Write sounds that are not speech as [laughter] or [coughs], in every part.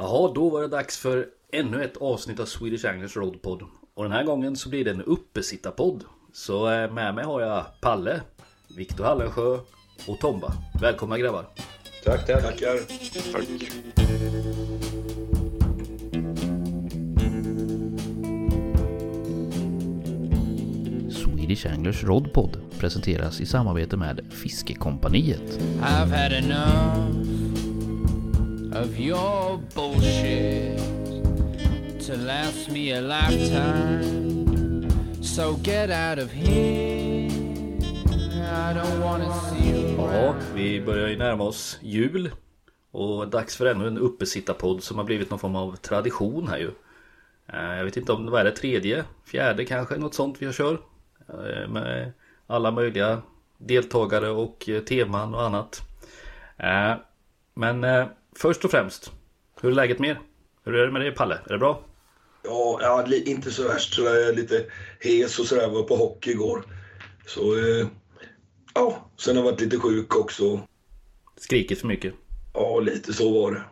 Jaha, då var det dags för ännu ett avsnitt av Swedish Anglers Road Pod. Och den här gången så blir det en uppesittarpodd. Så eh, med mig har jag Palle, Viktor Hallensjö och Tomba. Välkomna grabbar. Tack, tack. Tackar. Tack. Swedish Anglers Rodpod presenteras i samarbete med Fiskekompaniet. I've had enough of your bullshit to last me a lifetime. So get out of here. I don't wanna see you Ja, vi börjar ju närma oss jul. Och dags för ännu en uppesittarpodd som har blivit någon form av tradition här ju. Eh, Jag vet inte om det är det tredje, fjärde kanske, något sånt vi kör. Eh, Med alla möjliga deltagare och eh, teman och annat. Men först och främst, hur är läget med er? Hur är det med dig Palle? Är det bra? Ja, ja, inte så värst. Så jag är lite hes och sådär. Var på hockey igår. Så, eh, ja. Sen har jag varit lite sjuk också. Skrikit för mycket? Ja, lite så var det.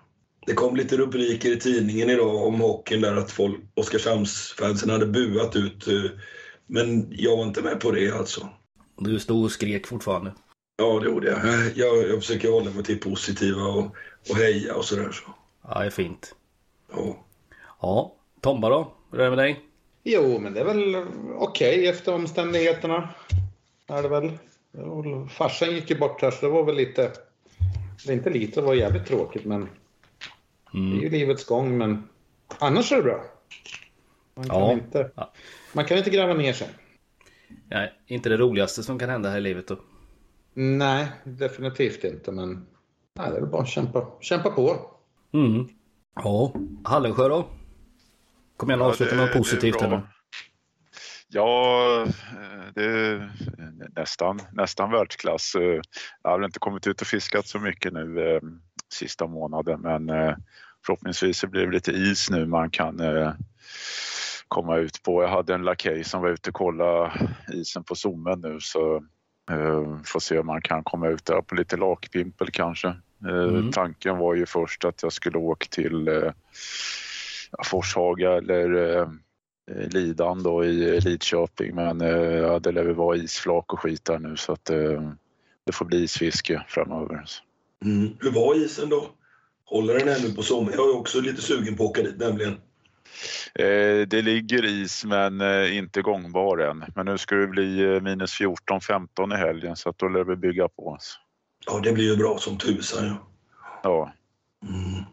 Det kom lite rubriker i tidningen idag om hockeyn där att folk, Oskarshamnsfansen hade buat ut. eh, Men jag var inte med på det alltså. Du stod och skrek fortfarande. Ja, det gjorde jag. Jag, jag försöker hålla mig till positiva och, och heja och sådär. Så. Ja, det är fint. Ja. Ja, Tomba då? Hur är det med dig? Jo, men det är väl okej efter omständigheterna. Är det väl. Farsan gick ju bort här så det var väl lite... Det är inte lite, det var jävligt tråkigt men... Det är ju livets gång men... Annars är det bra. Man kan, Ja. inte, Ja. man kan inte gräva ner sig. Nej, inte det roligaste som kan hända här i livet då. Nej, definitivt inte men... Nej, det är väl bara att kämpa, kämpa på. Mm. Ja, Hallensjö då? Kom igen och Ja, avsluta det- med något det positivt nu. Ja, eh, det är nästan, nästan världsklass. Eh, Jag har väl inte kommit ut och fiskat så mycket nu eh, sista månaden men förhoppningsvis så blir det lite is nu man kan komma ut på. Jag hade en lakej som var ute och kolla isen på Sommen nu så får se om man kan komma ut där på lite lakpimpel kanske. Eh, Mm. Tanken var ju först att jag skulle åka till eh, Forshaga eller eh, eh, Lidan då i Lidköping men eh, ja, det lär väl vara isflak och skit där nu så att eh, det får bli isfiske framöver. Mm. Hur var isen då? Håller den ännu på sommar? Jag är också lite sugen på att åka dit nämligen. Eh, det ligger is men eh, inte gångbar än. Men nu ska det bli eh, minus 14-15 i helgen så att då lär vi bygga på oss. Ja, det blir ju bra som tusan. Ja. Ja, Mm.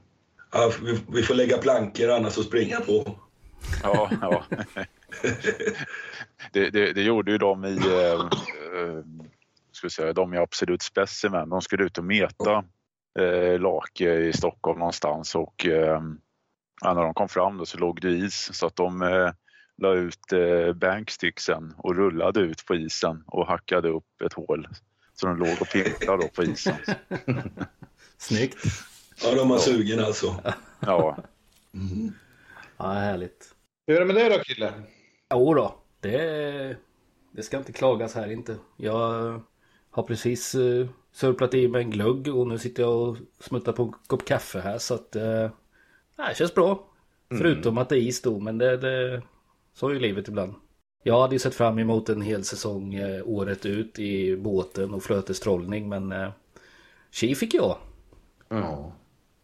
Ja, vi, vi får lägga plankor annars att springa på. ja, ja. det, det, det gjorde ju de i, eh, eh, ska säga, de i Absolut Specimen. De skulle ut och meta eh, lake i Stockholm någonstans och eh, ja, när de kom fram då så låg det is så att de eh, la ut eh, banksticksen och rullade ut på isen och hackade upp ett hål. Så de låg och pimplade då på isen. [laughs] Snyggt. Ja, de var sugen alltså. Ja, Mm. Ja, härligt. Hur är det med dig då kille? Jo då, det, det ska inte klagas här inte. Jag har precis uh, sörplat i mig en glugg och nu sitter jag och smuttar på en kopp kaffe här så att uh, det känns bra. Förutom att det är is då, men det, det så är ju livet ibland. Jag hade ju sett fram emot en hel säsong eh, året ut i båten och flötestrollning men eh, tji fick jag. Ja.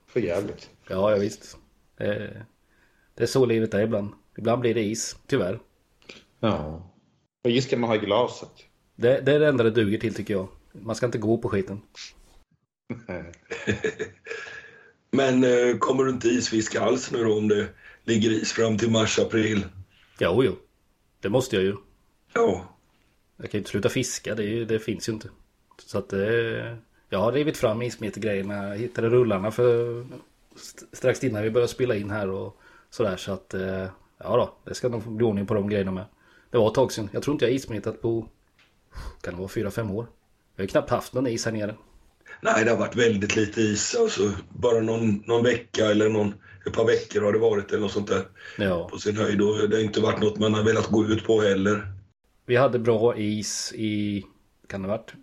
För jävligt. Ja, ja visst. Det, det är så livet är ibland. Ibland blir det is, tyvärr. Ja. Och is ska man ha i glaset. Det, det är det enda det duger till tycker jag. Man ska inte gå på skiten. [laughs] Men eh, kommer du inte isfiska alls nu då om det ligger is fram till mars, april? Jo, jo. Det måste jag ju. Ja. Jag kan ju inte sluta fiska, det, ju- det finns ju inte. Så att det... Jag har rivit fram ismetergrejerna, hittade rullarna för st- strax innan vi började spela in här och sådär så att... eh, Ja då, det ska nog bli ordning på de grejerna med. Det var ett tag sedan. Jag tror inte jag ismetat på... Kan det vara fyra fem år? Jag har ju knappt haft någon is här nere. Nej, det har varit väldigt lite is. Alltså, bara någon, någon vecka eller någon, ett par veckor har det varit eller något sånt där Ja. på sin höjd. Och det har inte varit något man har velat gå ut på heller. Vi hade bra is i... Kan det ha varit?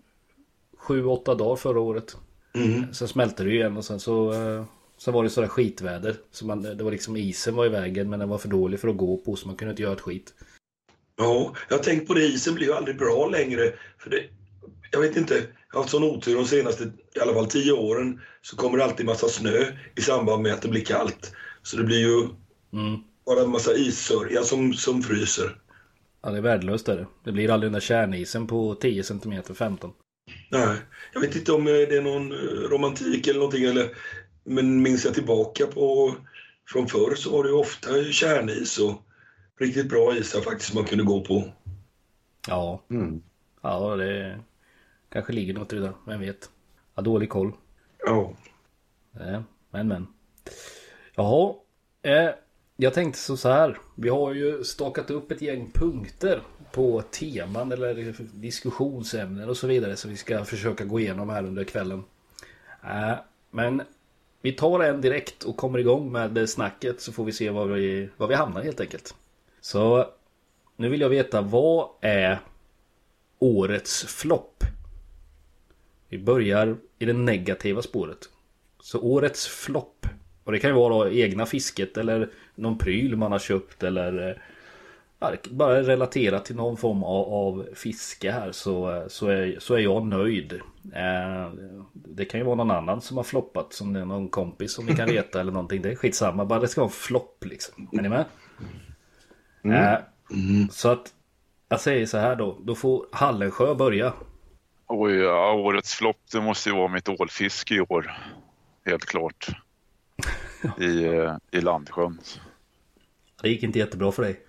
Sju, åtta dagar förra året. Mm. Sen smälte det ju igen och sen så... eh, Så var det sådär skitväder. Så man, det var liksom isen var i vägen men den var för dålig för att gå på så man kunde inte göra ett skit. Ja, jag har tänkt på det. Isen blir ju aldrig bra längre. För det, jag vet inte, jag har haft sån otur de senaste i alla fall tio åren. Så kommer det alltid massa snö i samband med att det blir kallt. Så det blir ju Mm. bara en massa issörja som, som fryser. Ja det är värdelöst är det. Det blir aldrig den där kärnisen på 10 cm 15. Nej, jag vet inte om eh, det är någon eh, romantik eller någonting. Eller, men minns jag tillbaka på från förr så var det ju ofta kärnis och riktigt bra isar faktiskt man kunde gå på. Ja, Mm. ja det kanske ligger något i det. Vem vet. Ja, dålig koll. Ja. Eh, Men men. Jaha. Eh, jag tänkte så här. Vi har ju stakat upp ett gäng punkter på teman eller diskussionsämnen och så vidare. Så vi ska försöka gå igenom här under kvällen. Eh, Men vi tar en direkt och kommer igång med snacket så får vi se var vi, var vi hamnar helt enkelt. Så nu vill jag veta vad är årets flopp? Vi börjar i det negativa spåret. Så årets flopp. Och det kan ju vara då egna fisket eller någon pryl man har köpt eller eh, ja, bara relaterat till någon form av, av fiske här så, eh, så, är, så är jag nöjd. Eh, det kan ju vara någon annan som har floppat som det är någon kompis som ni kan [laughs] reta eller någonting. Det är skitsamma, bara det ska vara en flopp liksom. Är ni med? Eh, så att jag säger så här då, då får Hallensjö börja. Oj, ja, årets flopp det måste ju vara mitt ålfiske i år. Helt klart. [laughs] I, eh, i Landsjön. Det gick inte jättebra för dig.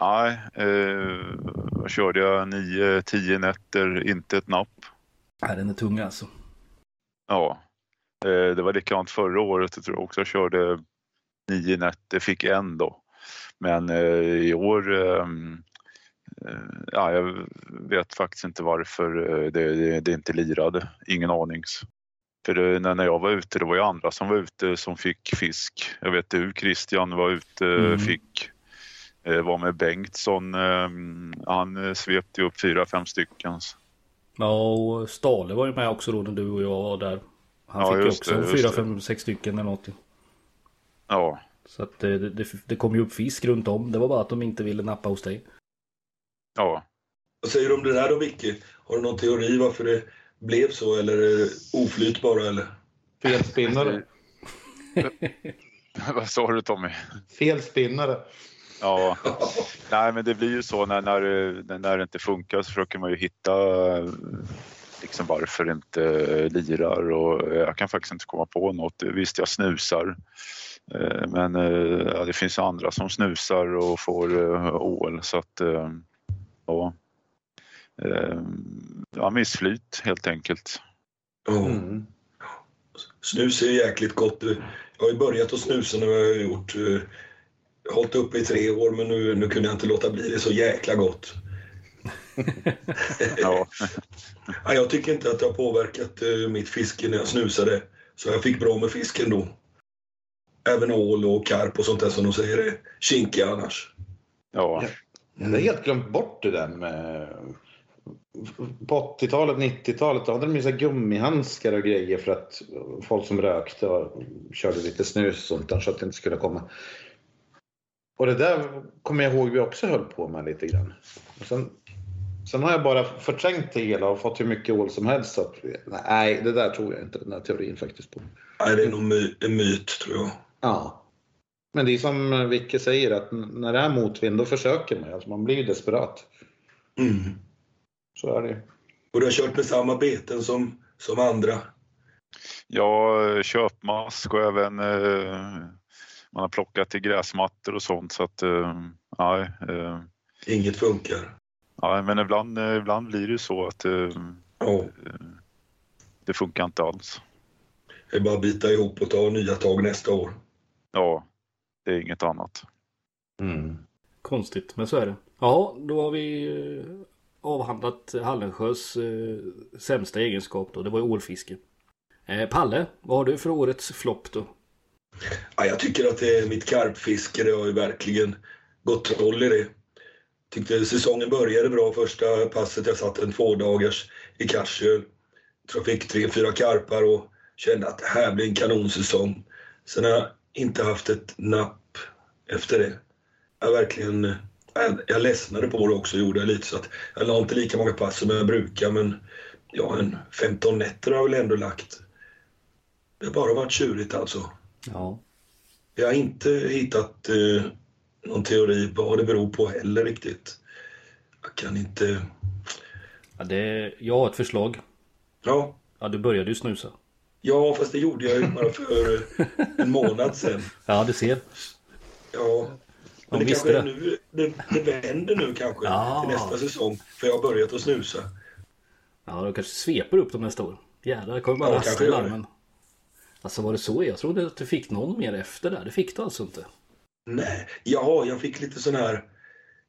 Nej, eh, vad körde jag? Nio, tio nätter, inte ett napp. Nej, den är tung alltså. Ja, eh, det var likadant förra året. Jag tror också jag körde nio nätter, fick en då. Men eh, i år, eh, eh, ja, jag vet faktiskt inte varför eh, det, det, det inte lirade. Ingen aning. För det, när, när jag var ute, det var ju andra som var ute som fick fisk. Jag vet du Christian var ute, Mm. fick eh, var med Bengtsson. Eh, han eh, svepte ju upp fyra, fem stycken. Ja, och Stale var ju med också då när du och jag var där. Han Ja, fick ju också det, fyra, fem, sex stycken eller något. Ja, Så att det, det, det kom ju upp fisk runt om. Det var bara att de inte ville nappa hos dig. Ja. Vad säger du om det där då Vicky? Har du någon teori varför det blev så eller är det oflyt bara eller? Fel spinnare. [laughs] Vad sa du Tommy? Fel spinnare. Ja, nej men det blir ju så när, när, det- när det inte funkar så försöker man ju hitta liksom varför det inte lirar och jag kan faktiskt inte komma på något. Visst, jag snusar. Eh, Men eh, ja, det finns andra som snusar och får eh, ål så att ja. Eh, Ja, missflyt helt enkelt. Ja. Mm. Snus är jäkligt gott. Jag har ju börjat att snusa nu har jag gjort. eh, hållit uppe i tre år men nu, nu kunde jag inte låta bli. Det är så jäkla gott. [laughs] Ja, Ja, jag tycker inte att det har påverkat eh, mitt fiske när jag snusade. Så jag fick bra med fisk ändå. Även ål och karp och sånt där som de säger är kinkiga annars. ja, Jag hade helt glömt bort det där med... På 80-talet, 90-talet, då hade de ju så gummihandskar och grejer för att folk som rökte och körde lite snus och sånt där så att det inte skulle komma. Och det där kommer jag ihåg vi också höll på med lite grann. Och sen, sen har jag bara förträngt det hela och fått hur mycket ål som helst. Så att, nej, det där tror jag inte den här teorin faktiskt på. Nej, det är nog my- en myt tror jag. Ja. Men det är som Vicke säger att när det är motvind då försöker man. Alltså man blir ju desperat. Mm. Så är det. Och du har kört med samma beten som, som andra. ja köpmask och även eh, man har plockat till gräsmattor och sånt så att eh, nej, eh, Inget funkar. Ja, men ibland, eh, ibland blir det så att eh, Ja, det funkar inte alls. det är bara att bita ihop och ta nya tag nästa år. Ja, det är inget annat. Mm. Konstigt, men så är det. Ja, då har vi eh, avhandlat Hallensjös eh, sämsta egenskap då. Det var ju ålfiske. Eh, Palle, vad har du för årets flopp då? Ja, jag tycker att det är mitt karpfiske. Det har ju verkligen gått troll i det. Tyckte säsongen började bra första passet. Jag satt en två dagars i Karsöl. Jag tror jag fick tre, fyra karpar och kände att det här blir en kanonsäsong. Sen har jag inte haft ett napp efter det. Jag verkligen... Jag, jag ledsnade på det också, gjorde jag lite. Så att jag la inte lika många pass som jag brukar, men ja, en 15 nätter har jag väl ändå lagt. Det har bara varit tjurigt alltså. Ja. Jag har inte hittat eh, någon teori vad det beror på heller riktigt. Jag kan inte... ja det, jag har ett förslag. Ja, Ja, du började ju snusa. Ja fast det gjorde jag ju bara för en månad sedan. Ja, du ser. Ja. Men De det kanske det. nu, det, det vänder nu kanske Ja. till nästa säsong. För jag har börjat att snusa. Ja, de kanske sveper upp dem nästa år. Jävlar, det kommer bara Ja, rassla i larmen. Alltså var det så? Jag trodde att du fick någon mer efter där. Det fick du alltså inte. Nej, ja, jag fick lite sån här...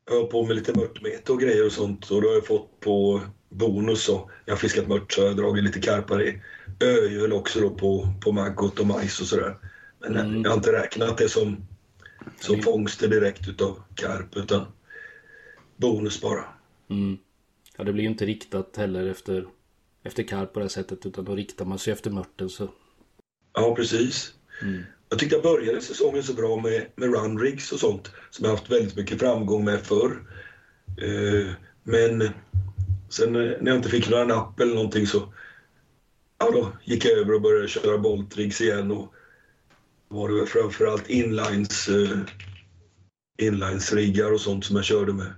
Jag har på med lite mörtmete och grejer och sånt. Och då har jag fått på bonus och jag har fiskat mört så jag har dragit lite karpar i öjöl också då på, på maggot och majs och sådär. Men Mm. jag har inte räknat det som, som fångster direkt utav karp utan bonus bara. Mm. Ja, det blir ju inte riktat heller efter, efter karp på det här sättet. Utan då riktar man sig efter mörten. Så. Ja, precis. Mm. Jag tyckte jag började säsongen så bra med, med run rigs och sånt som jag haft väldigt mycket framgång med förr. Eh, men sen eh, när jag inte fick några napp eller någonting så ja, då gick jag över och började köra boltrigs igen och var det väl framförallt inlines, eh, inlinesriggar och sånt som jag körde med.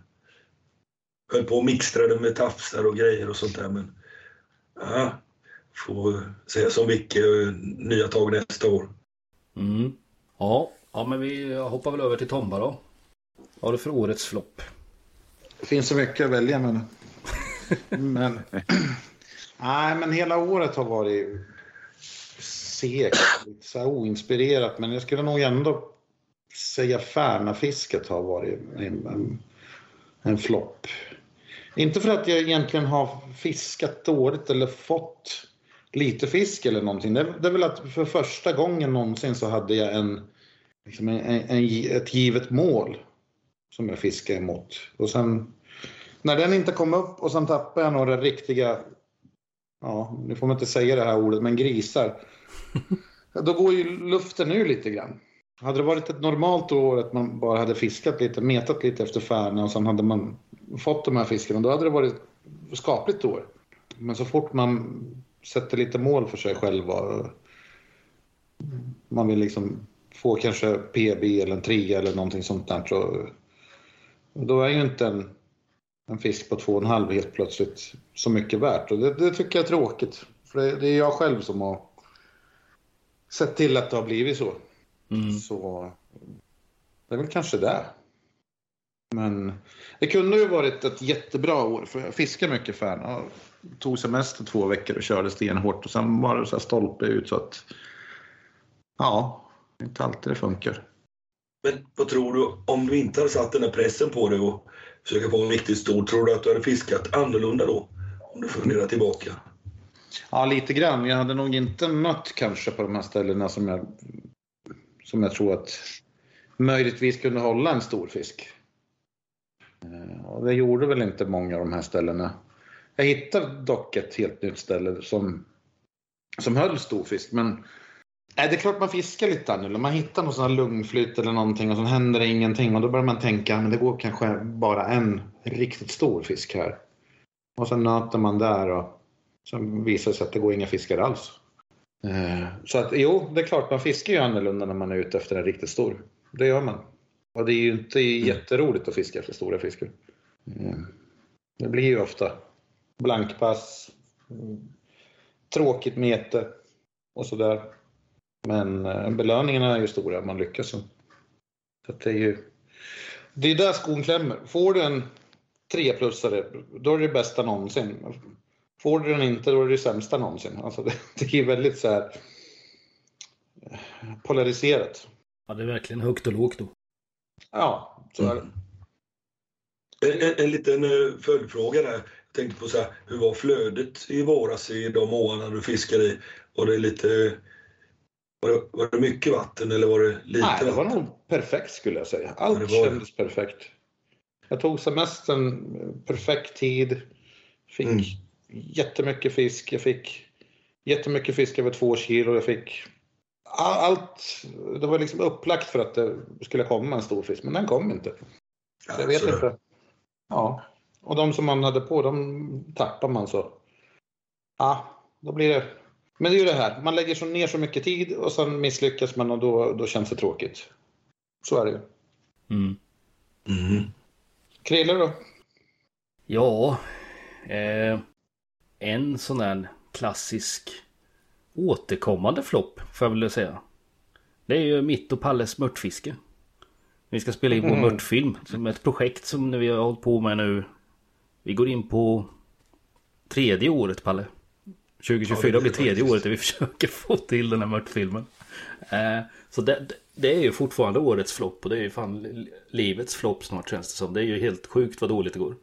Höll på och mixtrade med tafsar och grejer och sånt där men ja, får säga som Vicke, eh, nya tag nästa år. Mm. Ja. ja, men vi hoppar väl över till Tomba då. Vad har du för årets flopp? Det finns så mycket att välja men men... [clears throat] Nej, men hela året har varit segt. Lite så här oinspirerat. Men jag skulle nog ändå säga Färnafisket har varit en, en, en flopp. Inte för att jag egentligen har fiskat dåligt eller fått lite fisk eller någonting. Det är, det är väl att för första gången någonsin så hade jag en, liksom en, en, ett givet mål som jag fiskade emot. Och sen när den inte kom upp och sen tappade jag några riktiga, ja, nu får man inte säga det här ordet, men grisar. [laughs] Då går ju luften ur lite grann. Hade det varit ett normalt år att man bara hade fiskat lite, metat lite efter färna och sen hade man fått de här fiskarna, då hade det varit skapligt år. Men så fort man sätter lite mål för sig själv och man vill liksom få kanske PB eller en trea eller någonting sånt där så då är ju inte en, en fisk på två och en halv helt plötsligt så mycket värt. Och det, det tycker jag är tråkigt. För det, det är jag själv som har sett till att det har blivit så. Mm. Så det är väl kanske det. Men det kunde ju varit ett jättebra år för jag fiskade mycket färna. Tog semester två veckor och körde stenhårt och sen var det så här stolpe ut så att ja, inte alltid det funkar. Men vad tror du, om du inte hade satt den här pressen på dig och försöka få en riktigt stor, tror du att du hade fiskat annorlunda då? Om du funderar tillbaka. Ja, lite grann. Jag hade nog inte mött kanske på de här ställena som jag, som jag tror att möjligtvis kunde hålla en stor fisk. Eh, och det gjorde väl inte många av de här ställena. Jag hittade dock ett helt nytt ställe som, som höll stor fisk, men Nej, det är klart man fiskar lite annorlunda. Man hittar någon sån här lungflyt eller någonting och så händer det ingenting och då börjar man tänka men det går kanske bara en riktigt stor fisk här. Och sen nöter man där och sen visar det sig att det går inga fiskar alls. Eh, Så att jo, det är klart man fiskar ju annorlunda när man är ute efter en riktigt stor. Det gör man. Och det är ju inte jätteroligt att fiska efter stora fiskar. Eh, Det blir ju ofta blankpass, mm, tråkigt mete och sådär. Men eh, belöningarna är ju stora om man lyckas. Så det är ju... Det är där skon klämmer. Får du en treplussare, då är det bästa någonsin. Får du den inte, då är det sämsta någonsin. Alltså [laughs] det, det är väldigt så här eh, polariserat. Ja, det är verkligen högt och lågt då. Ja, så är det. En, en, en liten eh, följdfråga där. Jag tänkte på så här, hur var flödet i våras i de åarna du fiskade i? Var det lite... Var det, var det mycket vatten eller var det lite Nej, det var vatten? nog perfekt skulle jag säga. Ja, Allt det. kändes perfekt. Jag tog semestern perfekt tid. Fick Mm. jättemycket fisk. Jag fick jättemycket fisk över två kilo. Jag fick allt. Det var liksom upplagt för att det skulle komma en stor fisk, men den kom inte. Så jag vet inte. Ja, och de som man hade på, de tappar man så. Ja, då blir det. Men det är ju det här, man lägger så ner så mycket tid och sen misslyckas man och då, då känns det tråkigt. Så är det ju. Mm. Mm. Krille då? Ja, eh, en sån här klassisk återkommande flopp får jag väl säga. Det är ju mitt och Palles mörtfiske. Vi ska spela in vår Mm. mörtfilm som är ett projekt som vi har hållit på med nu. Vi går in på tredje året Palle. 2024 Ja, blir tredje året där vi [laughs] försöker få till den här mörtfilmen. Eh, så det, det- är ju fortfarande årets flopp och det är ju fan li- livets flopp snart känns det som. Det är ju helt sjukt vad dåligt det går.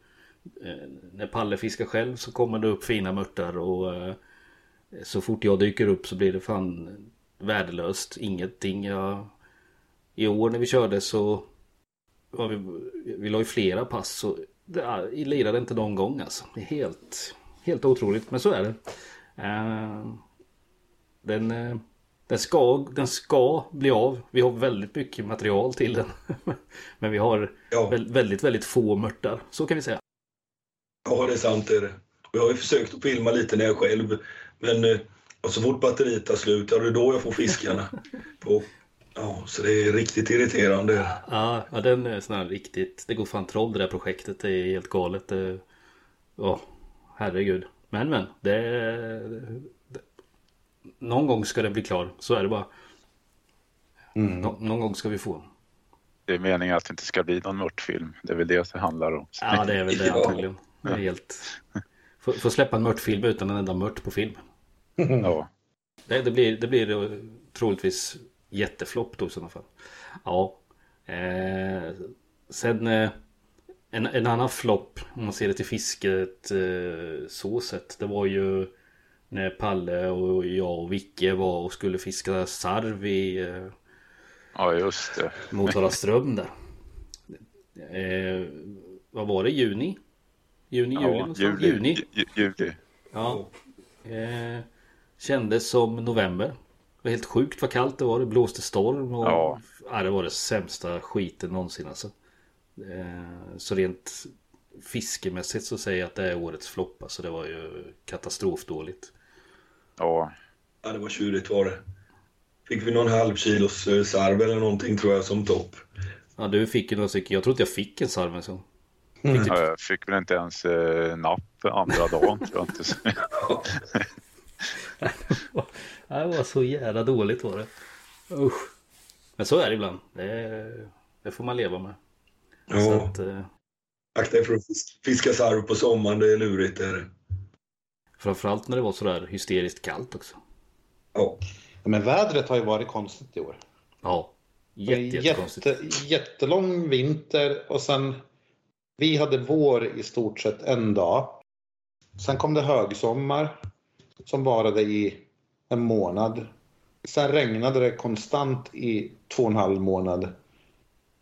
Eh, när Palle fiskar själv så kommer det upp fina mörtar och eh, så fort jag dyker upp så blir det fan värdelöst. Ingenting. Jag, I år när vi körde så ja, vi, vi la ju flera pass så det jag lirade inte någon gång alltså. Det är helt, helt otroligt men så är det. Eh, den, eh, den, ska, den ska bli av. Vi har väldigt mycket material till den. [laughs] men vi har Ja. vä- väldigt, väldigt få mörtar. Så kan vi säga. Ja, det är sant. Det är det. Jag har ju försökt att filma lite när jag själv, men eh, och så fort batteriet tar slut, ja, det är då jag får fiskarna. [laughs] På, ja, så det är riktigt irriterande. Ja, ja den är sån här riktigt. Det går fan troll det där projektet. Det är helt galet. Ja, herregud. Men men. Det, det, någon gång ska det bli klar. Så är det bara. Nå, någon gång ska vi få. Det är meningen att det inte ska bli någon mörtfilm. Det är väl det det handlar om. Ja, det är väl det [laughs] Ja. antagligen. Det är helt... Får, får släppa en mörtfilm utan en enda mört på film. [laughs] Ja. Det, det, blir, det blir eh, troligtvis jätteflopp då i sådana fall. Ja. Eh, sen eh, en, en annan flopp om man ser det till fisket eh, så sett. Det var ju när Palle och jag och Vicke var och skulle fiska sarv i eh, ja, just det. Motala ström där. Eh, vad var det? Juni? Juni, juli? Ja, någonstans? juli. Juni? Ju- Juli. Ja. Eh, kändes som november. Det var helt sjukt vad kallt det var. Det blåste storm. Och, Ja. ja, det var det sämsta skiten någonsin alltså. Eh, så rent fiskemässigt så säger jag att det är årets flopp. Alltså det var ju katastrofdåligt. Ja, Ja, det var tjurigt var det. Fick vi någon halv kilos eh, sarv eller någonting tror jag som topp. Ja, du fick ju några stycken. Jag tror inte jag fick en sarv en sån. Mm. Fick Ja, jag fick väl inte ens eh, napp andra dagen. tror jag inte. [laughs] [laughs] Det var så jävla dåligt var det. Usch. Men så är det ibland. Det, det får man leva med. Så Ja, att, eh, akta er för att fis- fiska sarv på sommaren, det är lurigt. Är det. framförallt när det var sådär hysteriskt kallt också. Ja. Men vädret har ju varit konstigt i år. Ja. Jätte, jättekonstigt. Jätte, jättelång vinter och sen vi hade vår i stort sett en dag. Sen kom det högsommar som varade i en månad. Sen regnade det konstant i två och en halv månad.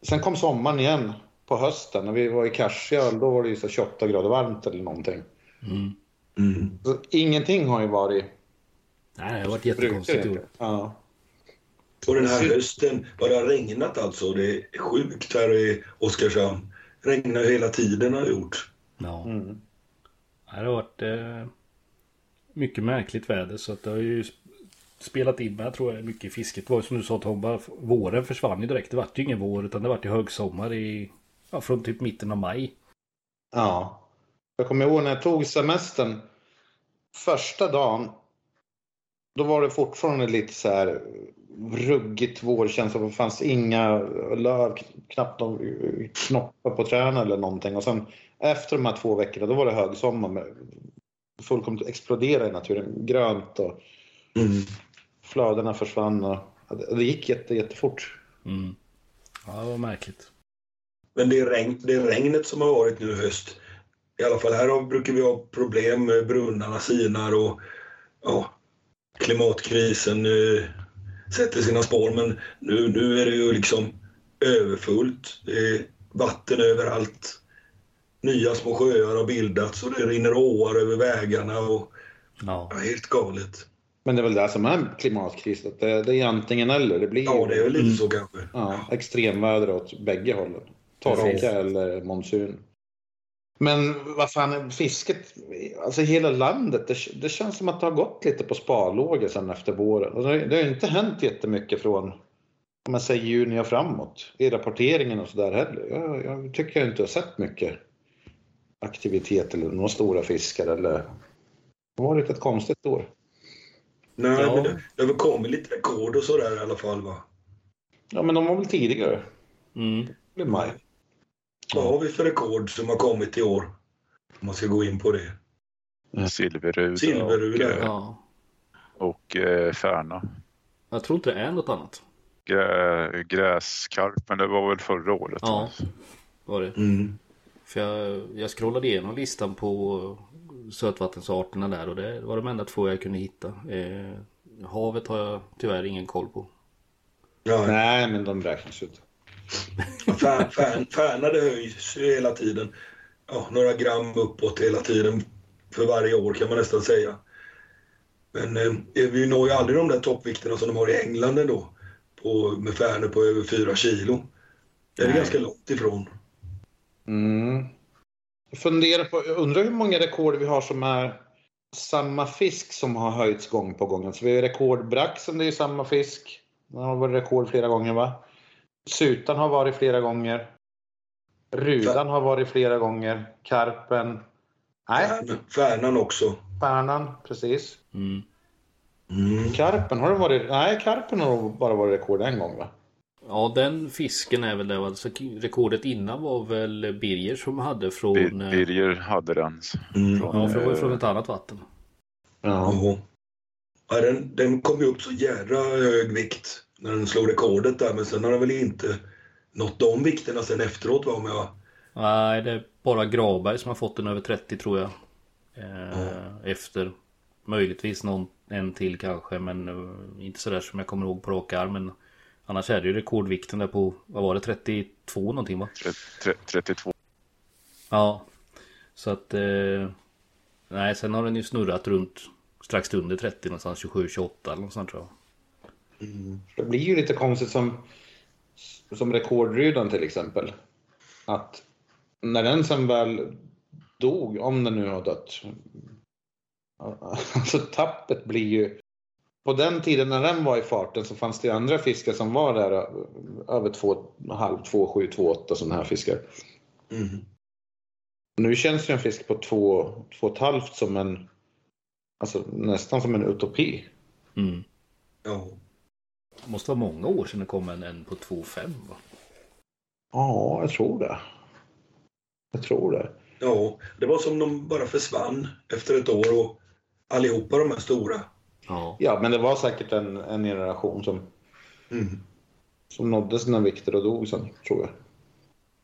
Sen kom sommaren igen på hösten när vi var i Karsjal. Då var det ju så 28 grader varmt eller någonting. Mm. Mm. Så ingenting har ju varit Nej, det har varit jättekonstigt år. Ja. Och den här hösten, vad det har regnat alltså. Det är sjukt här i Oskarshamn. Regnar ju hela tiden har gjort. Ja. Mm. Det har varit eh, mycket märkligt väder så att det har ju sp- spelat in med tror jag mycket i fisket. Det var ju som du sa Tomba, våren försvann ju direkt. Det vart ju ingen vår utan det vart ju högsommar i, ja, från typ mitten av maj. Ja. Jag kommer ihåg när jag tog semestern. Första dagen. Då var det fortfarande lite så här ruggigt vårkänsla. Det fanns inga löv, knappt någon knoppar på träden eller någonting. Och sen efter de här två veckorna, då var det högsommar. Med fullkomligt explodera i naturen. Grönt och Mm. flödena försvann. Och, det gick jätte, jättefort. Mm. Ja, det var märkligt. Men det är, regn, det är regnet som har varit nu i höst. I alla fall här brukar vi ha problem med brunnarna sinar och ja, klimatkrisen eh, sätter sina spår. Men nu, nu är det ju liksom överfullt. Det är vatten överallt. Nya små sjöar har bildats och det rinner åar över vägarna. Och, Ja. ja, helt galet. Men det är väl det som är klimatkris, att det, det är antingen eller. Det blir Ja, det är väl lite så kanske. ja, extremväder åt bägge hållen. Torka eller monsun. Men vad fan, fisket, alltså hela landet, det, det känns som att det har gått lite på sparlågor sen efter våren. Och det, det har ju inte hänt jättemycket från, om man säger juni och framåt, i rapporteringen och sådär heller. Jag, jag tycker jag inte har sett mycket aktivitet eller några stora fiskar eller det har varit ett konstigt år. Nej, Ja. men det, det har väl kommit lite rekord och sådär i alla fall va? Ja, men de var väl tidigare, Mm. i maj. Vad har vi för rekord som har kommit i år? Om man ska gå in på det. Silverud Silverud, och, eh, Ja. och eh, Färna. Jag tror inte det är något annat. Grä, gräskarp, men det var väl förra året? Ja. va? Var det. Mm. För jag, jag scrollade igenom listan på sötvattensarterna där och det var de enda två jag kunde hitta. Eh, havet har jag tyvärr ingen koll på. Ja, Nej, men de räknas ut. [laughs] Fär, fär, Färna det höjs ju hela tiden. Ja, några gram uppåt hela tiden för varje år kan man nästan säga. Men eh, vi når ju aldrig de där toppvikterna som de har i England ändå. På, med Färnor på över 4 kilo. Det är Nej. ganska långt ifrån. Mm. Jag funderar på, jag undrar hur många rekord vi har som är samma fisk som har höjts gång på gång. Alltså vi har rekordbraxen, det är ju samma fisk. Den har varit rekord flera gånger va? Sutan har varit flera gånger. Rudan har varit flera gånger. Karpen. Nej, Färn- Färnan också. Färnan, precis. Mm. Mm. Karpen, har det varit? Nej, Karpen har bara varit rekord en gång va? Ja den fisken är väl det. Alltså, rekordet innan var väl Birger som hade från... Bir- eh, Birger hade den. Mm. Ja, för det var från ett annat vatten. Ja, den, den kom ju upp så jädra hög vikt när den slog rekordet där men sen har den väl inte nått de vikterna sen efteråt va om jag... Nej, det är bara Graberg som har fått den över 30 tror jag. Eh, Efter möjligtvis någon en till kanske men eh, inte sådär som jag kommer ihåg på rak arm. Men annars är det ju rekordvikten där på, vad var det, 32 någonting va? Tre- tre- 32. Ja. Så att... Eh, nej, sen har den ju snurrat runt strax under 30 någonstans, 27-28 eller något sånt tror jag. Det blir ju lite konstigt som, som rekordrydan till exempel. Att när den sen väl dog, om den nu har dött. [laughs] Alltså tappet blir ju... På den tiden när den var i farten så fanns det andra fiskar som var där över 2,5, 2, 7, 2, 8 sådana här fiskar. Mm. Nu känns ju en fisk på 2, 2,5 som en... Alltså nästan som en utopi. Mm. Ja. Det måste vara många år sedan det kom en, en på 2,5 va? Ja, jag tror det. Jag tror det. ja, det var som de bara försvann efter ett år och allihopa de här stora. Ja. Ja, men det var säkert en, en generation som, Mm. som nådde sina vikter och dog sen, tror jag.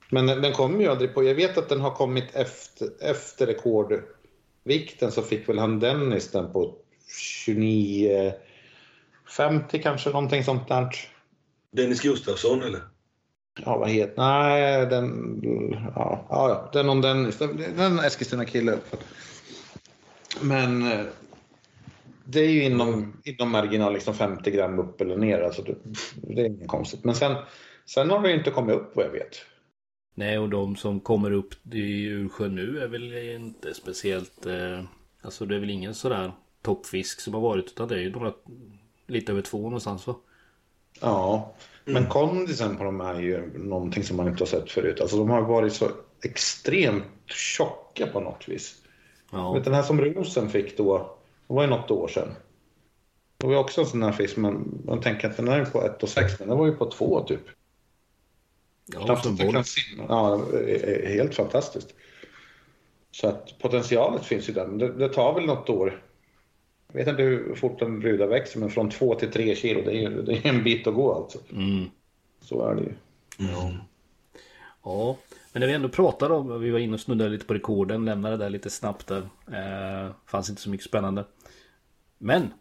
Men den, den kommer ju aldrig på... Jag vet att den har kommit efter, efter rekordvikten så fick väl han Dennis den på 29... 50 kanske, någonting sånt där. Dennis Gustafsson eller? Ja, vad heter... Nej, den... Ja, ja, är någon Dennis. Det det är en Eskilstuna-kille. Men eh, det är ju inom, inom marginal liksom 50 gram upp eller ner. Alltså det, det är inget konstigt. Men sen, sen har det ju inte kommit upp vad jag vet. Nej, och de som kommer upp i Ursjön nu är väl inte speciellt... Eh, alltså det är väl ingen sådär toppfisk som har varit utan det är ju några lite över två någonstans va? Ja, men kondisen på de är ju någonting som man inte har sett förut. Alltså de har varit så extremt tjocka på något vis. Ja, Vet, den här som Rosen fick då, det var ju något år sedan. Det var ju också en sån här fisk, men man tänker att den är på 1,6 men den var ju på 2 typ. ja kan simma. Ja, helt fantastiskt. Så att potentialet finns ju där, men det, det tar väl något år. Jag vet inte hur fort en ruda växer, men från 2 till 3 kilo, det är, det är en bit att gå alltså. Mm. Så är det ju. Ja. Ja, men när vi ändå pratar om, vi var inne och snuddade lite på rekorden, lämnade det där lite snabbt där. Eh, fanns inte så mycket spännande. Men,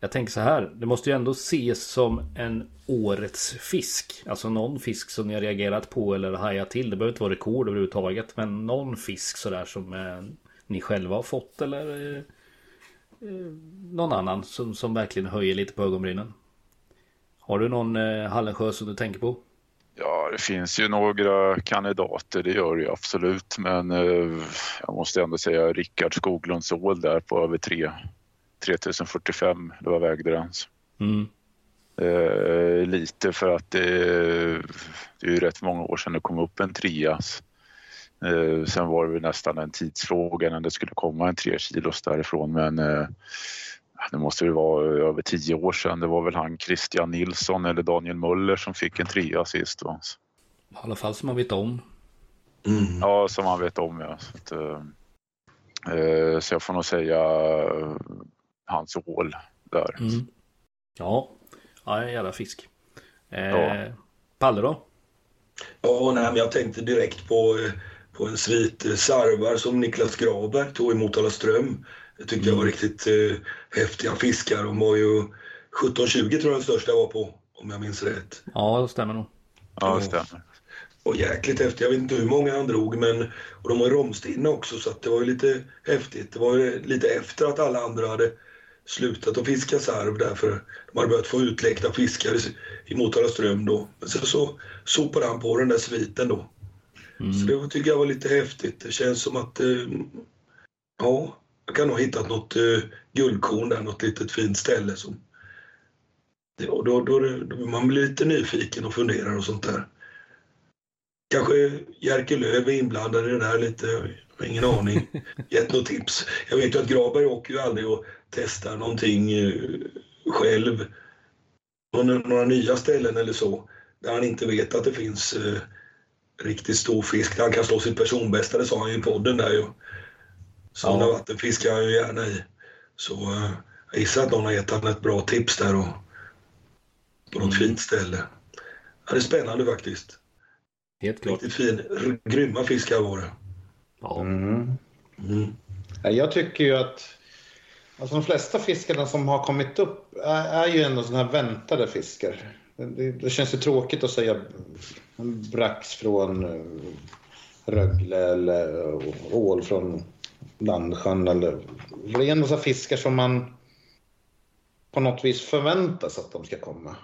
jag tänker så här, det måste ju ändå ses som en årets fisk. Alltså någon fisk som ni har reagerat på eller hajat till. Det behöver inte vara rekord överhuvudtaget, men någon fisk sådär som eh, ni själva har fått eller eh, någon annan som, som verkligen höjer lite på ögonbrynen? Har du någon eh, Hallensjö som du tänker på? Ja, det finns ju några kandidater, det gör det absolut. Men eh, jag måste ändå säga Rickard Skoglunds ål där på över 3, 3045, det var vägdrens. Mm. Eh, lite för att det, det är ju rätt många år sedan det kom upp en trias. Eh, sen var det väl nästan en tidsfråga när det skulle komma en tre kilos därifrån men eh, det måste ju vara över tio år sedan. Det var väl han Christian Nilsson eller Daniel Möller som fick en trea sist. Då. I alla fall som man vet om. Mm. Ja, som man vet om ja. Så, att, eh, eh, så jag får nog säga eh, hans ål där. Mm. Ja, ja en jävla fisk. Eh, Ja. Palle då? Ja, nej, men jag tänkte direkt på, eh, på en svit eh, sarvar som Niklas Graberg tog i Motala Ström. Det tyckte jag var riktigt eh, häftiga fiskar. De var ju 17-20 tror jag den största var på, om jag minns rätt. Ja, det stämmer nog. Ja, det stämmer. Och jäkligt häftigt. Jag vet inte hur många han drog, men och de var romstinna också så att det var ju lite häftigt. Det var ju lite efter att alla andra hade slutat att fiska sarv därför de hade börjat få utläckta fiskar i- i Motala ström då. Men sen så sopade han på den där sviten då. Så det tycker jag var lite häftigt. Det känns som att eh, ja, jag kan ha hittat något eh, guldkorn där, något litet fint ställe som och då, då, då man blir lite nyfiken och funderar och sånt där. Kanske Jerker Lööf är inblandad i det där lite. Jag har ingen aning. [laughs] Gett något tips. Jag vet ju att Graberg åker ju aldrig och testar någonting eh, själv. Några, några nya ställen eller så. Där han inte vet att det finns riktigt stor fisk. Han kan slå sitt personbästa. Det sa han ju i podden där ju. Sådana Ja. vatten fiskar han ju gärna i. Så eh, jag gissar att någon har gett honom ett bra tips där och på något fint ställe. Ja, det är spännande faktiskt. Helt klart. Riktigt fin, r- grymma fiskar var det. Ja. Mm. Mm. Ja, Jag tycker ju att alltså de flesta fiskarna som har kommit upp är, är ju ändå sådana här väntade fiskar. Det, det känns ju tråkigt att säga brax från eh, Rögle eller eh, ål från Landsjön. Eller, det är ändå så fiskar som man på något vis förväntas att de ska komma.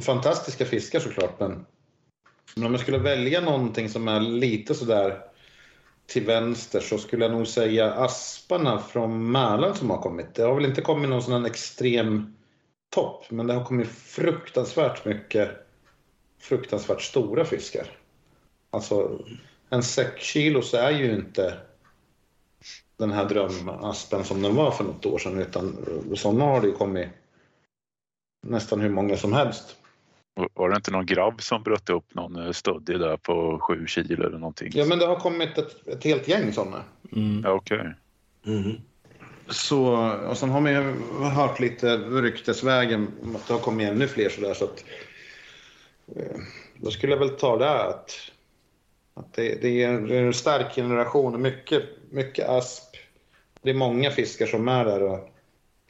Fantastiska fiskar såklart, men, men om jag skulle välja någonting som är lite sådär till vänster så skulle jag nog säga asparna från Mälaren som har kommit. Det har väl inte kommit någon sån här extrem topp, men det har kommit fruktansvärt mycket fruktansvärt stora fiskar. Alltså, en 6 kilos är ju inte den här drömaspen som den var för något år sedan, utan sådana har det ju kommit nästan hur många som helst. Var det inte någon grabb som bröt upp någon eh, stöddig där på sju kilo eller någonting? Ja, men det har kommit ett, ett helt gäng sådana. Mm. Ja, Okej. Mm. Så, och sen har man ju hört lite ryktesvägen att det har kommit ännu fler sådär så att då skulle jag väl ta det att, att det, det, är en, det är en stark generation och mycket, mycket asp. Det är många fiskar som är där och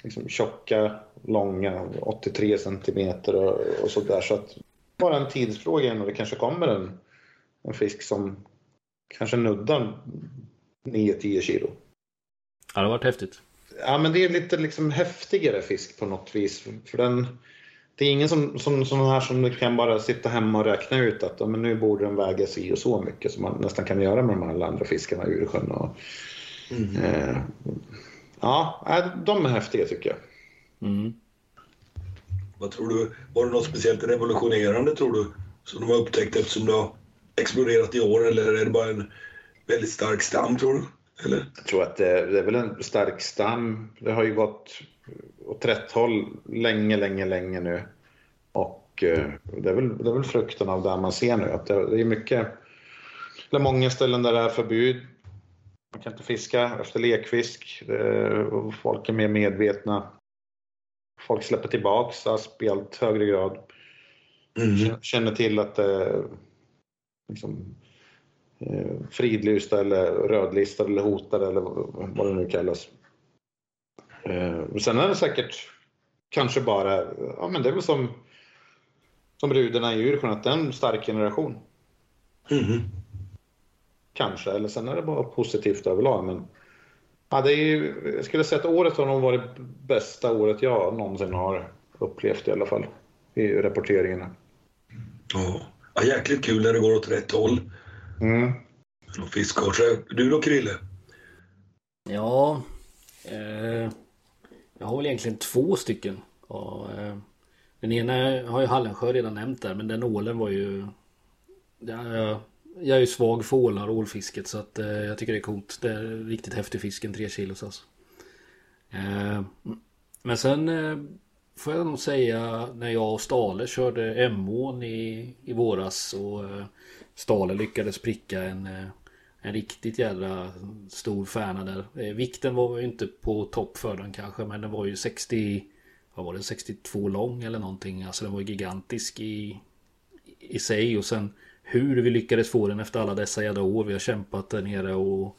liksom tjocka, långa, 83 centimeter och, och sådär så att bara en tidsfråga innan det kanske kommer en, en fisk som kanske nuddar 9-10 kilo. Ja, det har varit häftigt. Ja, men det är lite liksom häftigare fisk på något vis. För den, det är ingen som, som, sån här som kan bara sitta hemma och räkna ut att men nu borde den väga si och så mycket som man nästan kan göra med de här alla andra fiskarna i Ursjön. Och, eh, ja, nej, de är häftiga tycker jag. Mm. Vad tror du? Var det något speciellt revolutionerande tror du? Som de har upptäckt eftersom det har exploderat i år eller är det bara en väldigt stark stam tror du? Eller? Jag tror att det, det är väl en stark stam. Det har ju gått åt rätt håll länge, länge, länge nu. Och eh, det är väl, det är väl frukten av det man ser nu. Att det, det är mycket, eller många ställen där det är förbud. Man kan inte fiska efter lekfisk. Folk är mer medvetna. Folk släpper tillbaks asp i allt högre grad. Mm. Känner till att det liksom, eh, fridlysta eller rödlistade eller hotade eller vad det nu kallas. Eh, sen är det säkert kanske bara, ja men det är väl som, som brudarna i Djursjön, att det är en stark generation. Mm. Kanske, eller sen är det bara positivt överlag. Men Ja, det är ju, jag skulle säga att året har nog varit bästa året jag någonsin har upplevt i alla fall. I rapporteringarna. Ja. ja, jäkligt kul när det går åt rätt håll. Mm. Och. Du då Krille? Ja, eh, jag har väl egentligen två stycken. Och, eh, den ena har ju Hallensjö redan nämnt där men den ålen var ju... Ja, jag, jag är ju svag för ålar och ålfisket så att eh, jag tycker det är coolt. Det är riktigt häftig fisk, en tre kilos alltså. Eh, men sen eh, får jag nog säga när jag och Stale körde Emån i, i våras och eh, Stale lyckades pricka en, eh, en riktigt jävla stor färna där. Eh, vikten var ju inte på topp för den kanske men den var ju 60 vad var det 62 lång eller någonting. Alltså den var ju gigantisk i, i sig och sen hur vi lyckades få den efter alla dessa jävla år. Vi har kämpat där nere och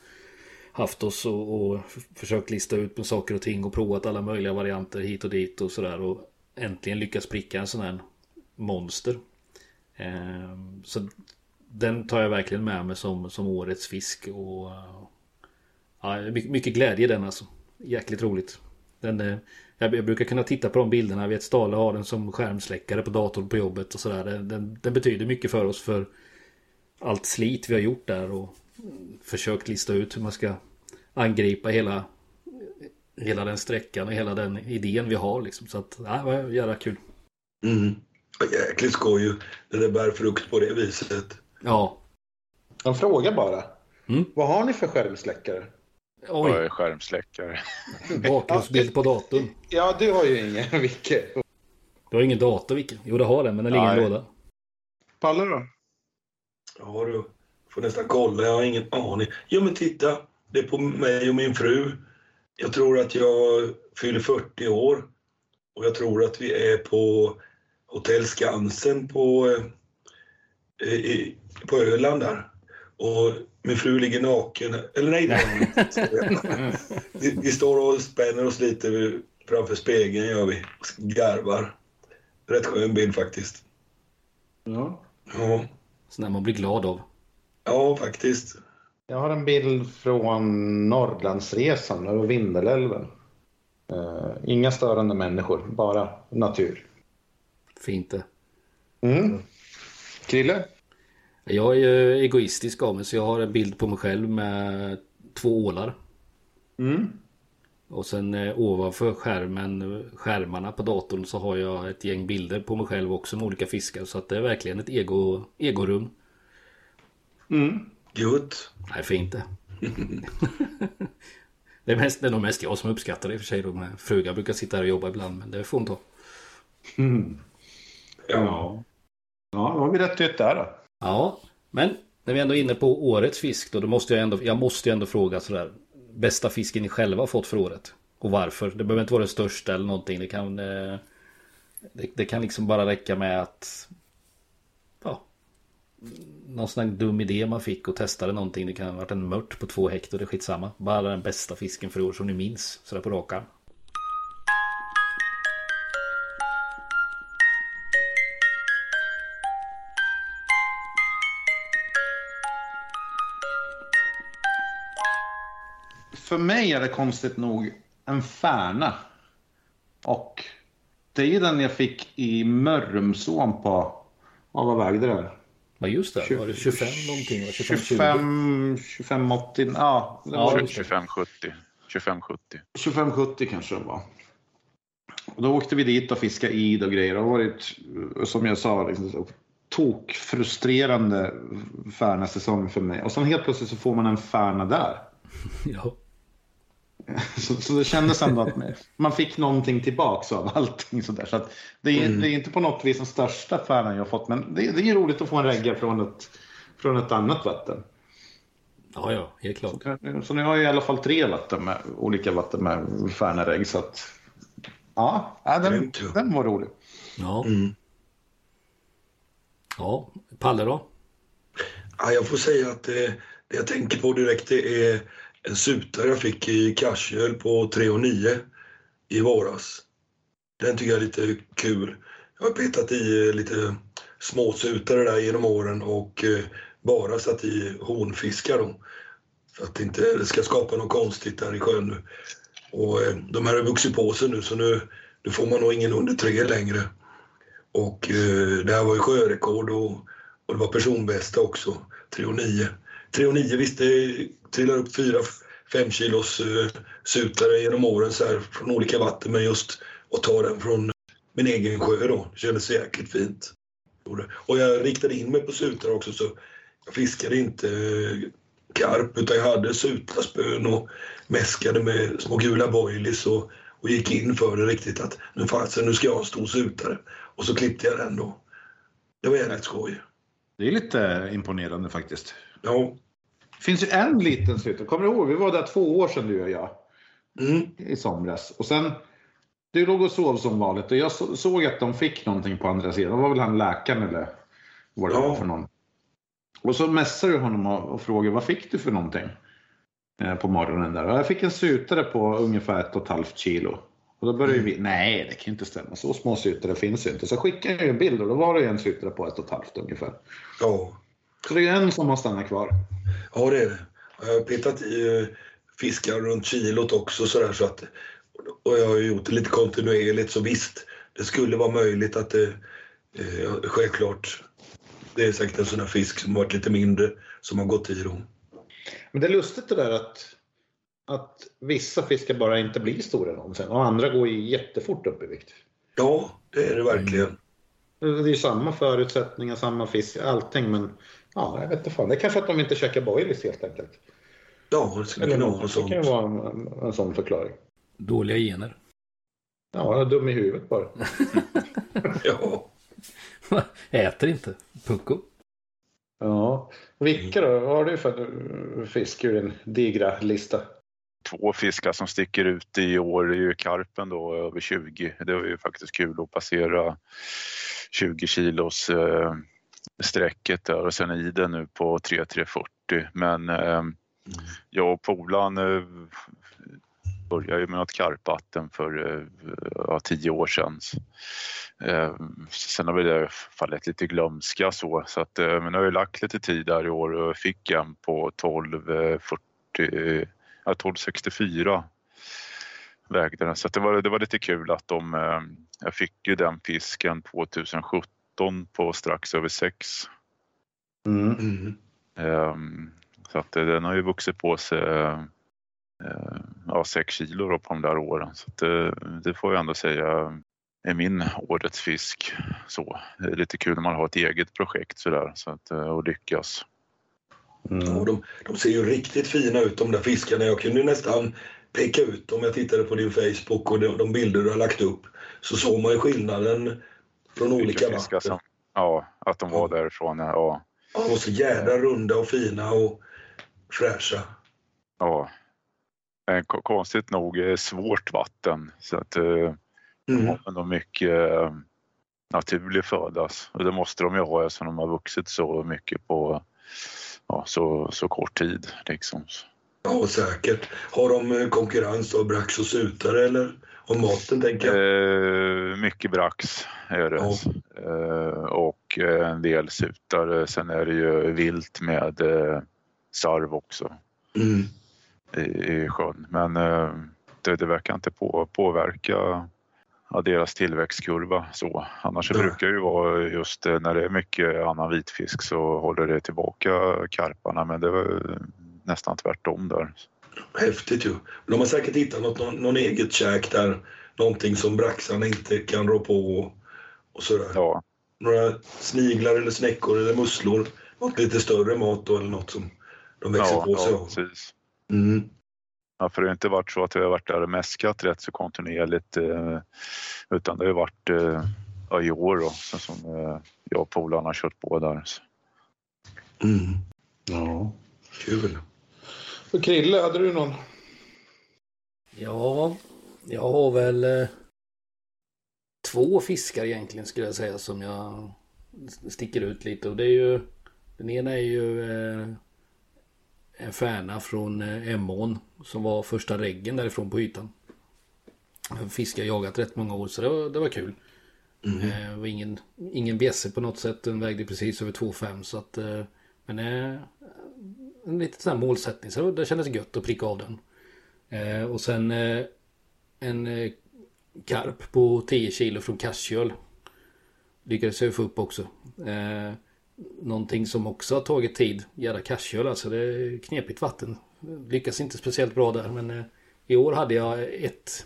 haft oss och, och försökt lista ut med saker och ting och provat alla möjliga varianter hit och dit och sådär och äntligen lyckats pricka en sån här monster. Ehm, så den tar jag verkligen med mig som, som årets fisk och ja, mycket, mycket glädje i den alltså. Jäkligt roligt. Den, eh, jag, jag brukar kunna titta på de bilderna. Jag vet Stale har den som skärmsläckare på datorn på jobbet och sådär. Den, den, den betyder mycket för oss för allt slit vi har gjort där och försökt lista ut hur man ska angripa hela hela den sträckan och hela den idén vi har liksom. Så att, ja, det var jävla kul. Mm. Jäkligt skoj ju när det bär frukt på det viset. Ja. En fråga bara. Mm. Vad har ni för skärmsläckare? Vad Oj, är skärmsläckare? [laughs] bakgrundsbild på datorn. Ja, du har ju ingen, [laughs] Vicke. Du har ingen dator vilken? Jo det har den men den ligger i en låda. Palle då? Ja du, får nästan kolla. Jag har ingen aning. Jo men titta, det är på mig och min fru. Jag tror att jag fyller 40 år. Och jag tror att vi är på Hotell Skansen på, eh, i, på Öland där. Och min fru ligger naken. Eller nej, inte. [laughs] vi, vi står och spänner oss lite framför spegeln gör vi. Garvar. Rätt skön bild faktiskt. Ja. Ja, Sån där man blir glad av. ja faktiskt. Jag har en bild från Norrlandsresan över Vindelälven. Eh, inga störande människor, bara natur. Fint det. Mm. Krille? Jag är ju egoistisk av mig så jag har en bild på mig själv med två ålar. Mm. Och sen eh, ovanför skärmen, skärmarna på datorn så har jag ett gäng bilder på mig själv också med olika fiskar. Så att det är verkligen ett ego, egorum. Mm. Gött. Nej, fint det. [laughs] det, är mest, det är nog mest jag som uppskattar det i och för sig. Då, frugan brukar sitta här och jobba ibland men det får hon ta. Mm. Ja. Ja. Ja, då har vi rätt ut där då. Ja, men när vi ändå är inne på årets fisk då, då måste jag ändå, jag måste ju ändå fråga sådär. Bästa fisken ni själva har fått för året. Och varför. Det behöver inte vara det största eller någonting. Det kan, eh, det, det kan liksom bara räcka med att ja, någon sån här dum idé man fick och testade någonting. Det kan ha varit en mört på två hektar, det är skitsamma. Bara den bästa fisken för år som ni minns. Sådär på rak För mig är det konstigt nog en färna. Och det är ju den jag fick i Mörrumsån på, ja, vad vägde den? Ja just det, var det 25 någonting? va? 25, 20? 25, 25, 80, ja. Det Ja, var just det. 2570. 2570. 25-70 kanske det var. Och då åkte vi dit och fiskade id och grejer. Det har varit, som jag sa, liksom, tokfrustrerande Färna-säsong för mig. Och sen helt plötsligt så får man en Färna där. [laughs] Ja. [laughs] Så, så det kändes ändå att man- fick någonting tillbaks av allting sådär. Så att det, är, det är inte på något vis den största Färnan jag har fått, men det, det är roligt att få en regga från ett, från ett annat vatten. ja, ja, helt klart. Så nu har jag i alla fall tre vatten med, olika vatten med Färnaregg. Så att, ja, den, den var rolig. Ja. Mm. Ja, Palle då? Ja, jag får säga att det, det jag tänker på direkt det är en sutare jag fick i Karsjöl på 3 och 9 i våras. Den tycker jag är lite kul. Jag har petat i eh, lite småsutare där genom åren och eh, bara satt i honfiskar då. För att det inte ska skapa något konstigt där i sjön nu. Och eh, de här har vuxit på sig nu så nu, nu får man nog ingen under tre längre. Och det här var ju sjörekord och, och det var personbästa också, 3,9. 3,9 visst det trillar upp 4-5 kilos eh, sutare genom åren så här från olika vatten men just att ta den från min egen sjö då, det kändes jäkligt fint. Och jag riktade in mig på sutare också så jag fiskade inte eh, karp utan jag hade sutaspön och mäskade med små gula boilies och, och gick in för det riktigt att nu fasen, nu ska jag ha en stor sutare. Och så klippte jag den då. Det var jävligt skoj. Det är lite imponerande faktiskt. Ja. Det finns ju en liten sutare. Kommer du ihåg? Vi var där två år sedan du och jag. Mm. I somras. Och sen du låg och sov som vanligt och jag så, såg att de fick någonting på andra sidan. Det var väl han läkaren eller vad det Ja. var för någon. Och så messade du honom och, frågade vad fick du för någonting? Eh, på morgonen där. Och jag fick en sutare på ungefär ett och ett halvt kilo. Och då började vi, nej det kan ju inte stämma, så små sutare finns ju inte. Så skickade jag en bild och då var det en sutare på ett och ett halvt ungefär. Ja. Så det är en som har stannat kvar. ja, det är det. Jag har petat i eh, fiskar runt kilot också sådär så att och jag har gjort det lite kontinuerligt så visst, det skulle vara möjligt att det eh, självklart det är säkert en sån här fisk som varit lite mindre som har gått i då. Men det är lustigt det där att, att vissa fiskar bara inte blir stora någonsin och andra går ju jättefort upp i vikt. Ja, det är det verkligen. Det är ju samma förutsättningar, samma fisk, allting men ja, jag vet inte fan. Det är kanske att de inte käkar boilies helt enkelt. Ja, det skulle Eller kunna vara något. något Det kan sånt. vara en, en sån förklaring. Dåliga gener. Ja, jag är dum i huvudet bara. [laughs] Ja. [laughs] Äter inte. Pucko. Ja. Vilka då? Vad har du för fisk ur din digra lista? Två fiskar som sticker ut i år är ju karpen då över 20. Det var ju faktiskt kul att passera 20 kilos eh, strecket där och sen i den nu på 3340. Men eh, jag och polaren eh, började ju med något karpvatten för eh, tio år sedan. Eh, sen har väl det fallit lite glömska så, så att, eh, men jag har ju lagt lite tid där i år och fick en på 1240, eh, ja, 1264 vägde den. Så att det, var, det var lite kul att de, eh, jag fick ju den fisken 2017 på strax över 6. Mm. Ehm, Så att eh, den har ju vuxit på sig eh, ja, 6 kilo då på de där åren. Så att det, det får jag ändå säga är min årets fisk. Så, det är lite kul när man har ett eget projekt sådär så att, och lyckas. Mm. Och de, de ser ju riktigt fina ut de där fiskarna. Jag kunde nästan peka ut om jag tittade på din Facebook och de, de bilder du har lagt upp. Så såg man ju skillnaden från olika vatten. som, ja, att de var därifrån. Ja, Ja, De var så jädra runda och fina och fräscha. ja. Men ko- konstigt nog det svårt vatten så att eh, de Mm. har ändå mycket eh, naturlig föda. Och det måste de ju ha eftersom de har vuxit så mycket på ja, så, så kort tid. Liksom. Ja, säkert. Har de eh, konkurrens av brax och sutare eller om maten tänker jag? Eh, mycket brax är det. Ja. Eh, och eh, en del sutare. Sen är det ju vilt med sarv också Mm. i, i sjön. Men det, det verkar inte på, påverka ja, deras tillväxtkurva så. Annars Nej. brukar det ju vara just när det är mycket annan vitfisk så håller det tillbaka karparna men det var nästan tvärtom där. Häftigt ju. De har säkert hittat något, någon, någon eget käk där. Någonting som braxarna inte kan rå på och, och sådär. Ja, Några sniglar eller snäckor eller musslor. Något lite större mat då eller något som de växer ja, på sig ja av. precis. Mm. Ja, för det har inte varit så att vi har varit där och mäskat rätt så kontinuerligt eh, utan det har ju varit eh, i år då, som eh, jag och polarna har kört på där. Mm. Ja. Kul. Och Krille, hade du någon? Ja, jag har väl eh, två fiskar egentligen skulle jag säga som jag sticker ut lite. Och det är ju, den ena är ju eh, en färna från eh, Emån som var första reggen därifrån på ytan. En fisk jag jagat rätt många år så det var, det var kul. Eh, det var ingen, ingen bjässe på något sätt. Den vägde precis över 2,5 så att eh, men eh, en liten sån här målsättning. Så det kändes gött att pricka av den. Eh, och sen eh, en eh, karp på 10 kilo från Kassjöl. Lyckades jag få upp också. Eh, någonting som också har tagit tid. Jädra Kassjöl alltså. Det är knepigt vatten. Lyckas inte speciellt bra där men eh, i år hade jag ett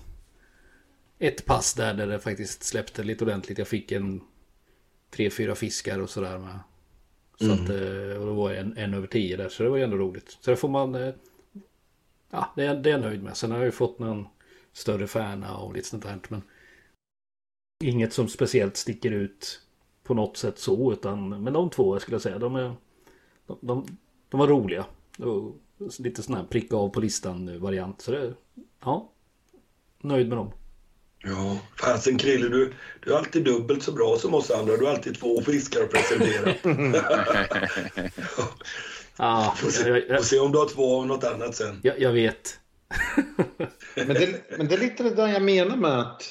ett pass där, där det faktiskt släppte lite ordentligt. Jag fick en tre, fyra fiskar och sådär med. Så Mm. att, eh, och det var en, en över tio där, så det var ju ändå roligt. Så det får man, eh, ja det är, det är jag nöjd med. Sen har jag ju fått någon större färna och lite sånt där. Men inget som speciellt sticker ut på något sätt så, utan men de två skulle jag säga, de är, de, de, de var roliga. Och lite sån här pricka av på listan variant. Så det, ja, nöjd med dem. Ja, fasen Krille, du, du är alltid dubbelt så bra som oss andra. Du har alltid två fiskar att presentera. [laughs] Ah, Får se, jag, jag, får se om du har två av något annat sen. jag, jag vet. [laughs] Men det, men det är lite det där jag menar med att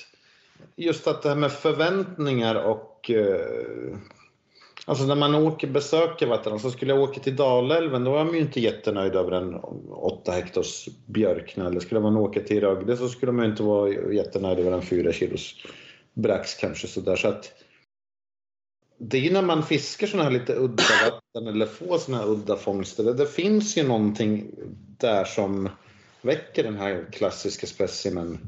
just att det här med förväntningar och eh, Alltså när man åker besöker vatten, så skulle jag åka till Dalälven då är man ju inte jättenöjd över en 8 hektars björkna. Eller skulle man åka till Rögle så skulle man ju inte vara jättenöjd över en 4 kilos brax kanske sådär. Så att det är ju när man fiskar sådana här lite udda [clears throat] vatten eller får sådana här udda fångster. Det, det finns ju någonting där som väcker den här klassiska specimen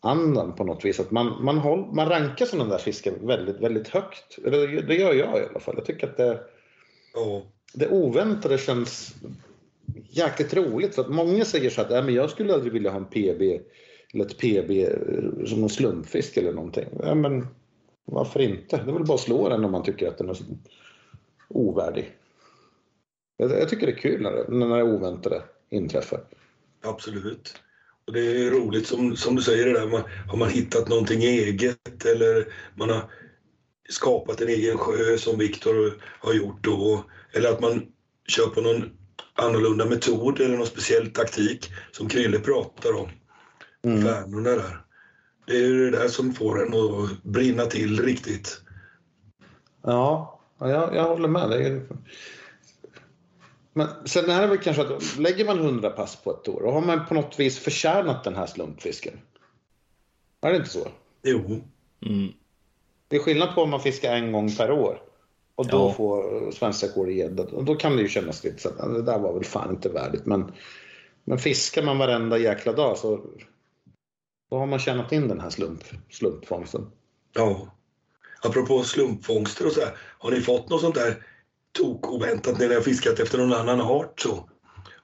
andan på något vis. Att man, man, håll, man rankar sådana där fiskar väldigt, väldigt högt. Eller det gör jag i alla fall. Jag tycker att det, Ja, det oväntade känns jäkligt roligt. För att många säger så att äh, men jag skulle aldrig vilja ha en PB eller ett PB eh, som en slumpfisk eller någonting. Ja, men varför inte? Det är väl bara att slå den om man tycker att den är ovärdig. Jag, jag tycker det är kul när det, när det oväntade inträffar. absolut. Och det är roligt som, som du säger det där, man, har man hittat någonting eget eller man har skapat en egen sjö som Viktor har gjort då. Eller att man kör på någon annorlunda metod eller någon speciell taktik som Krille pratar om. Mm. Färnorna där. Det är det där som får en att brinna till riktigt. Ja, ja, jag, jag håller med. Det är... Men sen är det väl kanske att lägger man 100 pass på ett år, då har man på något vis förtjänat den här slumpfisken. Är det inte så? Jo, Mm. Det är skillnad på om man fiskar en gång per år och då Ja. får svenska i gädda. Och Då kan det ju kännas lite så att "Ja, det där var väl fan inte värdigt. Men, men fiskar man varenda jäkla dag så då har man tjänat in den här slump, slumpfångsten. ja. Apropå slumpfångster och så här. Har ni fått något sånt där tok oväntat när ni har fiskat efter någon annan art så?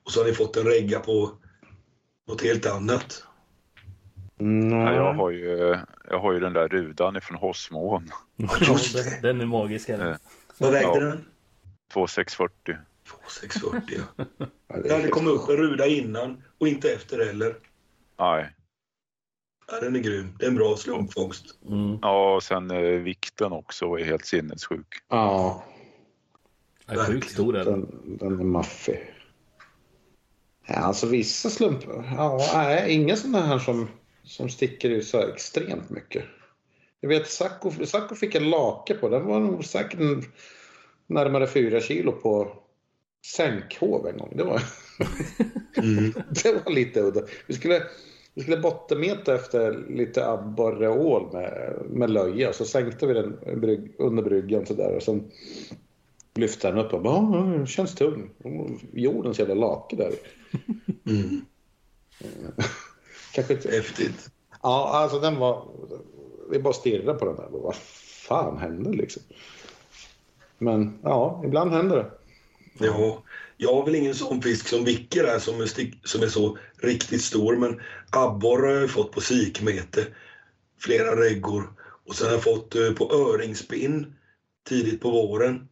Och så har ni fått en regga på något helt annat? Ja, jag, har ju, jag har ju den där rudan ifrån Hossmån. [laughs] Den- är magisk. Eller? Eh. Vad vägde Ja. den? 2640. 2640 [laughs] ja. Det hade kommit upp en ruda innan och inte efter heller. Nej. Ja, den är grym. Det är en bra slumpfångst. Mm. Ja, och sen eh, vikten också är helt sinnessjuk. Ja, Ja, Sjukt stor är den. den, den är maffig. Ja, alltså vissa slump... Ja, nej, inga sådana här som, som sticker ut så här extremt mycket. Jag vet Sacco, Sacco fick en lake på. Den var nog säkert närmare fyra kilo på sänkhov en gång. Det var, [laughs] Mm. [laughs] det var lite udda. Vi skulle, vi skulle bottenmeta efter lite abborre och ål med, med löja. Så sänkte vi den brygg, under bryggan sådär. Och sen lyfte den upp och bara, "Ja, den känns tung. Jordens jävla lake där. [laughs] Mm. [laughs] Kanske inte. Häftigt. Ja, alltså den var... Vi bara stirrade på den där. Vad fan hände liksom? Men ja, ibland händer det. Ja, jag har väl ingen sån fisk som vicker här som är, stick, som är så riktigt stor. Men abborre har jag fått på sikmete. Flera reggor. Och sen har jag fått eh, på öringspinn tidigt på våren.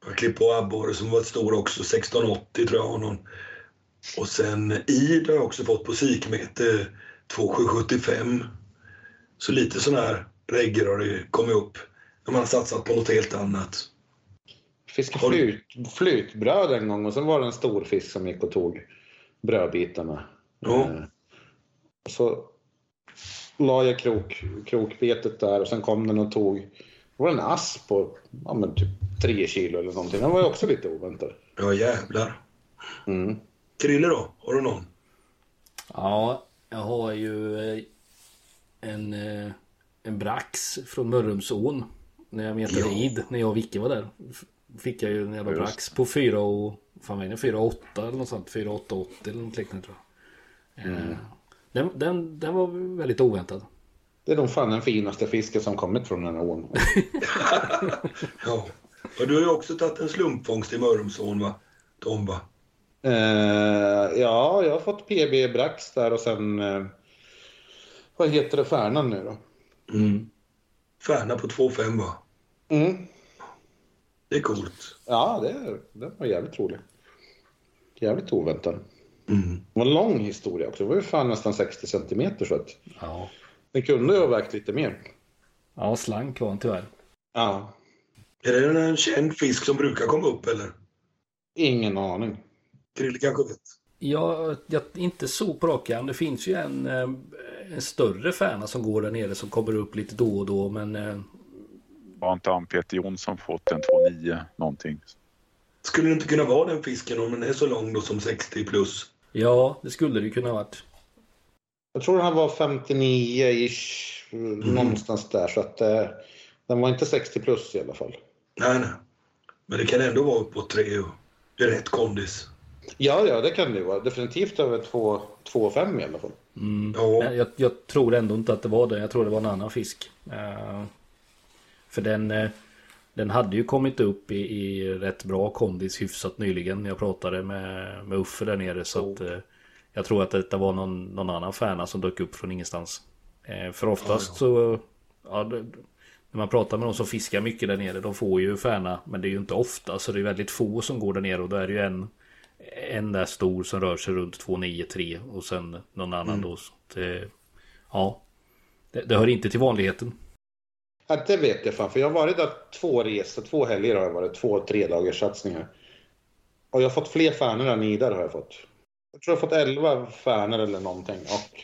Jag har klippt på abborre som varit stor också. 1680 tror jag har någon. Och sen id har jag också fått på sikmete 2775. Så lite sån här reggor har det kommit upp. När man har satsat på något helt annat. Du- flyt, flytbröd en gång och sen var det en stor fisk som gick och tog brödbitarna. Ja. Eh, och så la jag krok, krokbetet där och sen kom den och tog var en ask på ja, men typ tre kilo eller någonting. Den var ju också lite oväntad. Ja jävlar. Mm. Krille då? Har du någon? Ja, jag har ju eh, en, eh, en brax från Mörrumsån. När jag metade Ja. id, när jag och Vicke var där. Fick jag ju en jävla Just. brax på 4 och... Fan vad är det? 4 och 8 eller något sånt. 4 8 80 eller något liknande tror jag. Eh, Den, den, den var väldigt oväntad. Det är nog fan den finaste fisken som kommit från den här ån. [laughs] Ja. Och du har ju också tagit en slumpfångst i Mörrumsån va? Tom va? Eh, ja, jag har fått PB Brax där och sen... Eh, vad heter det, Färnan nu då? Mm. Färna på 2,5 va? Mm. Det är coolt. Ja, det, det var jävligt rolig. Jävligt oväntad. Mm. Det var en lång historia också. Det var ju fan nästan 60 centimeter så att Ja. Den kunde ju ha vägt lite mer. Ja, slank var han tyvärr. Ja, Är det en känd fisk som brukar komma upp eller? ingen aning. Krille kanske vet? Ja, jag, inte så på rak. Det finns ju en, eh, en större färna som går där nere som kommer upp lite då och då. Men eh, Har inte han Peter Jonsson fått en 2,9 någonting? Skulle det inte kunna vara den fisken om den är så lång då som 60 plus? ja, det skulle det ju kunna ha varit. Jag tror den här var 59-ish, någonstans där. Så att eh, den var inte 60 plus i alla fall. Nej, nej. Men det kan ändå vara uppåt tre och är rätt kondis. Ja, ja, det kan det ju vara. Definitivt över 2,5 i alla fall. Mm. Ja. Jag, jag tror ändå inte att det var det. Jag tror det var en annan fisk. Eh, för den, eh, den hade ju kommit upp i, i rätt bra kondis hyfsat nyligen. Jag pratade med, med Uffe där nere. Så att, eh, jag tror att detta var någon, någon annan färna som dök upp från ingenstans. Eh, för oftast så... Ja, det, när man pratar med de som fiskar mycket där nere. De får ju färna. Men det är ju inte ofta. Så det är väldigt få som går där nere. Och då är det ju en en där stor som rör sig runt 293 och sen någon annan då. Så det, ja, det, det hör inte till vanligheten. Ja, det vet jag fan, för jag har varit där två resor, två helger har jag varit, två tre dagars satsningar. Och jag har fått fler färnor än idar har jag fått. Jag tror jag har fått 11 färnor eller någonting och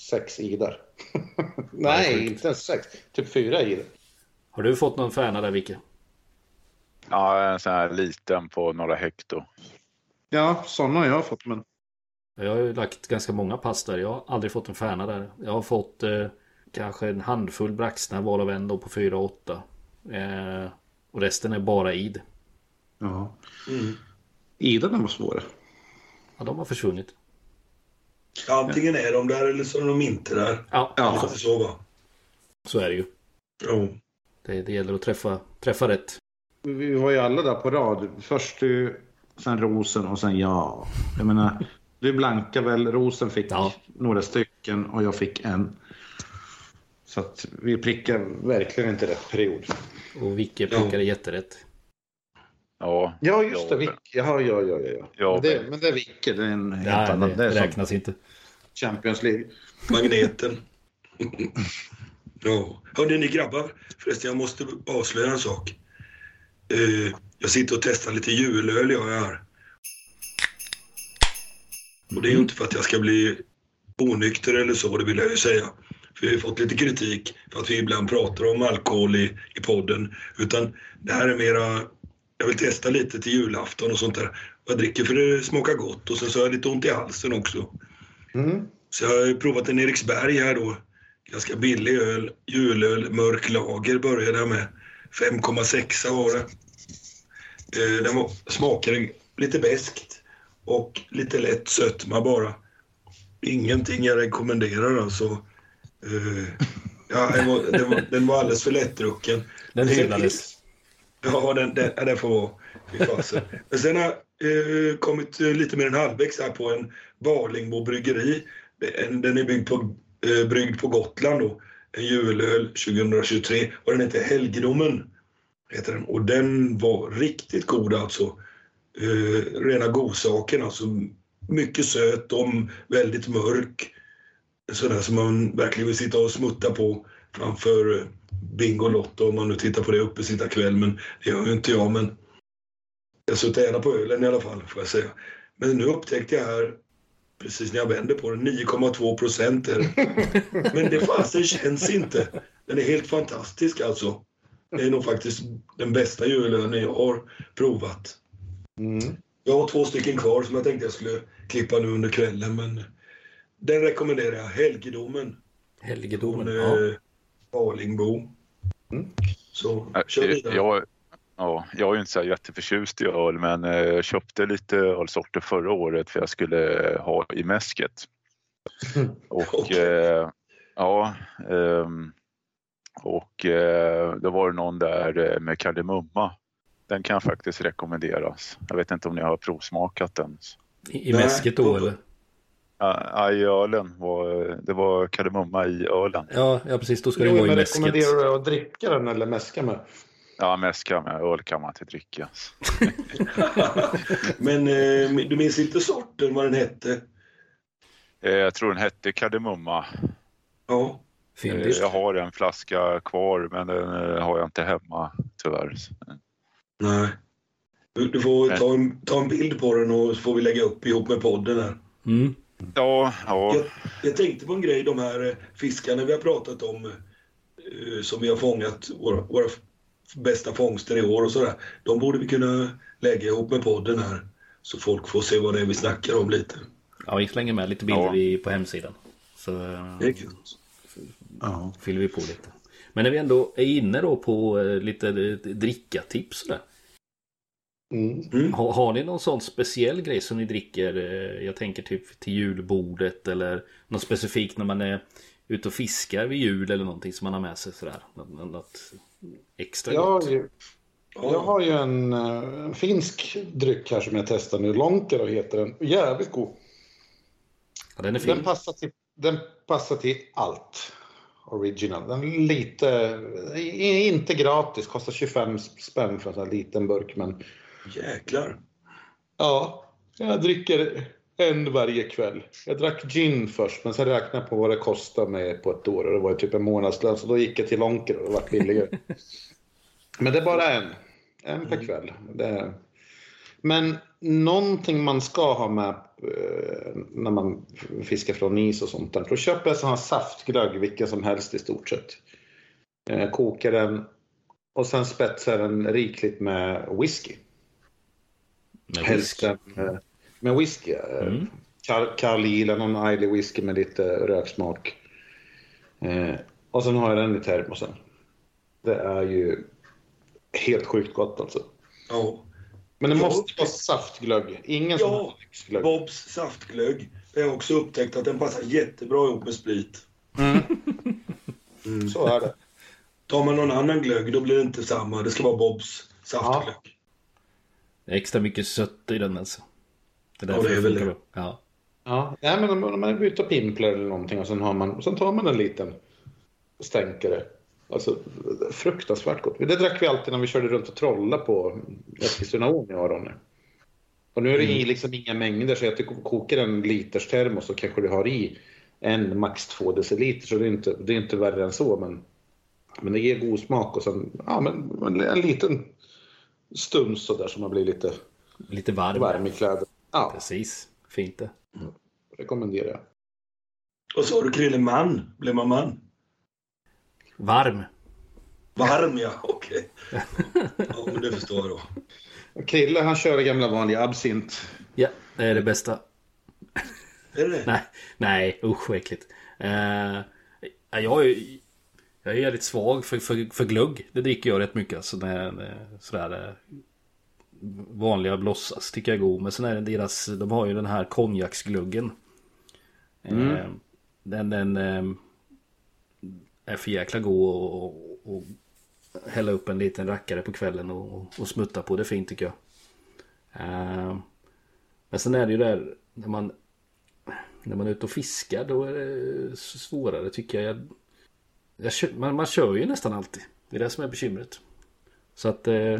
sex idar. [laughs] Nej, inte ens sex, typ fyra idar. Har du fått någon färna där Vicke? Ja, en sån här liten på några hekto. Ja, sådana har jag fått, men Jag har ju lagt ganska många pass där. Jag har aldrig fått en färna där. Jag har fått eh, kanske en handfull braxnar varav en då på 4-8. Eh, och resten är bara id. ja. Mm. Idarna var svåra. Ja, de har försvunnit. Antingen är de där eller så är de inte där. Ja, Ja, så va? så är det ju. Jo. Det, det gäller att träffa, träffa rätt. vi var ju alla där på rad. Först du, sen Rosen och sen jag. Jag menar, du blanka väl, Rosen fick Ja. några stycken och jag fick en. Så att vi prickar verkligen inte rätt period. Och Vicke Ja. plockade jätterätt. Ja, Ja, just det. Ja, Vick. Ja, ja, ja, ja. Ja, men, det, men- det är Vicke. Det är en helt Nej, annan. det, Det räknas inte. Champions League. Magneten. [laughs] ja. Hörni ni grabbar, förresten jag måste avslöja en sak. Eh, jag sitter och testar lite julöl jag här. Och det är ju inte för att jag ska bli onykter eller så, det vill jag ju säga. För vi har fått lite kritik för att vi ibland pratar om alkohol i, i podden. Utan det här är mera, jag vill testa lite till julafton och sånt där. Jag dricker för det smakar gott och sen så har jag lite ont i halsen också. Mm. Så jag har ju provat en Eriksberg här då. Ganska billig öl. Julöl, mörk lager började jag med. 5,6 var det. Eh, den var, smakade lite beskt och lite lätt sötma bara. Ingenting jag rekommenderar alltså. Eh, ja, den, var, den, var, alldeles för lättdrucken. Den Sen hyllades. Ja, den, den, den får vara. Fy fasen. Men sen har jag eh, kommit eh, lite mer än halvvägs här på en Barlingbo bryggeri. Den är byggd på, eh, bryggd på Gotland då. En julöl 2023 och den heter Helgedomen. Heter den. Och den var riktigt god alltså. Eh, rena godsaken alltså. Mycket söt om väldigt mörk. Sådär som man verkligen vill sitta och smutta på framför eh, Bingolotto om man nu tittar på det uppe sitta kväll. Men det gör ju inte jag. Men jag suttar gärna på ölen i alla fall får jag säga. Men nu upptäckte jag här precis när jag vänder på den 9,2 procent är det. [laughs] Men det fasen känns inte. Den är helt fantastisk alltså. Det är nog faktiskt den bästa julölen jag har provat. Mm. Jag har två stycken kvar som jag tänkte jag skulle klippa nu under kvällen, men den rekommenderar jag. Helgedomen Helgedomen. från Ja. Eh, Alingbo. Så Äh, kör vidare. Jag, ja, jag är inte så här jätteförtjust i öl men eh, jag köpte lite ölsorter förra året för jag skulle eh, ha i mäsket. [laughs] Och Okej. eh, ja, ehm, och eh, då var det någon där eh, med kardemumma. Den kan faktiskt rekommenderas. Jag vet inte om ni har provsmakat den. I, I mäsket då- eller? Ja, i ölen var det var kardemumma i ölen. Ja, ja precis. Då ska det Jo, vara i men mäsket. rekommenderar du att dricka den eller mäska med? Ja, mäska med öl kan man inte dricka. [laughs] Men eh, du minns inte sorten, vad den hette? Eh, Jag tror den hette kardemumma. Ja. Eh, Fyndigt. Jag har en flaska kvar men den eh, har jag inte hemma tyvärr. Nej. Du, du får ta en, ta en bild på den och så får vi lägga upp ihop med podden här. Mm. Ja, ja. Jag, jag tänkte på en grej, de här fiskarna vi har pratat om eh, som vi har fångat, våra, våra bästa fångster i år och sådär. De borde vi kunna lägga ihop med podden här så folk får se vad det är vi snackar om lite. Ja, vi slänger med lite bilder Ja. i, på hemsidan. Så eh, Det är kul. Ja. fyller vi på lite. Men när vi ändå är inne då på eh, lite drickatips sådär. Mm. Har, har ni någon sån speciell grej som ni dricker? eh, Jag tänker typ till julbordet eller något specifikt när man är ute och fiskar vid jul eller någonting som man har med sig sådär. Något, extra Jag, har gott. ju, jag har ju en, eh, en finsk dryck här som jag testar nu. Lonkero heter den. Jävligt god. Ja, den är Den fin. passar till, den passar till allt. Original. Den är lite, inte gratis, kostar 25 spänn för en sån här liten burk. Men Jäklar. ja, jag dricker en varje kväll. Jag drack gin först, men sen räknade jag på vad det kostade mig på ett år. Och det var typ en månadslön, så då gick jag till Lonkero och det var billigare. [laughs] men det är bara en. En per kväll. Det är... Men någonting man ska ha med eh, när man fiskar från is och sånt där. Då köper jag sån här saftglögg, vilken som helst i stort sett. Eh, kokar den och sen spetsar den rikligt med whisky. Med Helst whisky. eh, med whisky. eh, Mm. Car- Carl eller någon Islay whisky med lite röksmak. Eh, och sen har jag den i termosen. Det är ju helt sjukt gott alltså. Ja. Men det Ja. måste vara saftglögg. Ingen Ja. har lyxglögg. Bobs saftglögg. Jag har också upptäckt att den passar jättebra ihop med sprit. [laughs] Så är det. Tar man någon annan glögg då blir det inte samma. Det ska vara Bobs saftglögg. Det är extra mycket sött i den alltså. Det är Ja, därför det är väl det. bra. Ja. Ja, nej, men om om man och pimplar eller någonting och sen, har man, sen tar man en liten stänkare. Alltså fruktansvärt gott. Det drack vi alltid när vi körde runt och trollade på Eskilstunaån, jag och Ronny. Och nu är det i liksom inga mängder så att du kokar en liters termos så kanske du har i en max två deciliter så det är inte, det är inte värre än så men, men det ger god smak och sen ja, men, en, en liten stund så där så man blir lite Lite varm. varm i kläder. Ja, Precis. Fint det. rekommenderar jag. Och så har du Krille man. Blir man man? Varm. Varm ja, [laughs] okej. Ja, men det förstår jag då. Krille han kör det gamla vanliga absint. Ja, det är det bästa. Är det det? [laughs] Nej, nej usch vad äckligt. Uh, jag, är, jag är jävligt svag för, för, för glugg. Det dricker jag rätt mycket. Alltså, när, sådär, eh, vanliga blossas tycker jag är god. Men sen är det deras, de har ju den här konjaksgluggen. Eh, den den eh, är för jäkla god och, och, och hälla upp en liten rackare på kvällen och, och, och smutta på. Det är fint tycker jag. Eh, men sen är det ju där när man när man är ute och fiskar då är det svårare tycker jag. jag kör, man, man kör ju nästan alltid. Det är det som är bekymret. Så att... eh,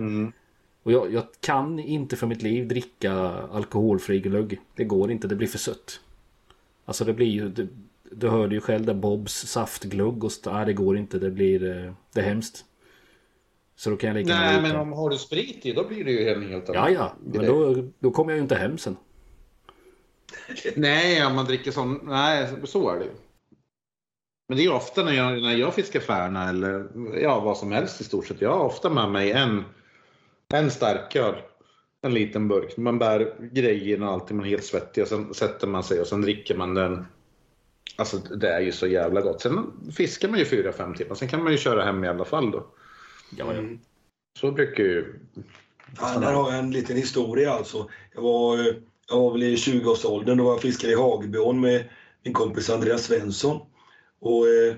Och jag, jag kan inte för mitt liv dricka alkoholfri glögg. Det går inte, det blir för sött. Alltså det blir ju... Du, du hörde ju själv där Bobs saftglugg och så, nej, det går inte, det blir... eh, Det är hemskt. Så då kan jag lika Nej, men om har du sprit i då blir det ju en helt annan Ja, ja. Men då, då kommer jag ju inte hem sen. [laughs] Nej, om man dricker sån... Nej, så är det ju. Men det är ofta när jag, när jag fiskar färna eller ja, vad som helst i stort sett. Jag har ofta med mig en, en starköl. en liten burk. Man bär grejerna och alltid, man är helt svettig och sen sätter man sig och sen dricker man den. Alltså det är ju så jävla gott. Sen fiskar man ju fyra fem timmar, sen kan man ju köra hem i alla fall då. Ja, ja. Mm. Så brukar ju... Ja, där har jag en liten historia alltså. Jag var, jag var väl i 20-årsåldern, då var jag fiskade i Hagebjörn med min kompis Andreas Svensson. Och, eh,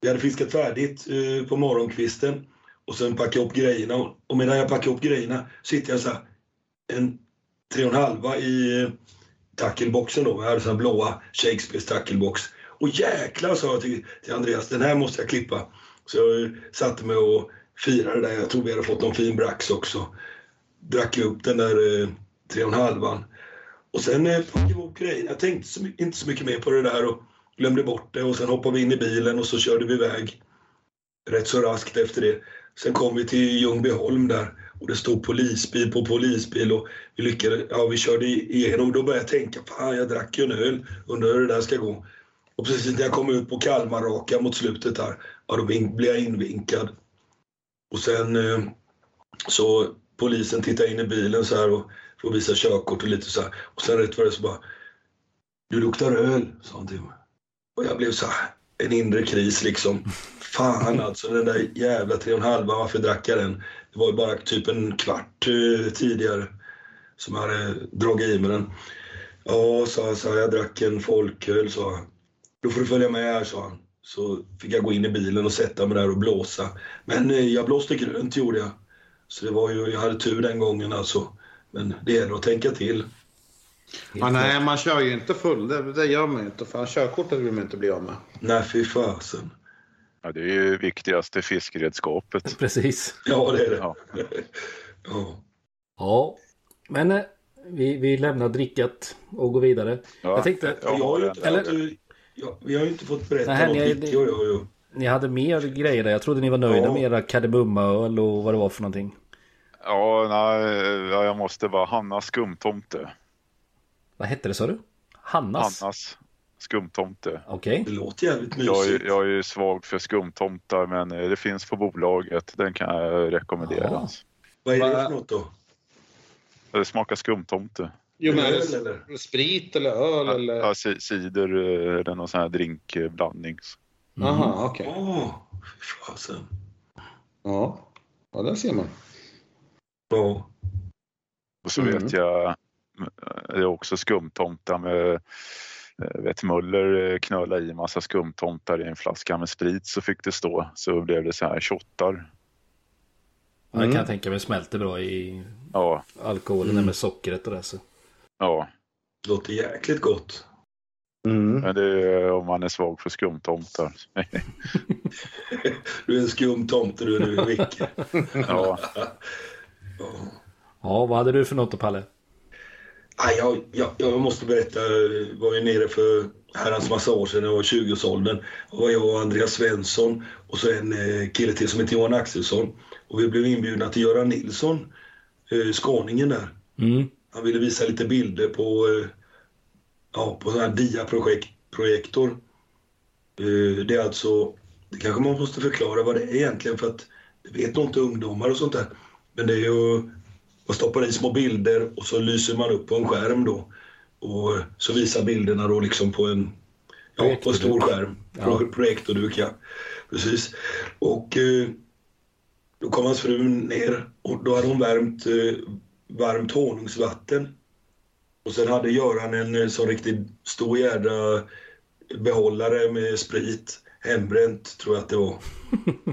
vi hade fiskat färdigt eh, på morgonkvisten och sen packade jag upp grejerna. Och medan jag packade upp grejerna sitter jag så här, en tre och en halva i eh, tackelboxen då. Jag hade sån blåa Shakespeares tackelbox. Och jäklar sa jag till, till Andreas, den här måste jag klippa. Så jag eh, satte mig och firade där. Jag tror vi hade fått någon fin brax också. Drack upp den där eh, tre och en halvan. Och sen eh, packade vi ihop grejerna. Jag tänkte så, inte så mycket mer på det där och glömde bort det. Och sen hoppade vi in i bilen och så körde vi iväg rätt så raskt efter det. Sen kom vi till Ljungbyholm där och det stod polisbil på polisbil och vi lyckades, ja vi körde igenom. Då började jag tänka, fan jag drack ju en öl, undrar hur det där ska gå. Och precis när jag kom ut på Kalmarraka mot slutet där, ja då blev jag invinkad. Och sen eh, så polisen tittade in i bilen så här och får visa körkort och lite så här. Och sen rätt vad det så bara, du luktar öl, sa han till mig. Och jag blev så här, en inre kris liksom. Fan alltså, den där jävla tre och en halva, varför drack jag den? Det var ju bara typ en kvart eh, tidigare som jag hade dragit i mig den. Ja, sa jag, sa jag, jag drack en folköl, sa han. Då får du följa med här, sa han. Så fick jag gå in i bilen och sätta mig där och blåsa. Men eh, jag blåste grönt gjorde jag. Så det var ju, jag hade tur den gången alltså. Men det gäller att tänka till. Ja, nej, man kör ju inte full. Det, det gör man ju inte. Fan, körkortet vill man inte bli av med. Nej, fy fasen. Ja, det är ju viktigaste fiskredskapet. [laughs] Precis. Ja, det är det. Ja. Ja. Ja, men eh, vi, vi lämnar drickat och går vidare. Ja, Jag tänkte- jag Jag har ju inte, Eller- fått, ja, vi har ju inte fått berätta Nej, något ni- Vicky och jag. ju. Ni hade mer grejer där. Jag trodde ni var nöjda Ja. med era kardemummaöl och vad det var för någonting. ja, nej, ja, jag måste vara Hannas skumtomte. Vad hette det sa du? Hannas? Hannas skumtomte. Okej. Det låter jävligt mysigt. Jag är, jag är ju svag för skumtomtar men eh, det finns på bolaget. Den kan jag rekommendera. Ja. Vad är det för något då? Det smakar skumtomte. Jo, men Öl, eller? sprit eller öl Ja, eller? ja, ci- cider eh, eller någon sån här drinkblandning. Jaha, okej. Åh, fy fasen. Ja. ja, där ser man. Ja. Och så Mm. vet jag, det är också skumtomtar med eh, vet Möller eh, knöla i massa skumtomtar i en flaska med sprit så fick det stå. Så blev det så här shottar. Kan Mm. jag tänka mig smälter bra i Ja, alkoholen Mm. med sockret och det. Så. ja. Det låter jäkligt gott. Mm. Men det är om man är svag för skumtomtar. [laughs] Du är en skum tomte du nu, [laughs] ja. Ja. Ja, vad hade du för något då Palle? Jag, jag, jag måste berätta, jag var ju nere för herrans massa år sedan, jag var 20-årsåldern. Då var jag och Andreas Svensson och så en eh, kille till som heter Johan Axelsson. Och vi blev inbjudna till Göran Nilsson, eh, skåningen där. Mm. Han ville visa lite bilder på, eh, ja, på sån här dia-projektor. Eh, det är alltså, det kanske man måste förklara vad det är egentligen för att det vet nog inte ungdomar och sånt där. Men det är ju, man stoppar i små bilder och så lyser man upp på en skärm då. Och så visar bilderna då liksom på en, ja, på en stor skärm. Ja. Pro- Projektorduk, ja. Precis. Och eh, då kom hans fru ner och då hade hon värmt eh, varmt honungsvatten. Och sen hade Göran en eh, sån riktigt stor jädra behållare med sprit. Hembränt tror jag att det var.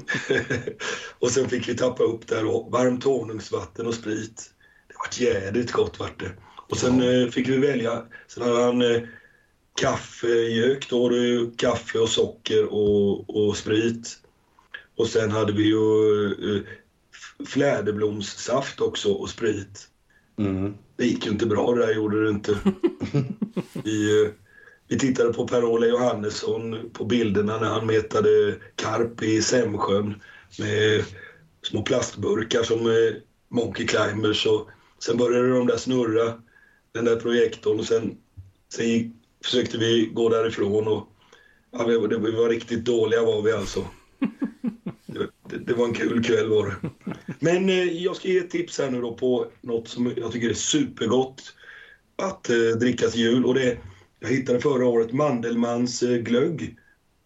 [laughs] och sen fick vi tappa upp där och varmt honungsvatten och sprit. Det vart jädrigt gott vart det. Och sen eh, fick vi välja. Sen hade han eh, kaffegök. Då var det kaffe och socker och, och sprit. Och sen hade vi ju eh, fläderblomssaft också och sprit. Mm. Det gick ju inte bra det där, gjorde det inte. [laughs] Vi, eh, vi tittade på Per-Ola Johannesson på bilderna när han metade karp i Sämsjön med små plastburkar som eh, Monkey Climbers. Och sen började de där snurra, den där projektorn och sen, sen gick, försökte vi gå därifrån och ja, vi, var- vi var riktigt dåliga var vi alltså. [laughs] Det det, var en kul kväll var det. Men eh, jag ska ge ett tips här nu då på något som jag tycker är supergott att eh, dricka till jul. Och det, jag hittade förra året Mandelmans eh, glögg.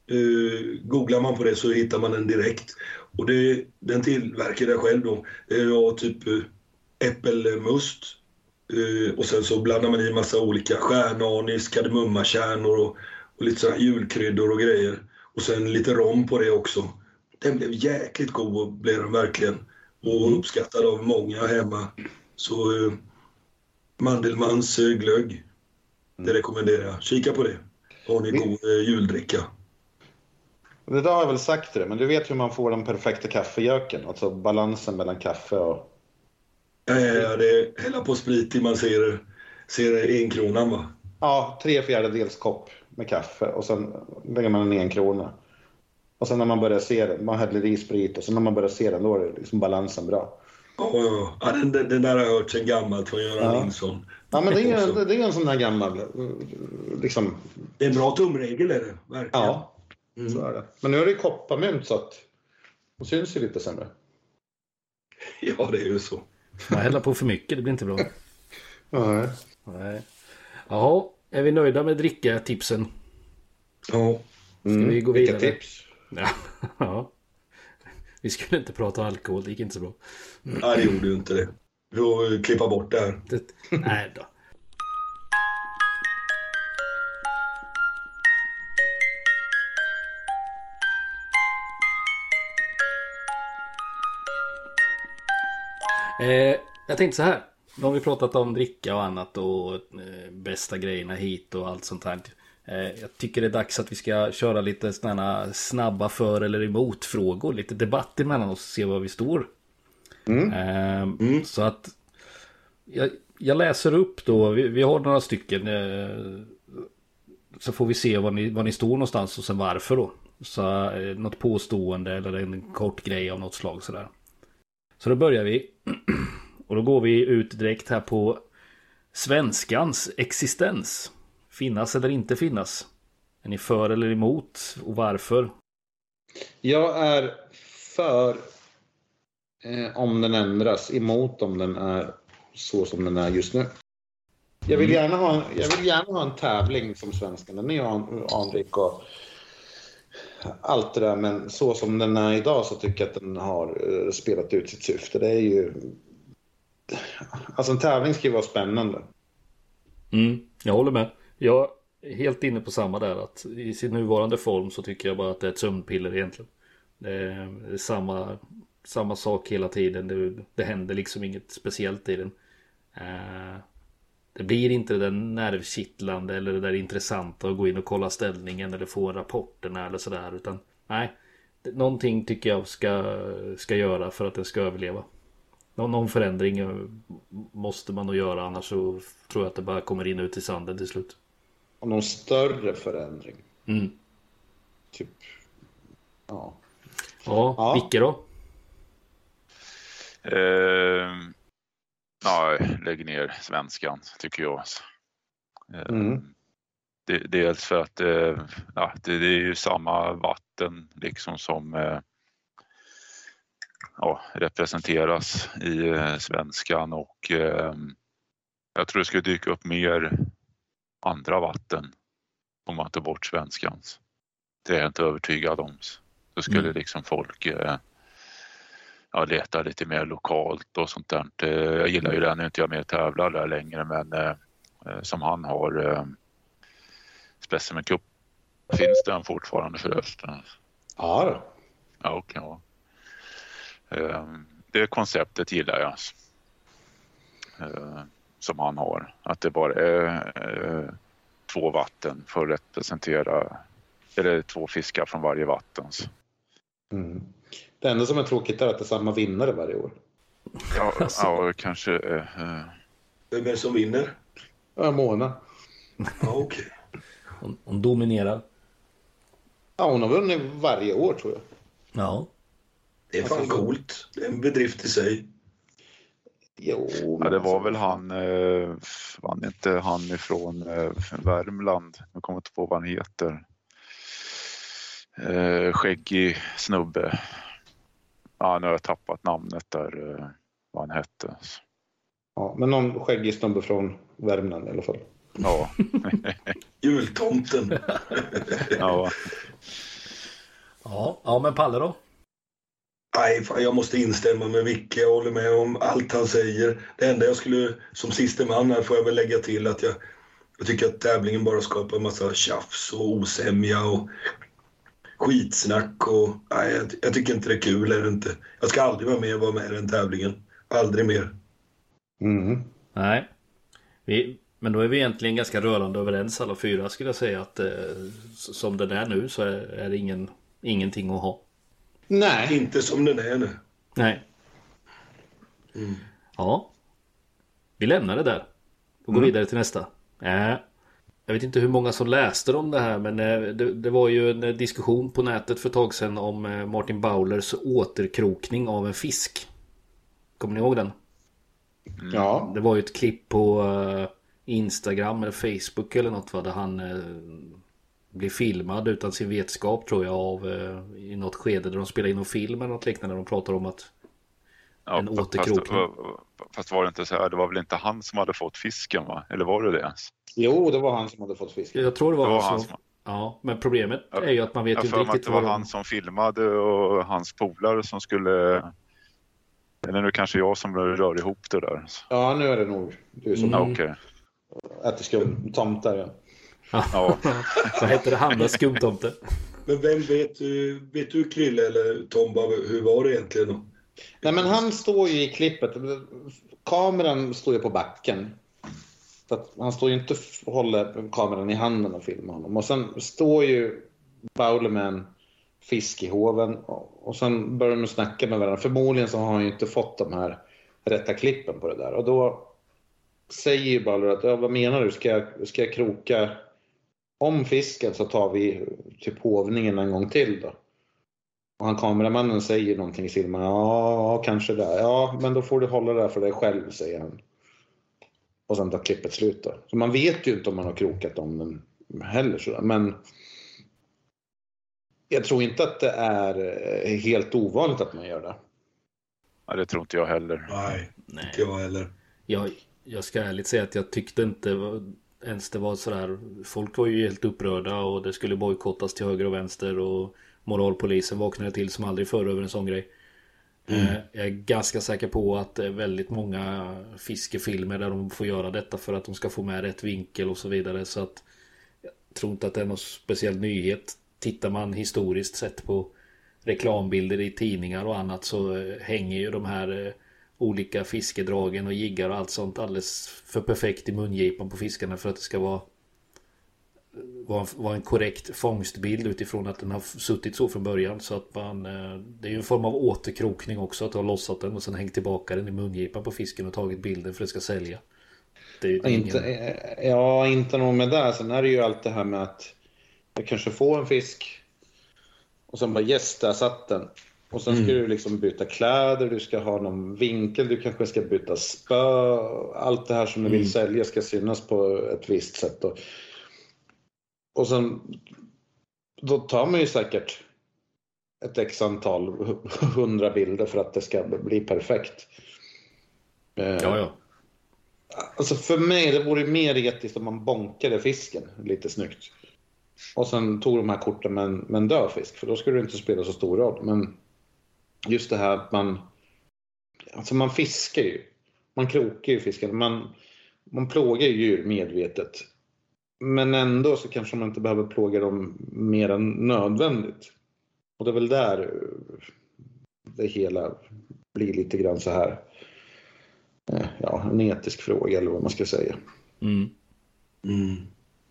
Eh, googlar man på det så hittar man den direkt. Och det, den tillverkade jag själv då. Det var typ eh, äppelmust. Eh, och sen så blandar man i massa olika stjärnanis, kardemummakärnor och, och lite sådana julkryddor och grejer. Och sen lite rom på det också. Den blev jäkligt god, blev den verkligen. Och uppskattad av många hemma. Så eh, Mandelmans eh, glögg, det rekommenderar jag. Kika på det. Har ni god eh, juldricka. Det där har jag väl sagt till dig, men du vet hur man får den perfekta kaffejöken? Alltså balansen mellan kaffe och... Ja, ja, ja, det är hälla på sprit till man ser, ser en kronan va? Ja, tre fjärdedels kopp med kaffe och sen lägger man en en krona. Och sen när man börjar se den, man häller i sprit och sen när man börjar se den, då är liksom balansen bra. Ja, ja, ja. den, den, den där har jag hört sedan gammalt från Göran Ja. Nilsson. Ja, men det är ju det är en sån där gammal, eh, liksom, Det är en bra tumregel är det, verkligen. ja, så är det. Men nu är det kopparmynt så att det syns ju lite sämre. [laughs] Ja, det är ju så. Man häller på för mycket, det blir inte bra. [laughs] Nej. Nej. Jaha, är vi nöjda med dricka-tipsen? Ja. Ska vi gå Mm. Vilka vidare? tips? Ja. [laughs] ja. Vi skulle inte prata alkohol, det gick inte så bra. Nej, det gjorde ju inte det. Vi får eh, klippa bort det här. Det... Nej då. Eh, jag tänkte så här. Nu har vi pratat om dricka och annat och eh, bästa grejerna hit och allt sånt här. Eh, jag tycker det är dags att vi ska köra lite sådana snabba för eller emot frågor. Lite debatt emellan oss och se var vi står. Eh, Så att jag, jag läser upp då, vi, vi har några stycken. Eh, så får vi se var ni, var ni står någonstans och sen varför då. Så eh, något påstående eller en kort grej av något slag sådär. Så då börjar vi. [clears throat] Och då går vi ut direkt här på svenskans existens. Finnas eller inte finnas. Är ni för eller emot och varför? Jag är för eh, om den ändras, emot om den är så som den är just nu. Jag vill gärna ha, jag vill gärna ha en tävling som svenskan. Den är ju an- anrik och allt det där. Men så som den är idag så tycker jag att den har eh, spelat ut sitt syfte. Det är ju... Alltså en tävling ska ju vara spännande. Mm, jag håller med. Jag är helt inne på samma där. Att I sin nuvarande form så tycker jag bara att det är ett sömnpiller egentligen. Det är samma, samma sak hela tiden. Det, det händer liksom inget speciellt i den. Eh, det blir inte det där nervkittlande eller det där intressanta att gå in och kolla ställningen eller få rapporterna eller sådär. Utan nej, någonting tycker jag ska, ska göra för att den ska överleva. Någon, någon förändring eh, måste man nog göra annars så tror jag att det bara kommer in ut i sanden till slut. Och någon större förändring. Mm. Typ... Ja. Ja, Ja. vilka då? Eh, nej, lägg ner svenskan tycker jag. Eh, Mm. det, dels för att eh, ja, det, det är ju samma vatten liksom som eh, ja, representeras i eh, svenskan och eh, jag tror det skulle dyka upp mer andra vatten om man tar bort svenskans. Det är jag inte övertygad om. Då skulle Mm. liksom folk eh, ja, leta lite mer lokalt och sånt där. Jag gillar ju det, nu är inte jag med och tävlar där längre men eh, eh, som han har eh, Specimen Cup. Finns den fortfarande förresten? Ja, då. Ja, okej. ja. Eh, Det konceptet gillar jag. Eh, Som han har. Att det bara är två vatten för att representera eller två fiskar från varje vatten. Mm. Det enda som är tråkigt är att det är samma vinnare varje år. Ja, [laughs] Alltså. ja kanske. eh, Vem är det som vinner? Ja, Mona. Ja, okej. Hon, hon dominerar. Ja, hon har vunnit varje år tror jag. Ja. Det är fan coolt. Det är en bedrift i sig. Jo, Ja, men det var alltså- väl han, eh, vann inte han ifrån eh, Värmland, jag kommer inte på vad han heter. Eh, skäggig snubbe. Ja, nu har jag tappat namnet där, eh, vad han hette. Ja, men någon skäggig snubbe från Värmland i alla fall. Ja, [laughs] Jultomten. ja. Ja, ja men Palle då? Nej, fan, jag måste instämma med Micke. Jag håller med om allt han säger. Det enda jag skulle, som siste man här får jag väl lägga till att jag, jag tycker att tävlingen bara skapar en massa tjafs och osämja och skitsnack. Och, nej, jag, jag tycker inte det är kul. Är det inte. Jag ska aldrig vara med och vara med i den tävlingen. Aldrig mer. Mm. Nej. Vi, men då är vi egentligen ganska rörande överens alla fyra skulle jag säga att eh, som den är nu så är, är det ingen, ingenting att ha. Nej, Inte som den är nu. Nej. Mm. Ja. Vi lämnar det där. Och går vidare till nästa. Äh. Jag vet inte hur många som läste om det här men eh, det, det var ju en eh, diskussion på nätet för ett tag sedan om eh, Martin Bowlers återkrokning av en fisk. Kommer ni ihåg den? ja. Det var ju ett klipp på Instagram eller Facebook eller något va, där han blir filmad utan sin vetskap tror jag av i något skede där de spelar in en film eller något liknande. De pratar om att ja En fast- återkrokning. Fast, fast var det inte så här, det var väl inte han som hade fått fisken va? Eller var det det? Jo, det var han som hade fått fisk. jag tror det var, Det var han han som, som... Ja, men problemet Ja, är ju att man vet Jag ju inte mig att riktigt det var han de... som filmade och hans polare som skulle... Eller nu kanske jag som rör ihop det där. Ja, nu är det nog du som Ja, okej. äter skumtomtar. Ja. Ja, [laughs] Vad hette det? Han med skumtomte? Men vem vet, du- vet du Krille eller Tomba, hur var det egentligen då? Nej, men han står ju i klippet. Kameran står ju på backen. Så att han står ju inte och håller kameran i handen och filmar honom. Och sen står ju Bowler med en fisk i hoven och sen börjar de snacka med varandra. Förmodligen så har han ju inte fått de här rätta klippen på det där. Och då säger ju Bowler att, ja, vad menar du? Ska jag, ska jag kroka om fisken så tar vi typ hovningen en gång till då? Och han kameramannen säger någonting i filmen. Ja, kanske det. Ja, men då får du hålla det för dig själv, säger han. Och sen tar klippet slut då. Så man vet ju inte om man har krokat om den heller. sådär. Men jag tror inte att det är eh, helt ovanligt att man gör det. ja, det tror inte jag heller. Nej, Nej. inte jag heller. Jag, jag ska ärligt säga att jag tyckte inte var- ens det var sådär. Folk var ju helt upprörda och det skulle bojkottas till höger och vänster och moralpolisen vaknade till som aldrig förr över en sån grej. Mm. Eh, jag är ganska säker på att det är väldigt många fiskefilmer där de får göra detta för att de ska få med rätt vinkel och så vidare. Så att jag tror inte att det är någon speciell nyhet. Tittar man historiskt sett på reklambilder i tidningar och annat så eh, hänger ju de här eh, olika fiskedragen och jiggar och allt sånt alldeles för perfekt i mungipan på fiskarna för att det ska vara vara vara en korrekt fångstbild utifrån att den har suttit så från början så att man eh, Det är ju en form av återkrokning också att du har lossat den och sen hängt tillbaka den i mungipan på fisken och tagit bilden för att det ska sälja. Det är Ja, Inte, ingen... eh, ja, inte nog med det. Sen är det ju allt det här med att jag kanske får en fisk och sen bara yes, där satt den. Och sen ska du liksom byta kläder, du ska ha någon vinkel, du kanske ska byta spö. Allt det här som du vill sälja ska synas på ett visst sätt. Och, och sen då tar man ju säkert ett x antal hundra bilder för att det ska bli perfekt. Eh, Ja, ja. Alltså för mig det vore mer etiskt om man bonkade fisken lite snyggt. Och sen tog de här korten med en, med en död fisk, för då skulle det inte spela så stor roll. Men just det här att man... Alltså man fiskar ju. Man krokar ju fisken. Man, man plågar ju djur medvetet. Men ändå så kanske man inte behöver plåga dem mer än nödvändigt. Och det är väl där det hela blir lite grann så här eh, ja, en etisk fråga eller vad man ska säga. Mm. Mm.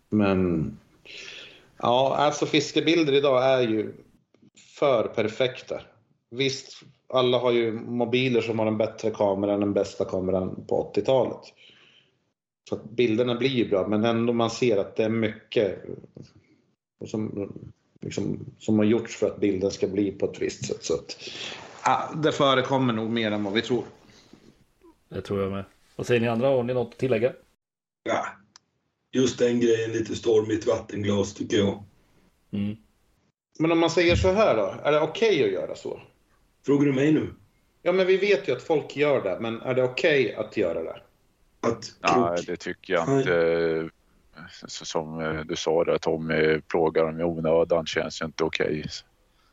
Men ja, alltså fiskebilder idag är ju för perfekta. Visst, alla har ju mobiler som har en bättre kamera än den bästa kameran på 80-talet. Så att bilderna blir ju bra, men ändå man ser att det är mycket som, liksom, som har gjorts för att bilden ska bli på ett visst sätt. Så att, ja, det förekommer nog mer än vad vi tror. Det tror jag med. Vad säger ni andra? Har ni något att tillägga? Ja. Just den grejen, lite stormigt vattenglas tycker jag. Mm. Men om man säger så här då, är det okej att göra så? Frågar du mig nu? Ja, men vi vet ju att folk gör det, men är det okej att göra det? Att Nej, krok... det tycker jag inte. Så Som eh, du sa där Tommy, plågar dem i onödan känns ju inte okej.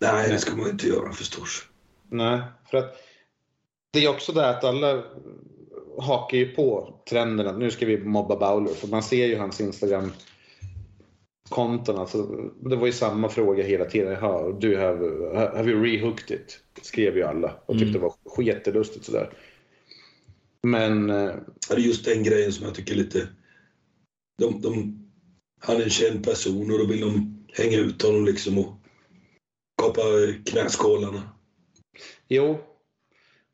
Nej, det ska man inte göra förstås. Nej, för att det är också det att alla hakar ju på trenden att nu ska vi mobba Bowler. För man ser ju hans Instagram-konton. Alltså, det var ju samma fråga hela tiden. Du have, have you rehooked it? Skrev ju alla och tyckte Mm. det var jättelustigt sådär. Men eh, Det är just den grejen som jag tycker lite... De, de, han är en känd person och då vill de hänga ut honom liksom och kapa knäskålarna. jo,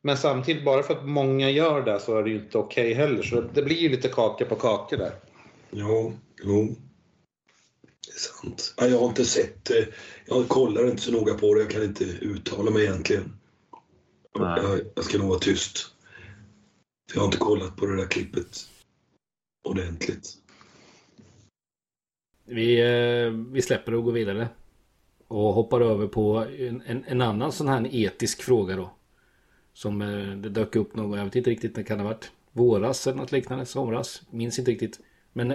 men samtidigt bara för att många gör det så är det ju inte okej heller. Så det blir ju lite kaka på kaka där. Ja, jo. Det är sant. Ja, jag har inte sett det. Jag kollar inte så noga på det. Jag kan inte uttala mig egentligen. Nej. Jag, jag ska nog vara tyst. Jag har inte kollat på det där klippet ordentligt. Vi, eh, vi släpper det och går vidare. Och hoppar över på en, en, en annan sån här etisk fråga då. Som eh, det dök upp någon, jag vet inte riktigt när det kan ha varit. Våras eller något liknande, somras. Minns inte riktigt. Men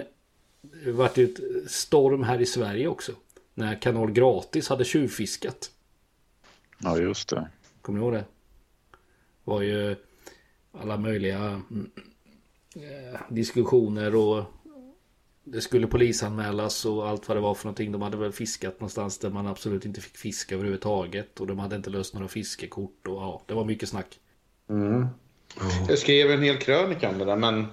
det vart ju ett storm här i Sverige också. När Kanal Gratis hade tjuvfiskat. Ja, just det. Kommer ni ihåg det? var ju alla möjliga eh, diskussioner och det skulle polisanmälas och allt vad det var för någonting. De hade väl fiskat någonstans där man absolut inte fick fiska överhuvudtaget. Och de hade inte löst några fiskekort och ja, det var mycket snack. Mm. Ja. Jag skrev en hel krönika om det där, men... [laughs]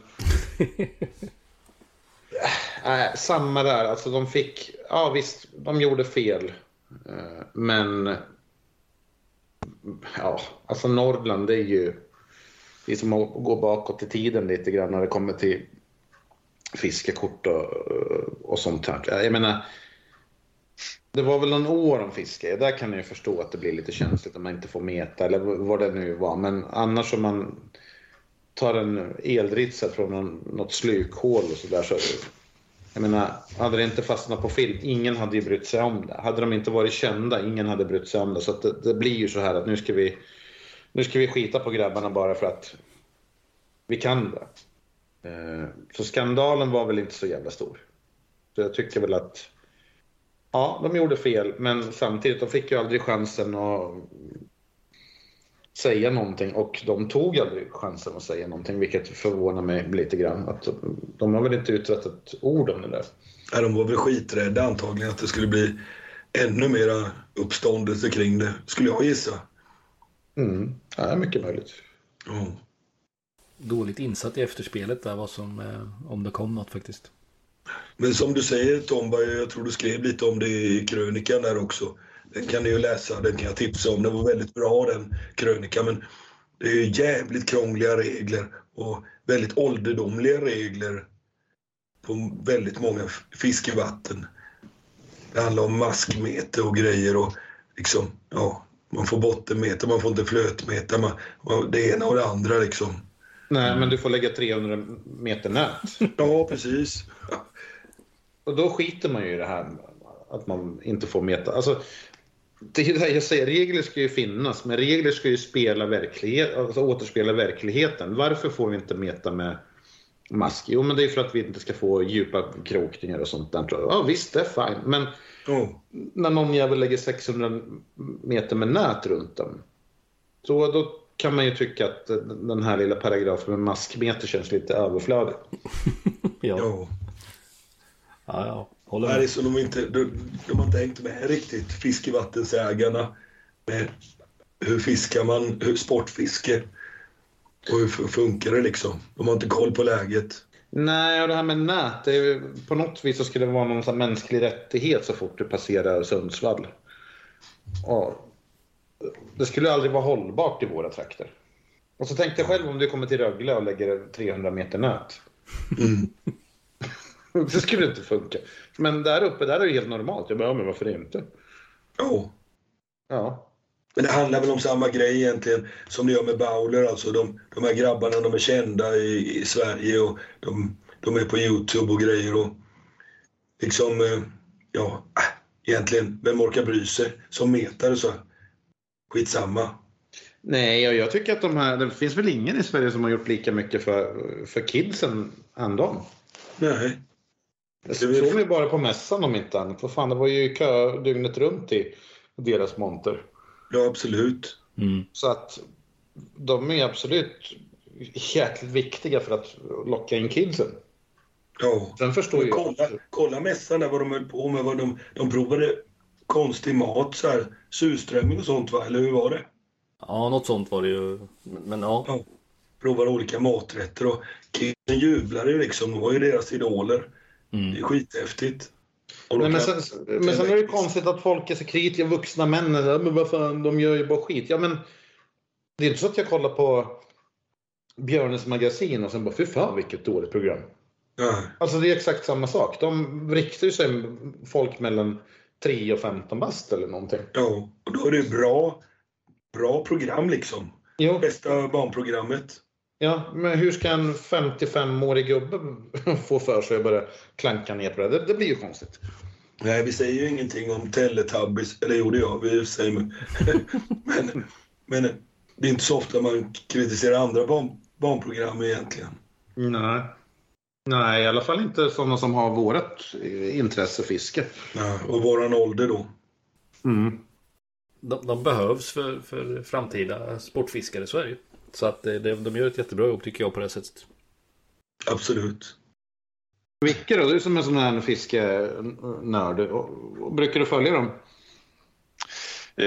äh, samma där. Alltså de fick... Ja visst, de gjorde fel. Eh, Men... Ja, alltså Norrland det är ju... Det är som att gå bakåt i tiden lite grann när det kommer till fiskekort och, och sånt här. Jag menar... Det var väl en år om fiske. Där kan jag förstå att det blir lite känsligt om man inte får meta eller vad det nu var. Men annars om man tar en eldritsa från någon, något slukhål och sådär så... Jag menar, hade det inte fastnat på film, ingen hade ju brytt sig om det. Hade de inte varit kända, ingen hade brytt sig om det. Så att det, det blir ju så här att nu ska vi... Nu ska vi skita på grabbarna bara för att vi kan det. Eh, så skandalen var väl inte så jävla stor. Så jag tycker väl att Ja, de gjorde fel, men samtidigt, de fick ju aldrig chansen att säga någonting och de tog aldrig chansen att säga någonting, vilket förvånar mig lite grann. Att de har väl inte utrett ett ord om det där. Nej, de var väl skiträdda antagligen att det skulle bli ännu mera uppståndelse kring det, skulle jag gissa. Mm. Ja, mycket möjligt. Ja. Dåligt insatt i efterspelet där vad som, eh, om det kom något faktiskt. Men som du säger Tomba, jag tror du skrev lite om det i krönikan där också. Den kan ni ju läsa, den kan jag tipsa om. Den var väldigt bra den krönikan. Men det är ju jävligt krångliga regler och väldigt ålderdomliga regler på väldigt många fiskevatten. Det handlar om maskmeter och grejer och liksom, ja, man får bottenmeter, man får inte flötmeter, man, man, det ena och det andra liksom. Nej, men du får lägga 300 meter nät. [laughs] Ja, precis. Och då skiter man ju i det här att man inte får meta. Alltså, det är det jag säger, regler ska ju finnas, men regler ska ju spela verklighet, alltså återspegla verkligheten. Varför får vi inte meta med mask? Jo, men det är för att vi inte ska få djupa krokningar och sånt där. Ja, visst, det är fine. Men Ja. när någon jävel lägger 600 meter med nät runt dem, så då kan man ju tycka att den här lilla paragrafen med maskmeter känns lite överflödig. [laughs] Ja, ja, ja. ja, håller Nej, det är med. så de inte, de, de har inte hängt med riktigt, fiskevattensägarna. Med hur fiskar man, hur sportfiske och hur funkar det liksom. De har inte koll på läget. Nej, och det här med nät, det är, ju- på något vis så skulle det vara någon mänsklig rättighet så fort du passerar Sundsvall. Ja, det skulle aldrig vara hållbart i våra trakter. Och så tänkte jag själv om du kommer till Rögle och lägger 300 meter nät. Mm. [laughs] Det skulle inte funka. Men där uppe, där är det helt normalt. Jag bara, ja, men varför inte? Ja, Ja. Men det handlar väl om samma grej egentligen som det gör med Bowler. Alltså de, de här grabbarna, de är kända i, i Sverige och de, de är på Youtube och grejer och liksom, eh, ja, äh, egentligen, vem orkar bry sig? Som metare så, skitsamma. Nej, och jag tycker att de här, det finns väl ingen i Sverige som har gjort lika mycket för, för kidsen än dem. Nej. Jag såg ni bara på mässan om inte annat. Vad fan, det var ju kö dygnet runt i deras monter. Ja, absolut. Mm. Så att de är absolut jäkligt viktiga för att locka in kidsen. Ja. Sen förstår Men jag... kolla, kolla mässan där vad de höll på med. Vad de, de provade konstig mat, så här, surströmming och sånt va? Eller hur var det? Ja, något sånt var det ju. Men ja. Ja. Provade olika maträtter och kidsen jublade ju liksom. De var ju deras idoler. Mm. Det är skithäftigt. Nej, men, sen, men sen är det konstigt att folk är så kritiska, vuxna män. Men vad fan, de gör ju bara skit. Ja, men det är inte så att jag kollar på Björnes magasin och sen bara fy fan vilket dåligt program. Ja. Alltså det är exakt samma sak. De riktar ju sig folk mellan 3 och 15 bast eller någonting. ja, och då är det bra, bra program liksom. Jo, Bästa barnprogrammet. Ja, men hur ska en 55-årig gubbe [laughs] få för sig att börja klanka ner på det? Det, det blir ju konstigt. Nej, vi säger ju ingenting om Teletubbies. Eller jo, det gör vi sig. Men, [laughs] men, men det är inte så ofta man kritiserar andra barn, barnprogram egentligen. Nej. Nej, i alla fall inte sådana som har vårt intresse fiske. Ja, och våran ålder då. Mm. De, de behövs för, för framtida sportfiskare i Sverige. Så att eh, de, de gör ett jättebra jobb tycker jag på det sättet. Absolut. Vilka då? Du som är sån här fiskenörd. Brukar du följa dem? Eh,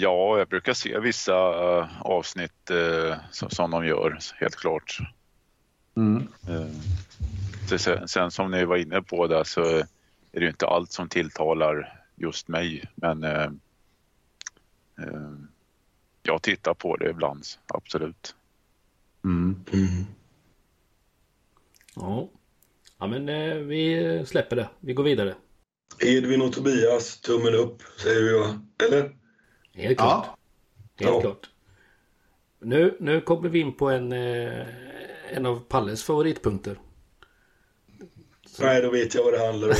ja, jag brukar se vissa eh, avsnitt eh, som, som de gör, helt klart. Eh, så sen, sen som ni var inne på där så är det ju inte allt som tilltalar just mig. Men eh, eh, jag tittar på det ibland, absolut. Mm. Ja. Ja men eh, vi släpper det. Vi går vidare. Edvin och Tobias, tummen upp, säger vi va? Eller? Helt klart. Ja. Helt Ja. klart. Nu, nu kommer vi in på en, eh, en av Palles favoritpunkter. Nej, då vet jag vad det handlar om.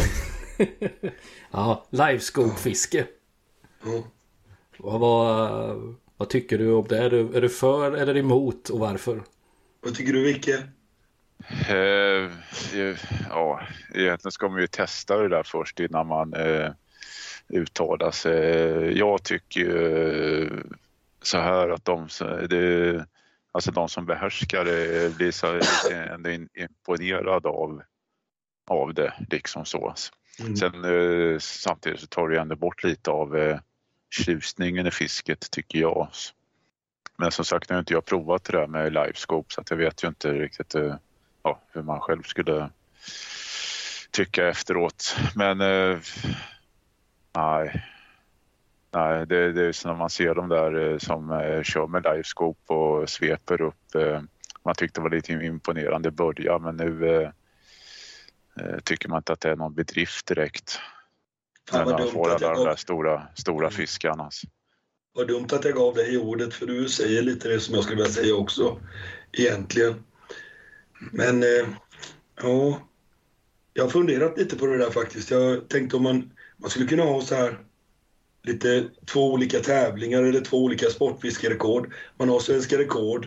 [laughs] Ja, livescope-fiske. Ja. Vad, vad, vad tycker du om det? Är du, är du för eller emot och varför? Vad tycker du, Vicke? Eh, eh, ja, egentligen ska man ju testa det där först innan man eh, uttalar sig. Jag tycker ju så här att de, det, alltså de som behärskar det blir så ändå imponerad av, av det. Liksom så. Mm. Sen samtidigt så tar det ändå bort lite av tjusningen i fisket tycker jag. Men som sagt, nu har inte jag provat det där med livescope så att jag vet ju inte riktigt eh, ja, hur man själv skulle tycka efteråt. Men eh, nej. Nej, det, det är som när man ser de där eh, som eh, kör med livescope och sveper upp. Eh, man tyckte det var lite imponerande i början men nu eh, eh tycker man inte att det är någon bedrift direkt. Fan När dumt, får att alla de där stora, stora Mm. fiskarna. alltså. vad dumt att jag gav dig ordet, för du säger lite det som jag skulle vilja säga också. Egentligen. Men, eh, ja. Jag har funderat lite på det där faktiskt. Jag tänkte om man, man skulle kunna ha så här lite två olika tävlingar eller två olika sportfiskerekord. Man har svenska rekord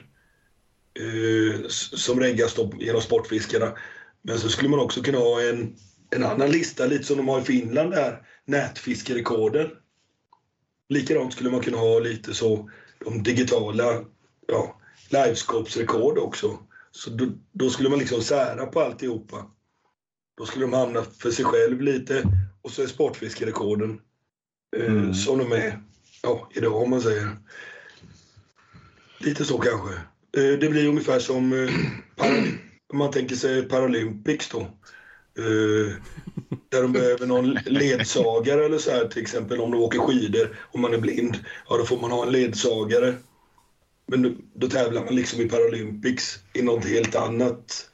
eh, som reggas genom Sportfiskarna. Men så skulle man också kunna ha en, en annan lista, lite som de har i Finland där, nätfiskerekorden. Likadant skulle man kunna ha lite så, de digitala ja, livescopes-rekord också. Så då, då skulle man liksom sära på alltihopa. Då skulle de hamna för sig själv lite och så är sportfiskerekorden eh, Mm. som de är ja, idag om man säger. Lite så kanske. Eh, det blir ungefär som eh, [clears throat] man tänker sig Paralympics då. Eh, där de behöver någon ledsagare eller så här till exempel om de åker skidor om man är blind. Ja, då får man ha en ledsagare. Men då, då tävlar man liksom i Paralympics i något helt annat.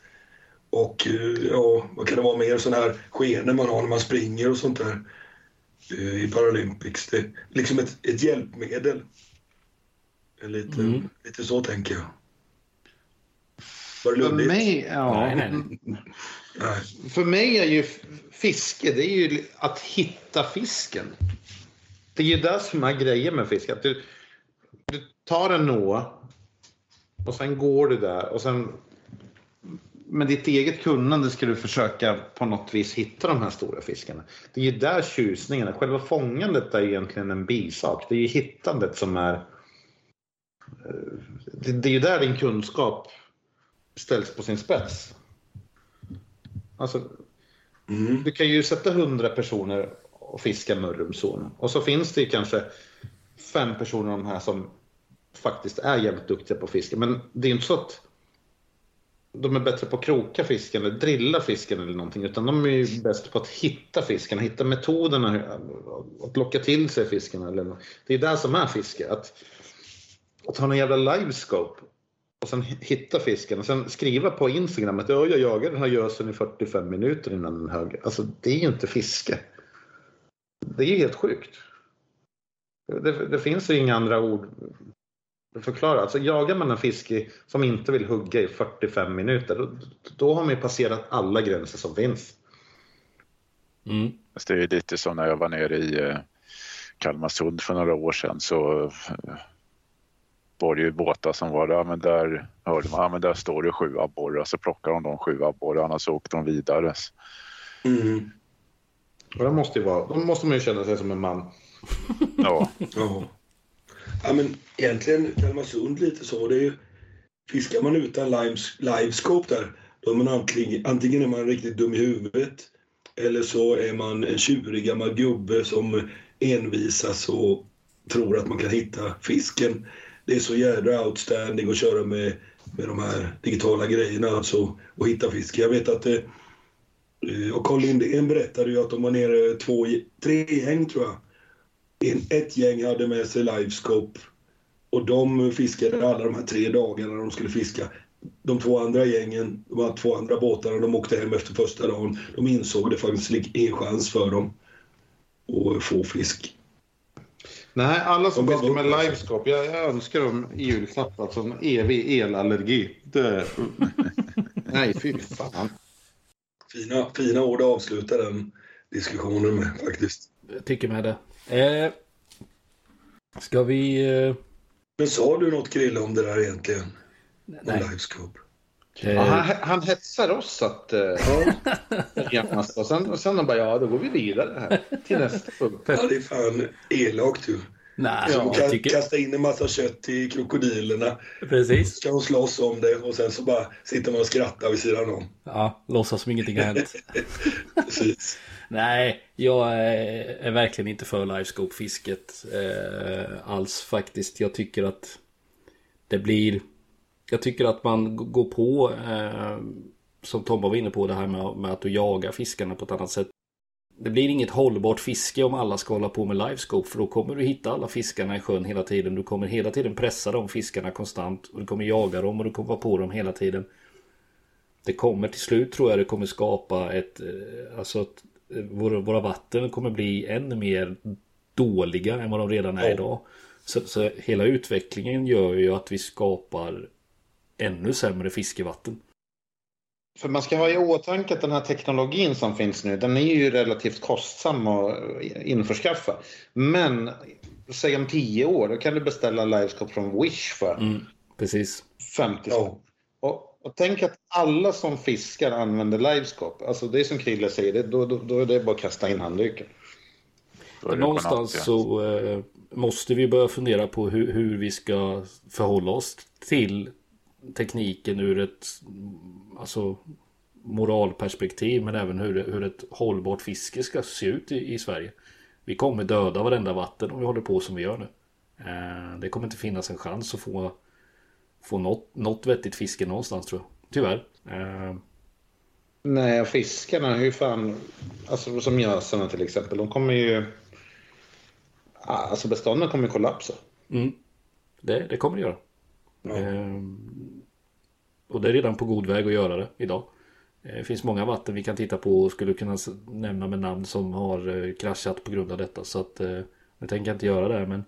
Och eh, ja, vad kan det vara mer sådana här skenor man har när man springer och sånt där eh, i Paralympics. Det är liksom ett, ett hjälpmedel. Lite, Mm. lite så tänker jag. Var det För luddigt? mig, ja. Nej, nej. Nej. För mig är ju fiske, det är ju att hitta fisken. Det är ju det som är grejen med fiske. Att du, du tar en nå och sen går du där och sen med ditt eget kunnande ska du försöka på något vis hitta de här stora fiskarna. Det är ju där tjusningen är. Själva fångandet är egentligen en bisak. Det är ju hittandet som är... eh, Det, det är ju där din kunskap ställs på sin spets. Alltså, Mm. du kan ju sätta hundra personer och fiska Mörrumsån. Och så finns det kanske fem personer av de här som faktiskt är jävligt duktiga på fiske. Men det är inte så att de är bättre på att kroka fisken eller drilla fisken eller någonting. Utan de är ju bäst på att hitta fisken, hitta metoderna att locka till sig fisken. Eller, det är det som är fiske. Att, att ha en jävla livescope och sen hitta fisken och sen skriva på Instagram att "Ja, jag jagar den här gösen i 45 minuter innan den hög. Alltså det är ju inte fiske. Det är ju helt sjukt. Det, det finns ju inga andra ord att förklara. Alltså jagar man en fiske som inte vill hugga i 45 minuter då, då har man ju passerat alla gränser som finns. Mm. Det är ju lite som när jag var nere i eh, Kalmarsund för några år sedan så eh, var det ju båtar som var där, men där hörde man, ja men där står det sju abborrar, så plockar de de sju abborrarna så åkte de vidare. Mm. Och det måste ju vara, då måste man ju känna sig som en man. Ja, [laughs] Ja. ja, men egentligen Kalmarsund lite så. Det är ju, fiskar man utan lives- livescope där, då är man antingen, antingen är man riktigt dum i huvudet eller så är man en tjurig gammal gubbe som envisas och tror att man kan hitta fisken. Det är så jädra outstanding att köra med, med de här digitala grejerna alltså och hitta fisk. Jag vet att det, och Carl Lindén berättade ju att de var nere två, tre gäng tror jag en, ett gäng hade med sig livescope och de fiskade alla de här tre dagarna de skulle fiska. De två andra gängen, de här två andra båtarna, de åkte hem efter första dagen. De insåg det fanns en chans för dem att få fisk. Nej, alla som bara- med livescope, jag, jag önskar dem i julklapp alltså en evig elallergi. Det... [laughs] Nej, fy fan. Fina, fina ord att avsluta den diskussionen med faktiskt. Jag tycker med det. Eh, ska vi... Eh, Men sa du något Krille om det där egentligen? Om nej. Ja, Eh, han, han hetsar oss att... [laughs] Uh, och sen, och sen bara, ja, då går vi vidare här till nästa punkt. Ja, det är fan elakt du. nej, Som kan tycker... kasta in en massa kött i krokodilerna. Precis. Ska de slåss om det och sen så bara sitter man och skrattar vid sidan om. Ja, låtsas som ingenting har hänt. [laughs] Precis. Nej, jag är, är verkligen inte för livescope-fisket eh, alls faktiskt. Jag tycker att det blir... Jag tycker att man går på, eh, som Tom var inne på, det här med, med att du jagar fiskarna på ett annat sätt. Det blir inget hållbart fiske om alla ska hålla på med livescope för då kommer du hitta alla fiskarna i sjön hela tiden. Du kommer hela tiden pressa de fiskarna konstant och du kommer jaga dem och du kommer vara på dem hela tiden. Det kommer till slut tror jag det kommer skapa ett, eh, alltså att eh, våra, våra vatten kommer bli ännu mer dåliga än vad de redan är idag. Så, så hela utvecklingen gör ju att vi skapar ännu sämre fiskevatten. För man ska ha i åtanke att den här teknologin som finns nu, den är ju relativt kostsam att införskaffa. Men säg om tio år, då kan du beställa livescope från Wish för Mm, precis. 50 Ja. spänn. Och, och tänk att alla som fiskar använder livescope. Alltså det är som Krille säger, det, då, då, då är det bara att kasta in handduken. Någonstans ja. så eh, måste vi börja fundera på hur, hur vi ska förhålla oss till tekniken ur ett alltså, moralperspektiv men även hur, hur ett hållbart fiske ska se ut i, i Sverige. Vi kommer döda varenda vatten om vi håller på som vi gör nu. Eh, det kommer inte finnas en chans att få, få något, något vettigt fiske någonstans tror jag. Tyvärr. Eh, Nej, fiskarna, hur fan, alltså som gösarna till exempel, de kommer ju... Alltså bestånden kommer kollapsa. Mm. Det, det kommer det göra. Ehm, och det är redan på god väg att göra det idag. Eh, Det finns många vatten vi kan titta på och skulle kunna nämna med namn som har eh, kraschat på grund av detta. Så att eh, nu tänker jag inte göra det. Men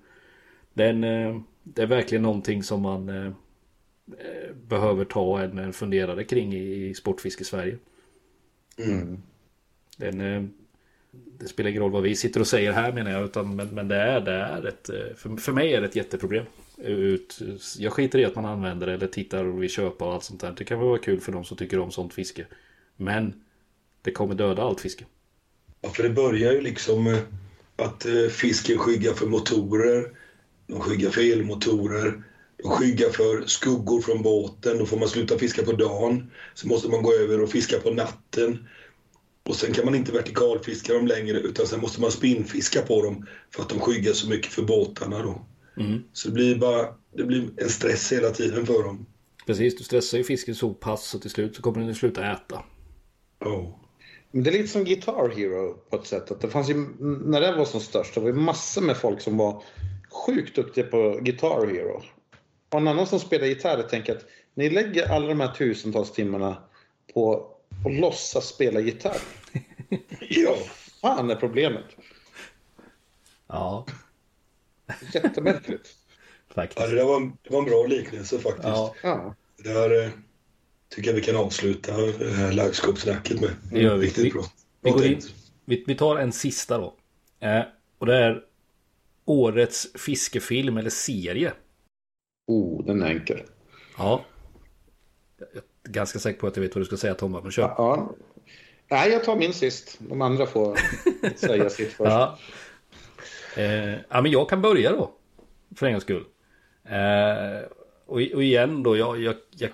den, eh, det är verkligen någonting som man eh, eh, behöver ta en, en funderare kring i, i Sportfiske Sverige. Mm. Den, eh, det spelar ingen roll vad vi sitter och säger här menar jag. Utan, men, men det, är, det är ett, eh, för, för mig är det ett jätteproblem ut. Jag skiter i att man använder det eller tittar och vill köpa och allt sånt där. Det kan väl vara kul för de som tycker om sånt fiske. Men det kommer döda allt fiske. Ja, för det börjar ju liksom med att eh, fisken skyggar för motorer. De skyggar för elmotorer. De skyggar för skuggor från båten. Då får man sluta fiska på dagen. Så måste man gå över och fiska på natten. Och sen kan man inte vertikalfiska dem längre utan sen måste man spinnfiska på dem för att de skyggar så mycket för båtarna då. Mm. Så det blir bara det blir en stress hela tiden för dem. Precis, du stressar ju fisken så pass så till slut så kommer den att sluta äta. Ja. Men det är lite som Guitar Hero på ett sätt. Att det fanns ju, när det var som störst, det var ju massor med folk som var sjukt duktiga på Guitar Hero. Och en annan som spelar gitarr tänker att ni lägger alla de här tusentals timmarna på att låtsas spela gitarr. [laughs] ja. fan är problemet? Ja, Jättemärkligt. [laughs] ja faktiskt. det, där var, en- det var en bra liknelse faktiskt. Ja, Ja. Det här eh, tycker jag vi kan avsluta det här liveskoppsnacket med. Det gör vi. Riktigt Vi- bra. vi går in. vi, vi tar en sista då. Eh, och det är årets fiskefilm eller serie. Oh, den är enkel. Ja. Jag är ganska säker på att jag vet vad du ska säga Tomma, men kör. Ja. Nej, jag tar min sist. De andra får [laughs] säga sitt först. Ja. Eh, ja, men jag kan börja då. För en gångs skull. Eh, och, och igen då, jag, jag, jag,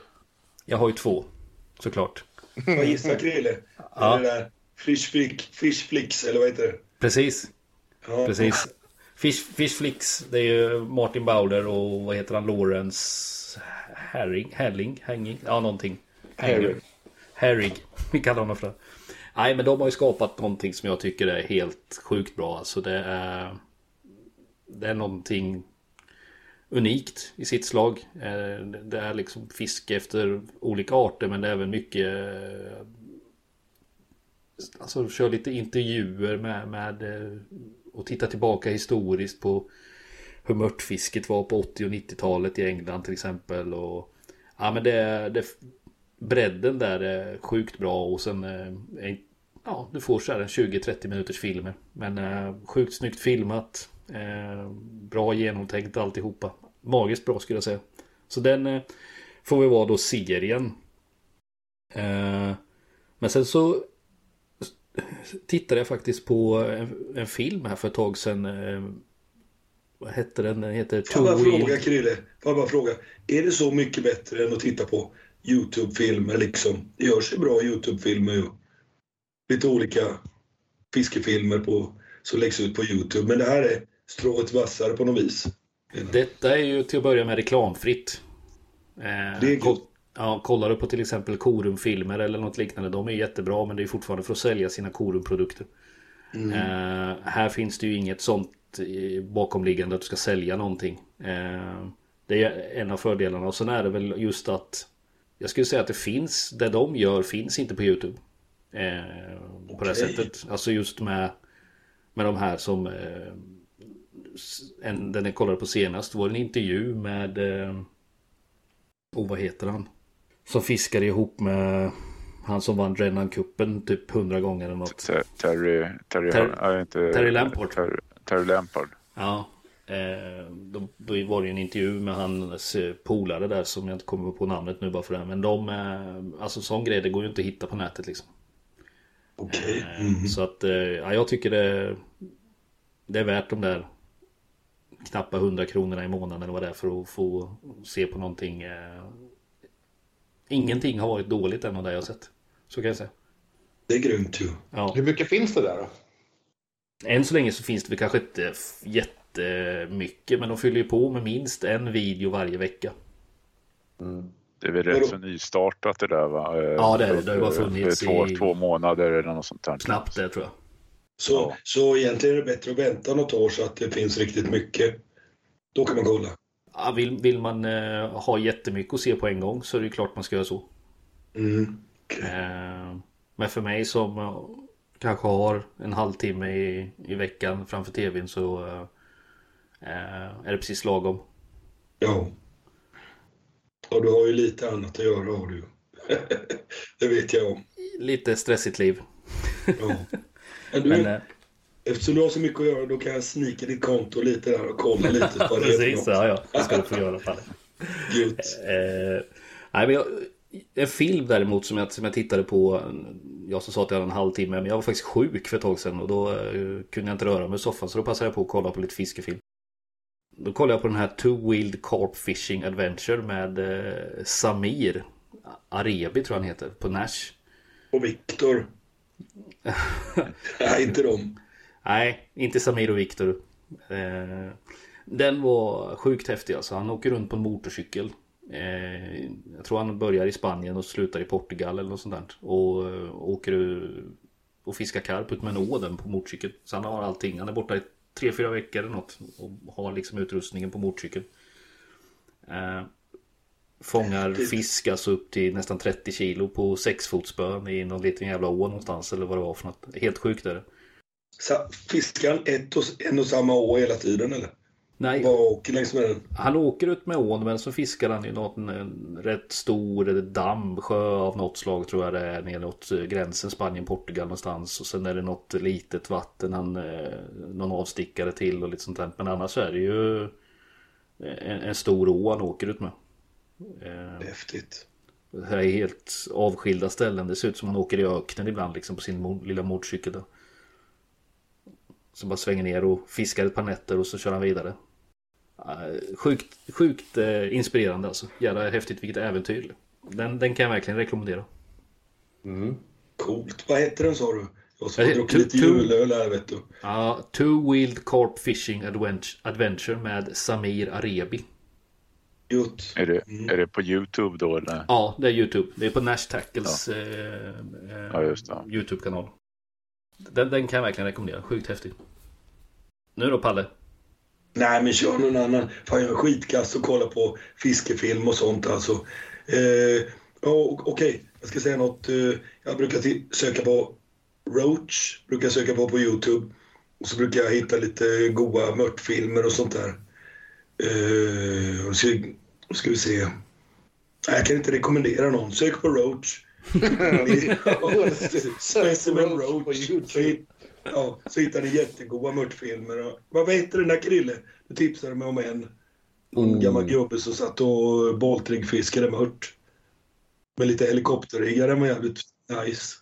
jag har ju två. Såklart. [laughs] Vad gissar Krille? Ja. Det där Fish, flick, eller vad heter det? Precis. Ja. Precis. Fish, Fish Flicks, det är ju Martin Bowder och vad heter han? Lawrence Herring? Herling? Hanging? Ja, någonting. Herring. Herrig. [laughs] Vi kallar honom för det. Nej, men de har ju skapat någonting som jag tycker är helt sjukt bra. Alltså det är... Det är någonting unikt i sitt slag. Eh, det är liksom fiske efter olika arter men det är även mycket eh, Alltså kör lite intervjuer med, med eh, och titta tillbaka historiskt på hur mörtfisket var på 80 och 90-talet i England till exempel. Och, ja men det, det bredden där är sjukt bra och sen ja du får så här en 20-30 minuters filmer. Men sjukt snyggt filmat. Eh, bra genomtänkt alltihopa. Magiskt bra skulle jag säga. Så den eh, får vi vara då serien. Eh, men sen så tittade jag faktiskt på en, en film här för ett tag sedan. Eh, vad hette den? Den heter Får jag bara fråga. Krille? Får jag bara fråga? Är det så mycket bättre än att titta på YouTube-filmer liksom? Det görs ju bra YouTube-filmer ju. Lite olika fiskefilmer på, som läggs ut på YouTube. Men det här är strået vassare på något vis. Detta är ju till att börja med reklamfritt. Eh, Det är ko- ja, kollar du på till exempel Korumfilmer eller något liknande. De är jättebra men det är fortfarande för att sälja sina Korumprodukter. Eh, här finns det ju inget sånt eh, bakomliggande att du ska sälja någonting. Eh, det är en av fördelarna och sen är det väl just att jag skulle säga att det finns, det de gör finns inte på YouTube. Eh, På det sättet. Alltså just med, med de här som eh, en, den jag kollade på senast var en intervju med eh, oh, vad heter han? Som fiskade ihop med han som vann Drennan-cupen typ hundra gånger eller något. Ter- Terry, Terry, Ter- ja, inte, Terry Lampard. Ter, Terry Lampard. Ja. Eh, då, då var det en intervju med hans eh, polare där som jag inte kommer på namnet nu bara för det. Men de, eh, alltså sån grej det går ju inte att hitta på nätet liksom. Okej. Eh, Mm. Så att, eh, ja, jag tycker det, det är värt de där knappa 100 kronorna i månaden eller vad det är för att få se på någonting. Eh, ingenting har varit dåligt än av det jag har sett. Så kan jag säga. Det är grymt ju. Ja. Hur mycket finns det där då? Än så länge så finns det väl kanske inte jättemycket men de fyller ju på med minst en video varje vecka. Det är väl rätt så nystartat det där va? Eh, Ja, det är det. Det har ju bara funnits två, i- två månader eller något sånt där. Knappt det tror jag. Så, Ja. så egentligen är det bättre att vänta något år så att det finns riktigt mycket. Då kan man kolla. Ja, vill, vill man eh, ha jättemycket att se på en gång så är det klart man ska göra så. Mm. Eh, men för mig som eh, kanske har en halvtimme i, i veckan framför tvn så eh, eh, är det precis lagom. Ja. Och du har ju lite annat att göra har du [laughs] det vet jag om. Lite stressigt liv. Ja. [laughs] Men du, Men eh, Eftersom du har så mycket att göra då kan jag snika ditt konto lite där och kolla lite vad det Precis, ja, ja. Det ska du få göra Palle. [laughs] Gud. Eh, nej, men jag, en film däremot som jag, som jag tittade på. Jag som sa att jag hade en halvtimme. Men jag var faktiskt sjuk för ett tag sedan. Och då eh, kunde jag inte röra mig i soffan. Så då passade jag på att kolla på lite fiskefilm. Då kollade jag på den här Two-Wheeled Carp Fishing Adventure med eh, Samir Arebi tror jag han heter. På Nash. Och Viktor. [laughs] Nej, inte dem. Nej, inte Samir och Viktor. Eh, den var sjukt häftig alltså. Han åker runt på en motorcykel. Eh, jag tror han börjar i Spanien och slutar i Portugal eller något sånt där. Och eh, åker och fiskar karp ut med en åden på motorcykel. Så han har allting. Han är borta i tre, fyra veckor eller något. Och har liksom utrustningen på motorcykeln. Eh, Eh, fångar fisk alltså upp till nästan 30 kilo på sexfotsspön i någon liten jävla å någonstans. Eller vad det var för något. Helt sjukt är det. Fiskar ett och, en och samma å hela tiden eller? Nej, Bara åker längs med den? Han åker ut med ån men så fiskar han i något, en rätt stor damm, sjö av något slag tror jag det är. Ner mot eh, gränsen Spanien-Portugal någonstans. Och sen är det något litet vatten, han, eh, någon avstickare till och lite sånt där. Men annars är det ju en, en stor å han åker ut med. Eh, Häftigt. Det här är helt avskilda ställen. Det ser ut som han åker i öknen ibland liksom på sin mo- lilla motorcykel. Så bara svänger ner och fiskar ett par nätter och så kör han vidare. Eh, Sjukt, sjukt eh, inspirerande alltså. Jävla häftigt vilket äventyr. Den, den kan jag verkligen rekommendera. Coolt. Vad heter den sa du? Jag som har druckit lite julöl här vet du. Ja, Two-Wheeled Carp Fishing Advent- Adventure med Samir Arebi. Jutt. Är det, Mm. är det på Youtube då eller? Ja, det är Youtube. Det är på Nash Tackles eh, eh, Ja. Youtube-kanal. Den, den kan jag verkligen rekommendera. Sjukt häftig. Nu då Palle? Nej, men kör någon annan. Fan, jag är skitkass och kolla på fiskefilm och sånt alltså. Eh, ja, o- Okej, jag ska säga något. Eh, jag brukar söka på Roach, brukar jag söka på på Youtube. Och så brukar jag hitta lite goa mörtfilmer och sånt där. Eh, och så då ska vi se. Jag kan inte rekommendera någon. Sök på Roach. [laughs] Specimen Roach på. YouTube. Ja, så hittar ni jättegoda mörtfilmer. Vad heter den där Krille? Du tipsade mig om en. En gammal gubbe som satt och bolltriggfiskade mört. Med lite helikopterriggar. Den var jävligt nice.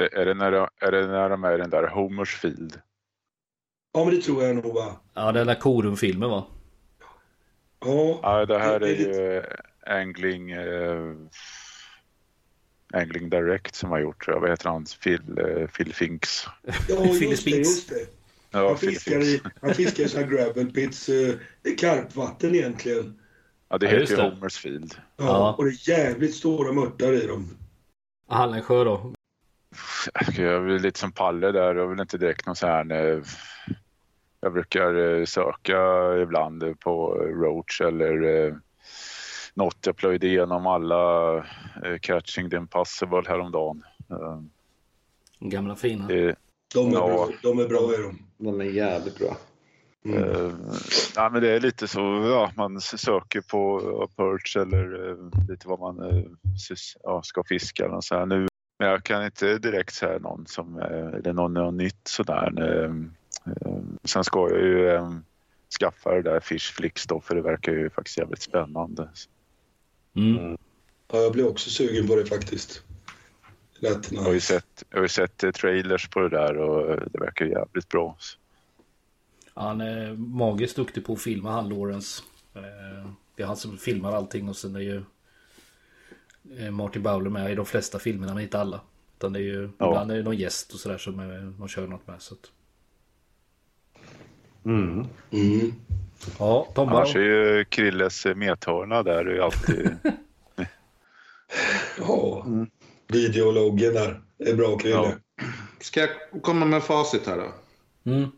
Är, är, det när, är det när de är i den där Homersfield? Ja, men det tror jag nog va. Ja, den där Korum-filmen va? Ja, Ja, det här Det är är lite- ju Angling, eh, Angling Direct som har gjort det. Vad heter han? Phil, eh, Phil Finks. ja just det, just det. Ja, Han Phil fiskar i, han fiskar i här gravel pits. eh, Det är karpvatten egentligen. Ja, det Ja, heter ju det. Homersfield. Ja, Ja. Och det är jävligt stora mörtar i dem. Hallensjö då? Jag är väl lite som Palle där. Jag vill inte direkt någon sån här... Jag brukar eh, söka ibland på Roach eller eh, något. Jag plöjde igenom alla eh, Catching the Impossible häromdagen. Eh, gamla fina. De är, Ja. bra, de är bra i dem. De är jävligt bra. Eh, ja, men det är lite så, ja, man söker på perch eller eh, lite vad man ja, ska fiska. Och så här. Nu, men jag kan inte direkt säga någon som, eller någon, någon nytt sådär. Eh, sen ska jag ju eh, skaffa det där Fishflix då, för det verkar ju faktiskt jävligt spännande. Mm. Ja, jag blir också sugen på det faktiskt. Lätt Jag har ju nice. sett, jag har ju sett eh, trailers på det där och eh, det verkar jävligt bra. Han är magiskt duktig på att filma han Lawrence. Eh, Det är han som filmar allting och sen är ju Martin Bowler med i de flesta filmerna men inte alla. Utan det är ju Ja. ibland är det någon gäst och sådär som är, de kör något med. Så att, Mm. Mm. ja, Tomma Annars är ju Krilles eh, methörna där är ju alltid... [laughs] Ja, videologgen där. Det är bra Krille. Ja. Ska jag komma med facit här då? Mm.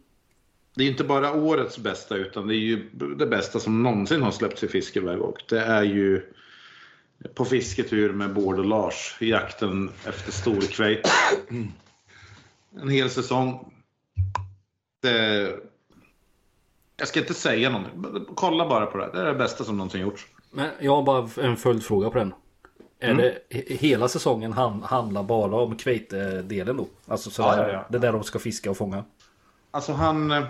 Det är inte bara årets bästa utan det är ju det bästa som någonsin har släppts i fiskeväg och det är ju på fisketur med Bård och Lars i jakten efter storkvejt. [clears throat] En hel säsong. Det... Jag ska inte säga någonting. Kolla bara på det. Det är det bästa som någonsin gjorts. Men jag har bara en följdfråga på den. Är Mm. det he- hela säsongen han, handlar bara om kveite-delen då? Alltså sådär, Ja, ja, ja. det där de ska fiska och fånga? Alltså han... eh,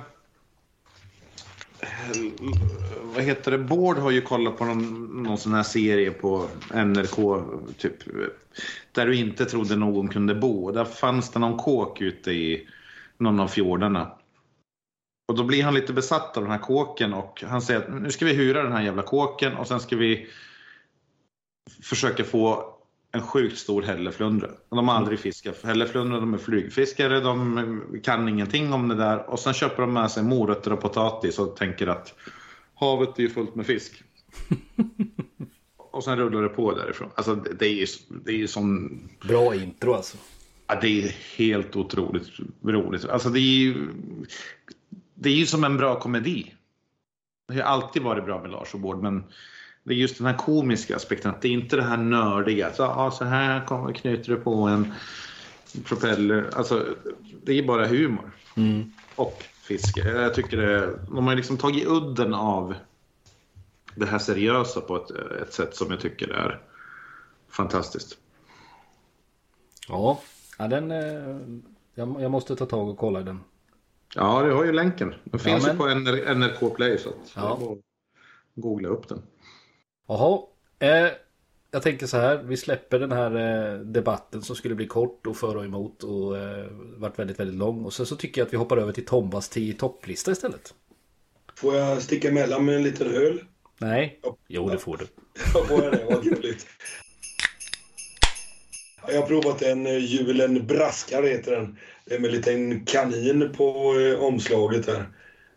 Vad heter det? Bård har ju kollat på någon, någon sån här serie på NRK, typ. Där du inte trodde någon kunde bo. Där fanns det någon kåk ute i någon av fjordarna. Och då blir han lite besatt av den här kåken och han säger att nu ska vi hyra den här jävla kåken och sen ska vi försöka få en sjukt stor hälleflundra. Och De har aldrig fiskat hälleflundra, de är flygfiskare, de kan ingenting om det där. Och sen köper de med sig morötter och potatis och tänker att havet är ju fullt med fisk. och sen rullar det på därifrån. Alltså det är ju, det är ju som Bra intro alltså. Ja, det är helt otroligt roligt. Alltså det är ju, det är ju som en bra komedi. Det har alltid varit bra med Lars och Bård, men det är just den här komiska aspekten. Att det är inte det här nördiga. Så, ja, så här kommer, knyter du på en propeller. Alltså, det är bara humor. Och fiske. Jag tycker det, de har liksom tagit udden av det här seriösa på ett, ett sätt som jag tycker är fantastiskt. Ja, ja den... eh, Jag, jag måste ta tag och kolla den. Ja, du har ju länken. Den finns men- ju på NR, NRK Play så att Ja. bara googla upp den. Jaha. Eh, jag tänker så här. Vi släpper den här eh, debatten som skulle bli kort och för och emot och eh, varit väldigt, väldigt lång. Och sen så tycker jag att vi hoppar över till Tombas 10 topplista istället. Får jag sticka emellan med en liten öl? Nej? Jo, det får du. [laughs] Ja, får jag det? Vad gulligt. Ja, Jag har provat en eh, julen braskar heter den. Det är med en liten kanin på eh, omslaget där.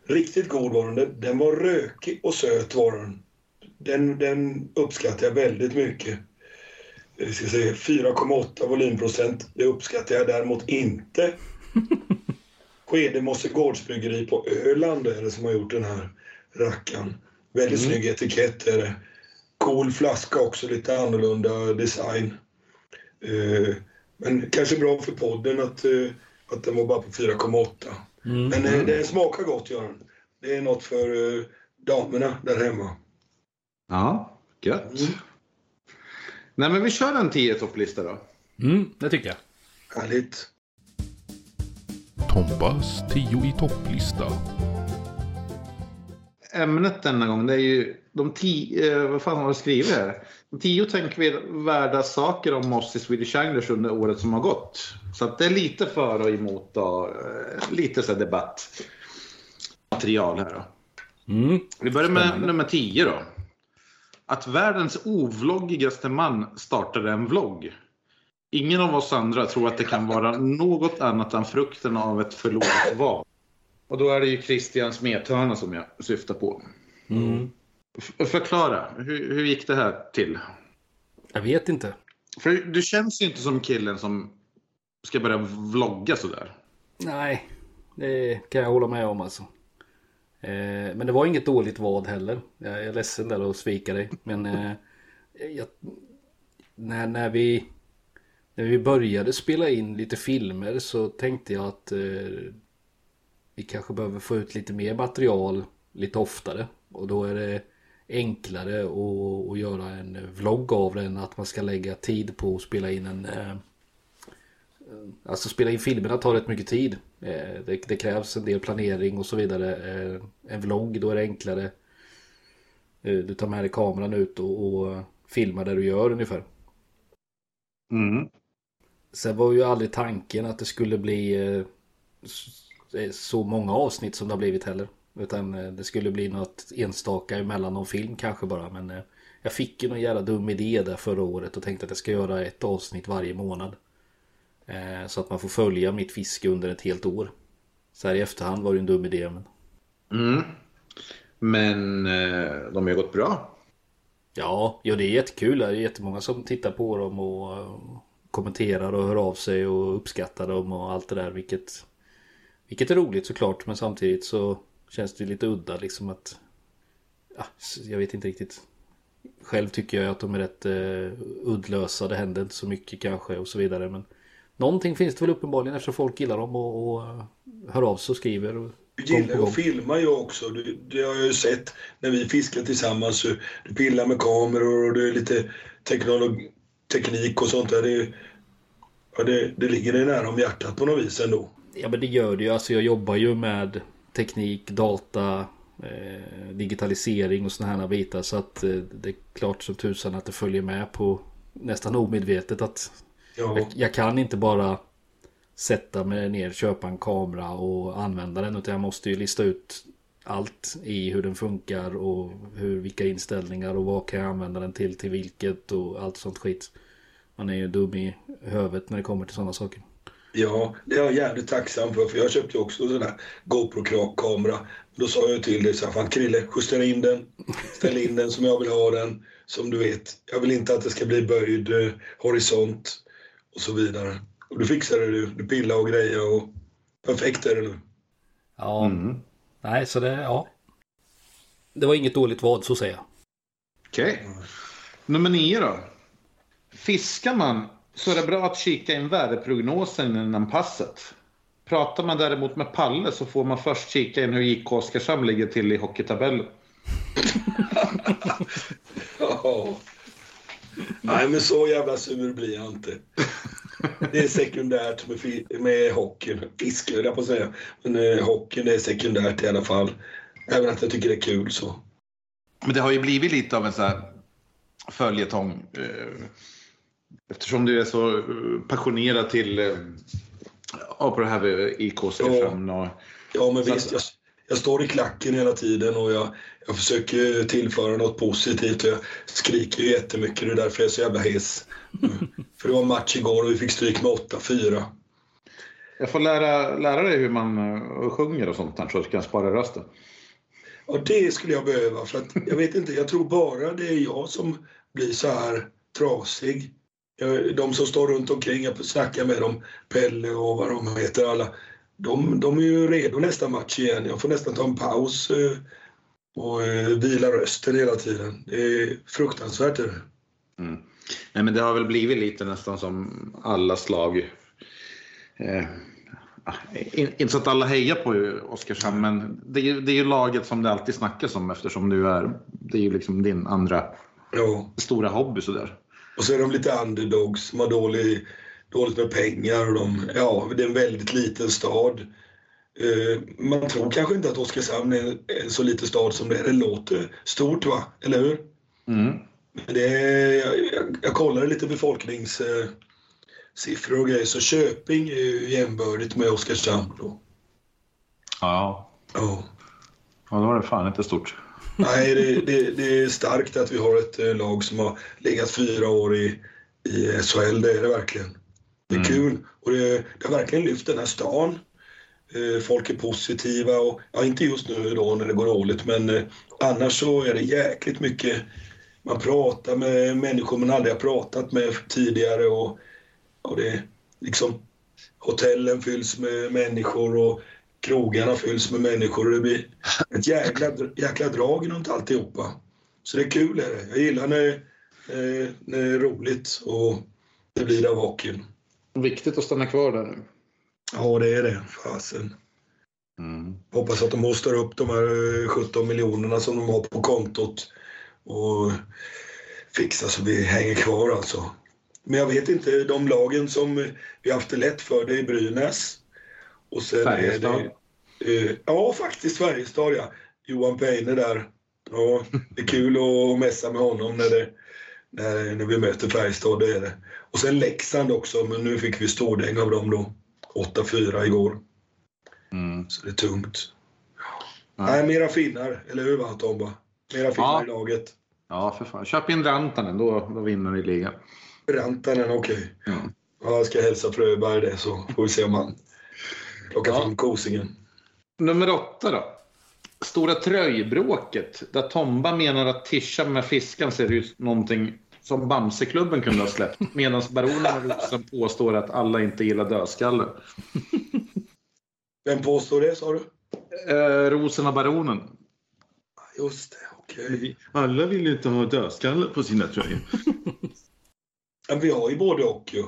Riktigt god var den. Den- var rökig och söt var den. Den, den uppskattar jag väldigt mycket. Jag ska säga 4,8 volymprocent. Det uppskattar jag däremot inte. [laughs] Skedemosse gårdsbryggeri på Öland är det som har gjort den här rackaren. Väldigt snygg etikett är det. Cool flaska också, lite annorlunda design. Eh, men kanske bra för podden att, eh, att den var bara på 4,8. Men eh, den smakar gott gör den. Det är något för eh, damerna där hemma. Ja, gött. Mm. Nej, men vi kör en 10 topplista då. Mm, det tycker jag. Härligt. Tombas 10 i topplista. Ämnet denna gång det är ju de tio, eh, vad fan har jag skrivit här? De tio tänkvärda saker om oss i Swedish Anglers under året som har gått. Så att det är lite för och emot och eh, lite så debattmaterial här då. Mm. Vi börjar med nummer 10 då. Att världens ovloggigaste man startade en vlogg. Ingen av oss andra tror att det kan vara [laughs] något annat än frukten av ett förlorat val. Och då är det ju Christian Smethörna som jag syftar på. F- förklara, hur, hur gick det här till? Jag vet inte. För du känns ju inte som killen som ska börja vlogga sådär. Nej, det kan jag hålla med om alltså. Eh, men det var inget dåligt vad heller. Jag är ledsen där att svika dig. Men eh, jag, när, när, vi, när vi började spela in lite filmer så tänkte jag att eh, vi kanske behöver få ut lite mer material lite oftare. Och då är det enklare att, att göra en vlogg av det än att man ska lägga tid på att spela in en eh, Alltså spela in filmerna tar rätt mycket tid. Eh, Det, det krävs en del planering och så vidare. Eh, En vlogg, då är det enklare. Eh, Du tar med dig kameran ut och, och filmar det du gör ungefär. Mm. Sen var ju aldrig tanken att det skulle bli eh, eh, så många avsnitt som det har blivit heller. Utan eh, det skulle bli något enstaka emellan någon film kanske bara. Men eh, jag fick ju någon jävla dum idé där förra året och tänkte att jag ska göra ett avsnitt varje månad. Eh, Så att man får följa mitt fiske under ett helt år. Så här i efterhand var det en dum idé men... Mm. Men eh, de har ju gått bra. Ja, ja det är jättekul. Det är jättemånga som tittar på dem och eh, kommenterar och hör av sig och uppskattar dem och allt det där. Vilket, vilket är roligt såklart. Men samtidigt så känns det lite udda liksom att... Ja, jag vet inte riktigt. Själv tycker jag att de är rätt uh, uddlösa. Det händer inte så mycket kanske och så vidare. Men någonting finns det väl uppenbarligen eftersom folk gillar dem och, och eh, hör av sig och skriver. Och, Du gillar ju att filma jag också. Det, det har jag ju sett när vi fiskar tillsammans. Du pillar med kameror och det är lite teknolog, teknik och sånt där. Det, ja, det, det ligger dig nära om hjärtat på något vis ändå. Ja men det gör det ju. Alltså jag jobbar ju med teknik, data, eh, digitalisering och sådana här bitar. Så att eh, det är klart som tusan att det följer med på nästan omedvetet att Ja, jag, jag kan inte bara sätta mig ner, köpa en kamera och använda den. Utan jag måste ju lista ut allt i hur den funkar och hur, vilka inställningar och vad kan jag använda den till, till vilket och allt sånt skit. Man är ju dum i huvudet när det kommer till sådana saker. Ja, det är jag jävligt tacksam för. För jag köpte också en sån här GoPro-kamera. Då sa jag till dig så här, fan Krille, justera in den. Ställ in den som jag vill ha den. Som du vet, jag vill inte att det ska bli böjd eh, horisont och så vidare. Och du fixade du. Du pillade och grejer och perfekt är det nu. Ja, Mm. nej så det, ja. Det var inget dåligt vad så att säga. Okej. Nummer nio då. Fiskar man så är det bra att kika in väderprognosen innan passet. Pratar man däremot med Palle så får man först kika in hur IK Oskarshamn ligger till i hockeytabellen. Ja. Nej, men så jävla sur blir jag inte. Det är sekundärt med, med hockeyn. Fiske höll jag på att säga. Men eh, hockeyn är sekundärt i alla fall. Även att jag tycker det är kul så. Men det har ju blivit lite av en sån här följetong. eh, Eftersom du är så eh, passionerad till eh, ja, på det här med IK. Och, Ja, men visst. att- Jag, jag står i klacken hela tiden och jag, jag försöker tillföra något positivt. Jag skriker ju jättemycket. Det är därför jag är så jävla hes. [laughs] För det var match igår och vi fick stryk med 8-4. jag får lära, lära dig hur man eh, sjunger och sånt där så du kan spara rösten. Ja, det skulle jag behöva. För att, jag vet inte, jag tror bara det är jag som blir så här trasig. Jag- De som står runt omkring, jag snackar med dem, Pelle och vad de heter alla. De, de är ju redo nästa match igen. Jag får nästan ta en paus eh, och eh, vila rösten hela tiden. Det är fruktansvärt. Är det. Mm. Nej, men det har väl blivit lite nästan som alla slag. Eh, in- inte så att alla hejar på Oskarshamn, men det är, det är ju laget som det alltid snackas om eftersom du är, det är ju liksom din andra Ja. stora hobby sådär. Och så är de lite underdogs som har dålig, dåligt med pengar. Och de, ja, det är en väldigt liten stad. Eh, man tror kanske inte att Oskarshamn är en så liten stad som det är. Det låter stort va? Eller hur? Mm. Men det är, jag, jag, kollade lite befolkningssiffror siffror och grejer. Så Köping är ju jämbördigt med Oskarshamn. Då. Ja. Ja. ja, då var det fan inte stort. Nej, det, det, det är starkt att vi har ett eh, lag som har legat fyra år i, i SHL. Det är det verkligen. Det är Mm. kul och det, det har verkligen lyft den här stan. Eh, Folk är positiva och, ja inte just nu då när det går dåligt men eh, annars så är det jäkligt mycket. Man pratar med människor man aldrig har pratat med tidigare och, och det liksom hotellen fylls med människor och krogarna fylls med människor och det blir ett jäkla, jäkla drag runt alltihopa. Så det är kul. Är det. Jag gillar när, eh, när det är roligt och det blir av hockeyn. Viktigt att stanna kvar där nu. Ja, det är det. Fasen. Mm. Hoppas att de hostar upp de här eh, 17 miljonerna som de har på kontot och fixar så vi hänger kvar alltså. Men jag vet inte, de lagen som vi har haft det lätt för, det är Brynäs. Och sen Färjestad. är det... Eh, ja, faktiskt Färjestad ja. Johan Peine där. Ja, det är kul att messa med honom när, det, när, när vi möter Färjestad, det är det. Och sen Leksand också, men nu fick vi stordäng av dem då. 8-4 igår. Mm. Så det är tungt. Ja. Nej, mera finnar, eller hur va Tomba? Mera finnar Ja. i laget. Ja, för fan. Köp in Rantanen, då, då vinner ni ligan. Rantanen, okej. Ja. Ja, jag ska hälsa Fröberg det så får vi se om han plockar Ja. fram kosingen. Nummer åtta då. Stora tröjbråket. Där Tomba menar att Tisha med fiskan ser ut någonting som Bamseklubben kunde ha släppt. [laughs] Medan Baronen och Rosen påstår att alla inte gillar dödskallar. Vem påstår det sa du? Eh, Rosen och Baronen. Just det, okej. Alla vill inte ha dödskallar på sina tröjor. Men vi har ju både och ju.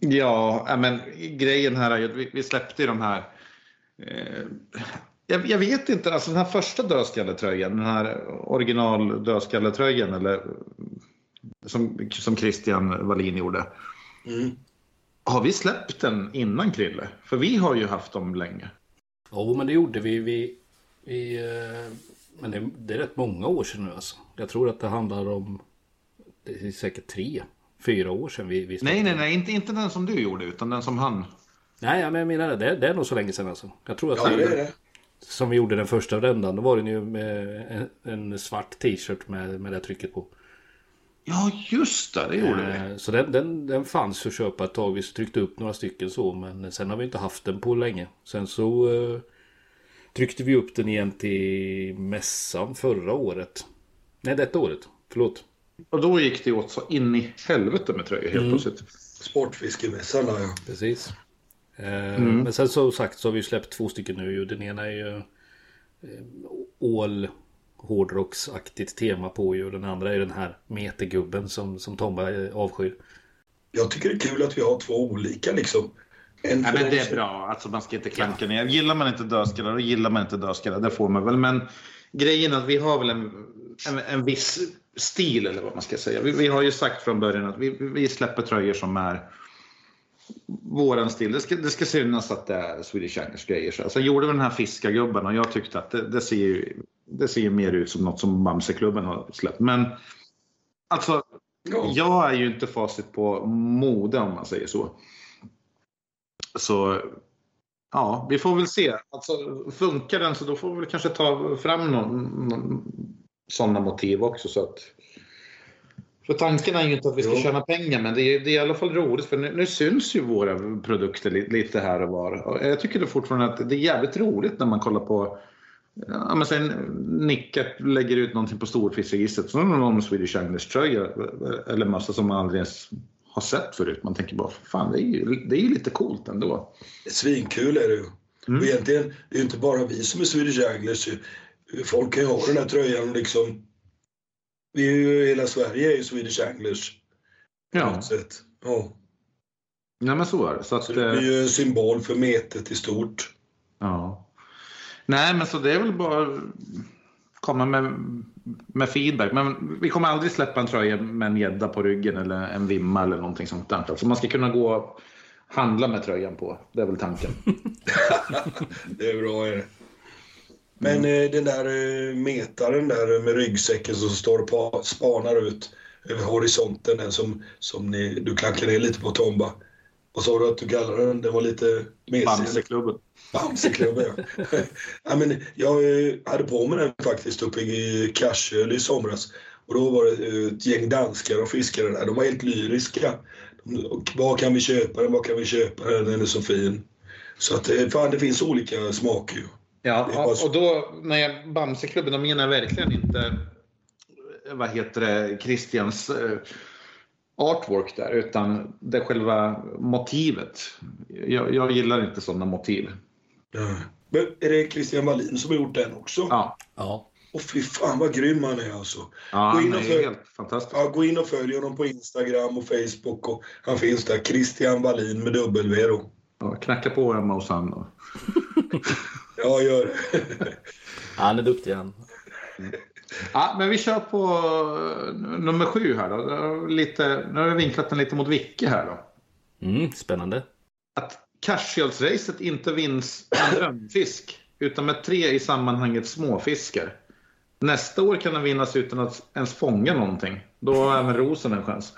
Ja, men grejen här är ju att vi, vi släppte ju de här. Eh, jag, jag vet inte, alltså den här första dödskalletröjan, den här original dödskalletröjan eller som, som Christian Wallin gjorde. Mm. Har vi släppt den innan Krille? För vi har ju haft dem länge. Jo, men det gjorde vi. vi, vi eh, men det, det är rätt många år sedan nu alltså. Jag tror att det handlar om det är säkert tre, fyra år sedan vi, vi Nej, nej, nej, inte, inte den som du gjorde, utan den som han. Nej, men jag menar det. Det är, det är nog så länge sedan alltså. Jag tror att Ja, vi, det är det. som vi gjorde den första rändan. Då var den ju med en, en svart t-shirt med, med det trycket på. Ja, just det, det gjorde vi. Eh, Så den, den, den fanns att köpa ett tag. Vi tryckte upp några stycken så. Men sen har vi inte haft den på länge. Sen så eh, tryckte vi upp den igen till mässan förra året. Nej, detta året. Förlåt. Och då gick det åt så in i helvete med tröjor helt Mm. plötsligt. Sportfiskemässan ja. Precis. Eh, Men sen så sagt så har vi släppt två stycken nu. Den ena är ju eh, all hårdrocksaktigt tema på ju. Och den andra är den här metergubben som, som Tomba eh, avskyr. Jag tycker det är kul att vi har två olika liksom. En Nej, men det är bra. Alltså, man ska inte klanka ner. Gillar man inte dödskallar, då gillar man inte dödskallar. Det får man väl. Men grejen är att vi har väl en, en, en viss stil, eller vad man ska säga. Vi, vi har ju sagt från början att vi, vi släpper tröjor som är våran stil. Det ska, det ska synas att det är Swedish Anglers grejer. Så Sen gjorde vi den här fiskargubben och jag tyckte att det, det, ser ju, det ser ju mer ut som något som Bamseklubben har släppt. Men alltså, Ja. jag är ju inte facit på mode om man säger så. Så ja, vi får väl se. Alltså, funkar den så då får vi väl kanske ta fram någon, någon, sådana motiv också. Så att, för tanken är ju inte att vi ska Jo. tjäna pengar men det är, det är i alla fall roligt för nu, nu syns ju våra produkter li, lite här och var. Och jag tycker det fortfarande att det är jävligt roligt när man kollar på Ja, men sen Nicke lägger ut någonting på storfiskregistret. Så är det någon Swedish Anglers tröja eller massa som man aldrig ens har sett förut. Man tänker bara, fan det är ju, det är ju lite coolt ändå. Svinkul är det ju. Mm. Och egentligen, det är ju inte bara vi som är Swedish Anglers. Folk kan ju ha den här tröjan liksom. Vi är ju, hela Sverige är ju Swedish Anglers. På Ja, något sätt. Ja. nej, men så är det. Så att, Så det blir ju en symbol för metet i stort. ja. Nej, men så det är väl bara komma med, med feedback. Men vi kommer aldrig släppa en tröja med en gädda på ryggen eller en vimma eller någonting sånt där. Alltså man ska kunna gå och handla med tröjan på. Det är väl tanken. [laughs] Det är bra är det. Men eh, den där eh, metaren där med ryggsäcken som står och pa- spanar ut över horisonten, den som, som ni, du klankar ner lite på Tomba. Vad sa du att du kallade den? Den var lite mesig. Bamseklubben. Bamseklubben ja. [laughs] ja men, jag eh, hade på mig den faktiskt uppe i Karsöl i somras. Och då var det ett gäng danskar och fiskare där. De var helt lyriska. Var kan vi köpa den? Var kan vi köpa den? Den är så fin. Så att fan, det finns olika smaker. Ja, och då när jag Bamseklubben, då menar jag verkligen inte vad heter det, Christians eh, artwork där, utan det själva motivet. Jag, jag gillar inte sådana motiv. Ja. Men är det Christian Wallin som har gjort den också? Ja, Ja. Och fy fan vad grym han är alltså. ja Gå in han och är följ- helt fantastisk. Ja, gå in och följ honom på Instagram och Facebook. Och han finns där. Christian Wallin med W då. Ja, knacka på hemma hos han. Och... [laughs] Ja, gör det. [laughs] Han är duktig han. Ja, men vi kör på eh, nummer sju här då. Lite, nu har vi vinklat den lite mot Vicke här då. Mm, spännande. att Casuals-racet inte vinns en drömfisk utan med tre i sammanhanget småfiskar. Nästa år kan den vinnas utan att ens fånga någonting. Då har även rosen en chans.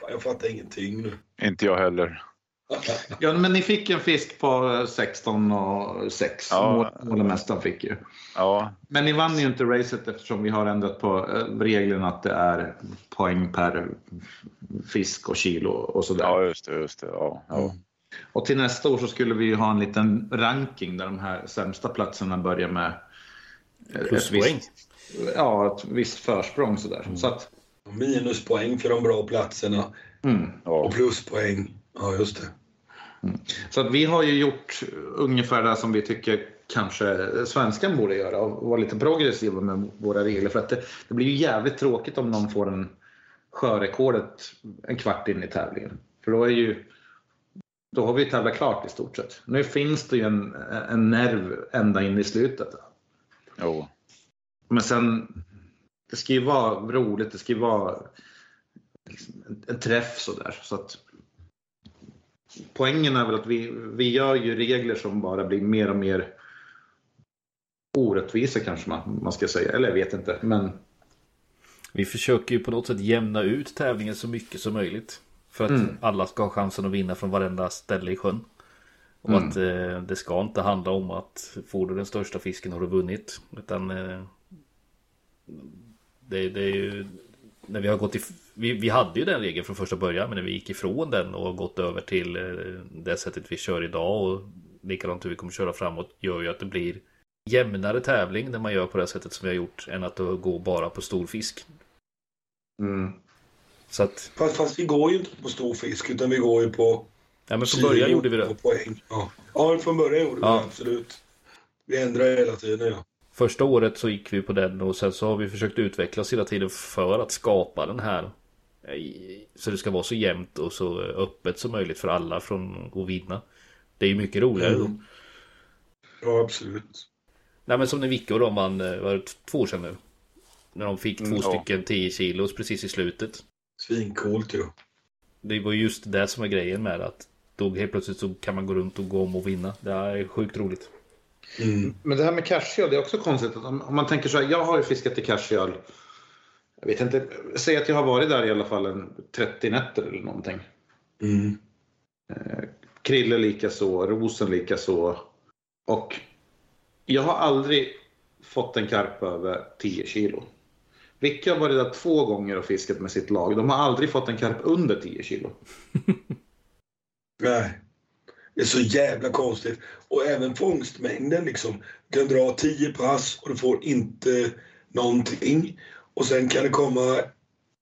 Fan, jag fattar ingenting nu. Inte jag heller. [laughs] Ja, men ni fick en fisk på 16 och 6. Ja. Målemästaren fick ju. Ja, Men ni vann ju inte racet eftersom vi har ändrat på eh, reglerna att det är poäng per fisk och kilo och sådär. ja just det. Just det. Ja, ja. Och till nästa år så skulle vi ju ha en liten ranking där de här sämsta platserna börjar med eh, ett Pluspoäng. visst, ja, ett visst försprång sådär. Så att, Minuspoäng för de bra platserna mm. ja. och pluspoäng. Ja, just det. så att vi har ju gjort ungefär det som vi tycker kanske svenskan borde göra och vara lite progressiva med våra regler. För att det, det blir ju jävligt tråkigt om någon får en sjörekordet en kvart in i tävlingen. För då är ju då har vi tävlat klart i stort sett. Nu finns det ju en, en nerv ända in i slutet. Jo. Men sen, det ska ju vara roligt, det ska ju vara liksom, en, en träff sådär. Så att, poängen är väl att vi, vi gör ju regler som bara blir mer och mer orättvisa kanske man, man ska säga. Eller jag vet inte. Men Vi försöker ju på något sätt jämna ut tävlingen så mycket som möjligt. För att Mm. alla ska ha chansen att vinna från varenda ställe i sjön. Och Mm. att eh, det ska inte handla om att får du den största fisken har du vunnit. Utan eh, det, det är ju när vi har gått i, vi, vi hade ju den regeln från första början men när vi gick ifrån den och gått över till eh, det sättet vi kör idag och likadant hur vi kommer köra framåt gör ju att det blir jämnare tävling när man gör på det sättet som vi har gjort än att gå bara på stor fisk. mm, Så att, Fast, fast vi går ju inte på stor fisk utan vi går ju på ja men från början gjorde vi det. poäng. Ja, ja från början gjorde vi Ja. det absolut. Vi ändrar hela tiden ja. Första året så gick vi på den och sen så har vi försökt utveckla oss hela tiden för att skapa den här Så det ska vara så jämnt och så öppet som möjligt för alla från att vinna. Det är ju mycket roligare då. Mm. Ja, absolut. Nej men som när Vicke och de vann, eh, var det två år sedan nu? När de fick två Mm, ja. stycken 10 kilos precis i slutet. Svincoolt ju. Det var just det som är grejen med att då helt plötsligt så kan man gå runt och gå om och vinna. Det är sjukt roligt. Mm. Men det här med cashöl, det är också konstigt. Att om, om man tänker så här, jag har ju fiskat i cashöl. Jag vet inte, säg att jag har varit där i alla fall en 30 nätter eller någonting. Mm. Krille lika så, Rosen lika så. Och jag har aldrig fått en karp över 10 kilo. Vicke har varit där två gånger och fiskat med sitt lag. De har aldrig fått en karp under 10 kilo. [laughs] Nej. Det är så jävla konstigt. Och även fångstmängden liksom. Du kan dra 10 pass och du får inte någonting. Och sen kan det komma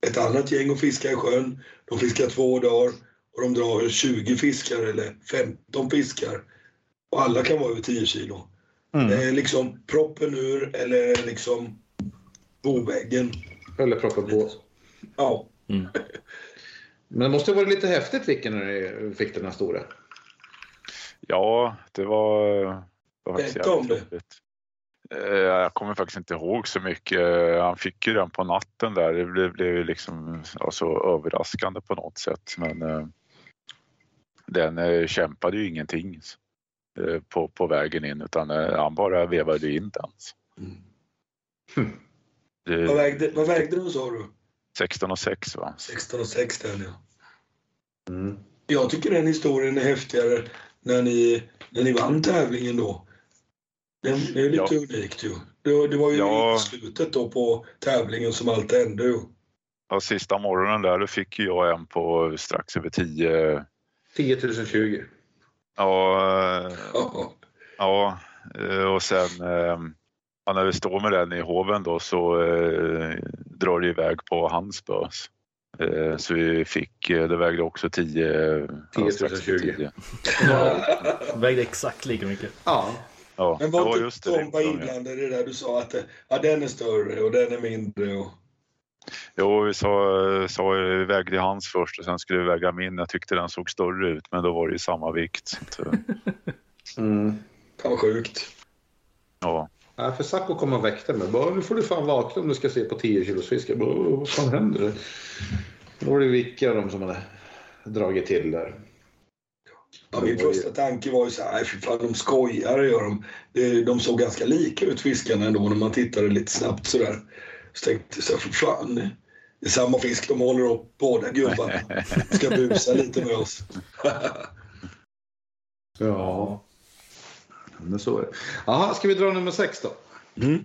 ett annat gäng och fiska i sjön. De fiskar två dagar och de drar 20 fiskar eller 15 fiskar. Och alla kan vara över 10 kilo. Det är liksom proppen ur eller liksom boväggen. Eller proppa på. Ja. [laughs] Men det måste ha varit lite häftigt Vicke när du fick den här stora. Ja, det var, det var Berätta om det. roligt. Eh, Jag kommer faktiskt inte ihåg så mycket. Eh, Han fick ju den på natten där. Det blev, blev ju liksom alltså, överraskande på något sätt. Men eh, den eh, kämpade ju ingenting eh, på, på vägen in utan eh, han bara vevade in den. Mm. Det, Vad, vägde, vad vägde den sa du? 16 och 6 va? 16 och 6 den ja. Mm. Jag tycker den historien är häftigare när ni, när ni vann tävlingen då. Det, det är lite Ja. unikt ju. Det, det var ju Ja. i slutet då på tävlingen som allt hände ju. Ja, sista morgonen där då fick jag en på strax över 10. 10 020. Ja, Ja. Ja, eh, och sen eh, ja, när vi står med den i hoven då så eh, drar det iväg på hans spös. Eh, så vi fick, eh, det vägde också 10... 10 strax över 020. 10. Vägde exakt lika mycket. Ja. Ja, Men ja, var just inte det. de var det. inblandade i det där du sa att det- ja, den är större och den är mindre? Och... Jo, vi sa, sa vi vägde hans först och sen skulle vi väga min. Jag tyckte den såg större ut men då var det ju samma vikt. Så att, [laughs] Mm. Fan vad sjukt. ja. Ja, för Sacco kom och väckte mig. Bara, nu får du fan vakna om du ska se på 10 kilos fisk. Jag bara, "Åh, vad fan händer? Då var det Vicke och de som hade dragit till där. Ja, min första tanke var ju så här, "Nej, fy fan de skojar gör de. De såg ganska lika ut fiskarna ändå när man tittade lite snabbt sådär. Så tänkte jag så här, för fan. Det är samma fisk de håller upp, båda gubbarna. [laughs] Ska busa lite med oss. Ja. Men så är det. Jaha, ska vi dra nummer sex då? Mm.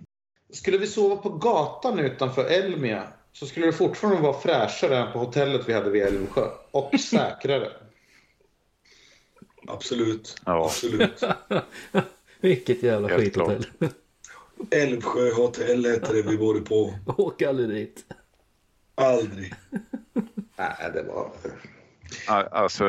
Skulle vi sova på gatan utanför Elmia så skulle det fortfarande vara fräschare än på hotellet vi hade vid Älvsjö. Och säkrare. Absolut. Ja. Absolut. [laughs] Vilket jävla Helt skithotell. Älvsjö hotell hette det vi bodde på. Åk aldrig dit. Aldrig. [laughs] Nej, det var... Alltså,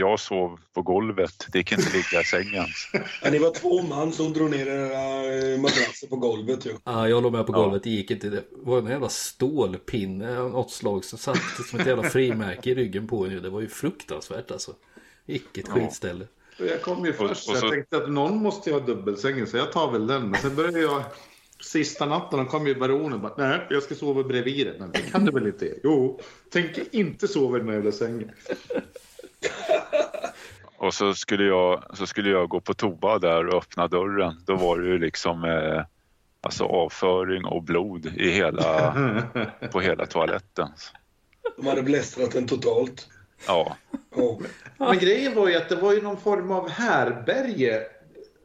jag sov på golvet. Det gick inte ligga i sängen. [laughs] Ja, ni var två man som drog ner era eh, madrasser på golvet ju. Ja, jag låg med på golvet. Det gick inte. Det var en jävla stålpinne av något slag som satt som ett jävla frimärke i ryggen på en. Det var ju fruktansvärt alltså. Vilket Ja. skitställe. Jag kom ju Och- först och så så- jag tänkte att någon måste ju ha dubbelsängen så jag tar väl den. Men sen började jag Sista natten kom ju baronen och bara, nej, jag ska sova bredvid dig. Men det kan du väl inte? Jo, tänker inte sova i den här jävla sängen. [laughs] Och så skulle, jag, så skulle jag gå på toa där och öppna dörren. Då var det ju liksom eh, alltså avföring och blod i hela, [laughs] på hela toaletten. De hade blästrat den totalt. Ja, Ja. Men grejen var ju att det var ju någon form av härberge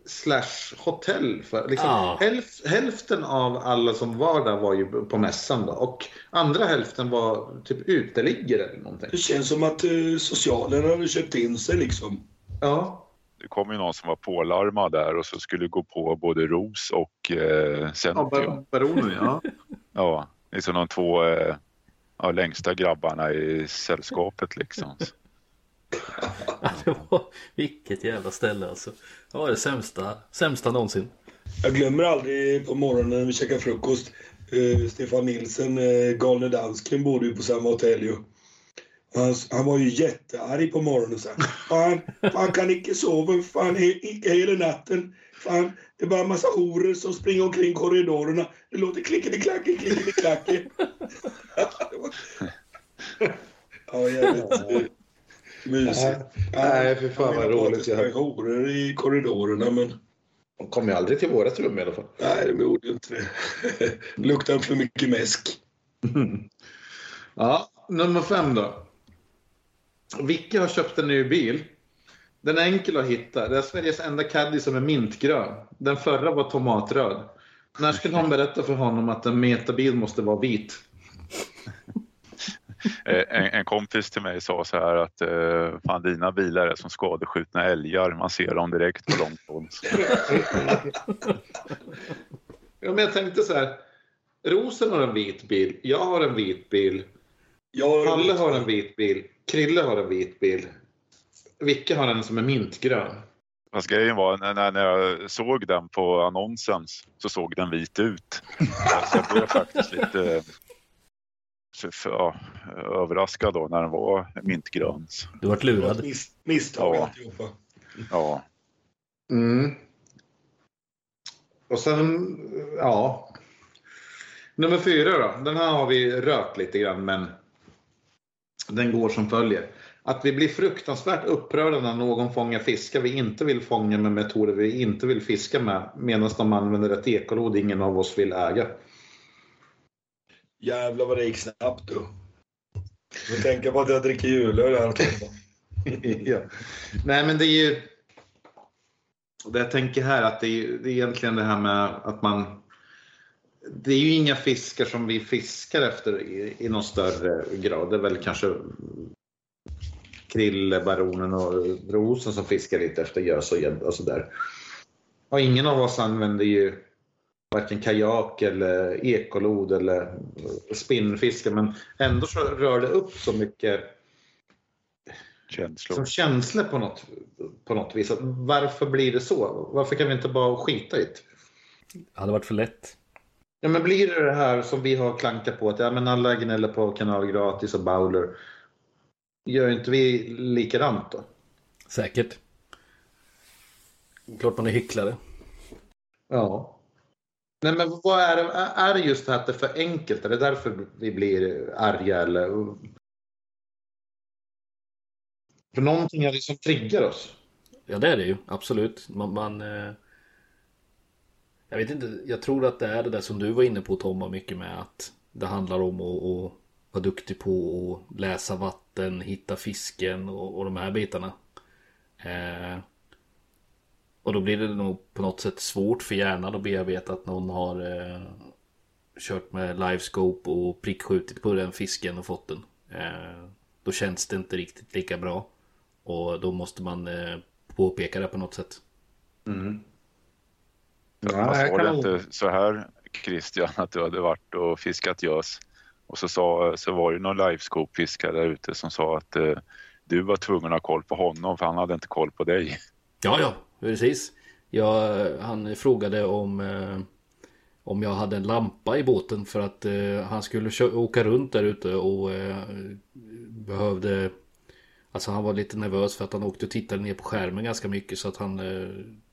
slash hotell. För, liksom, Ja. hälf, hälften av alla som var där var ju på mässan då, och andra hälften var typ uteliggare eller någonting. Det känns som att uh, socialen hade köpt in sig liksom. Ja, det kom ju någon som var pålarmad där och så skulle gå på både Ros och eh, ja Centrum. bar- baronen ja. [laughs] Ja, liksom de två eh, ja, längsta grabbarna i sällskapet liksom. [laughs] Ja, det var, vilket jävla ställe alltså. Det var det sämsta, sämsta någonsin. Jag glömmer aldrig på morgonen när vi käkade frukost. eh, Stefan Nilsen, uh, galne dansken, bodde ju på samma hotell ju. Han, han var ju jättearg på morgonen och sa Fan, fan kan inte sova fan, he, inte hela natten. Fan, det är bara en massa horor som springer omkring korridorerna. Det låter. Det var- [laughs] ja, jävligt mysigt. Nej, för fan vad Jag roligt. Det sprang horor i korridorerna men De kom ju aldrig till vårat rum i alla fall. nej, de gjorde ju inte det. [laughs] Luktar för mycket mäsk. [laughs] Ja, nummer fem då. Vicke har köpt en ny bil. Den är enkel att hitta. Det är Sveriges enda Caddy som är mintgrön. Den förra var tomatröd. När skulle någon berätta för honom att en metabil måste vara vit? Eh, En, en kompis till mig sa så här att eh, fan dina bilar är som skadeskjutna älgar. Man ser dem direkt på långt håll. Ja, men jag tänkte så här. Rosen har en vit bil. Jag har en vit bil. Jag Palle har en vit bil. Krille har en vit bil. Vicke har en som är mintgrön. Fast grejen var när, när jag såg den på annonsen så såg den vit ut. [laughs] Så jag blev faktiskt lite för, för, ja, överraskad då när den var mintgrön. Du vart Det var ett lurad. miss, misstag Ja. alltihopa. Ja, Mm. Och sen, ja. Nummer fyra då. Den här har vi rört lite grann, men den går som följer. Att vi blir fruktansvärt upprörda när någon fångar fiskar vi inte vill fånga med metoder vi inte vill fiska med, medan de använder ett ekolod ingen av oss vill äga. Jävlar vad det gick snabbt du. Får tänka på att jag dricker julöl här. [laughs] ja. Nej, men det är ju... Det jag tänker här att det är, det är egentligen det här med att man... Det är ju inga fiskar som vi fiskar efter i, i någon större grad. Det är väl kanske Krille, Baronen och Rosen som fiskar lite efter gös och gädda och sådär. Och ingen av oss använder ju varken kajak eller ekolod eller spinnfiske men ändå så rör det upp så mycket känslor. som känslor på något, på något vis. Varför blir det så? Varför kan vi inte bara skita i det? Det hade varit för lätt. Ja, men blir det det här som vi har klankat på att ja, men alla gnäller på kanal gratis och Bowler. Gör inte vi likadant då? Säkert. Klart man är hycklare. Ja. Nej, men vad är det? Är det just det här att det är för enkelt? Är det därför vi blir arga eller? För någonting är det som triggar oss. Ja det är det ju, absolut. Man, man eh... Jag vet inte, jag tror att det är det där som du var inne på Tomma mycket med att det handlar om att, att vara duktig på att läsa vatten, hitta fisken och, och de här bitarna. Eh... Och då blir det nog på något sätt svårt för hjärnan att bearbeta att någon har eh... kört med livescope och prickskjutit på den fisken och fått den. Eh... Då känns det inte riktigt lika bra. Och då måste man eh, påpeka det på något sätt. Fast var det inte så här Christian att du hade varit och fiskat gös och så, sa, så var det någon livescope-fiskare där ute som sa att eh, du var tvungen att ha koll på honom för han hade inte koll på dig. Ja, ja, precis. Jag, han frågade om, eh, om jag hade en lampa i båten för att eh, han skulle åka runt där ute och eh, behövde Alltså han var lite nervös för att han åkte och tittade ner på skärmen ganska mycket så att han eh,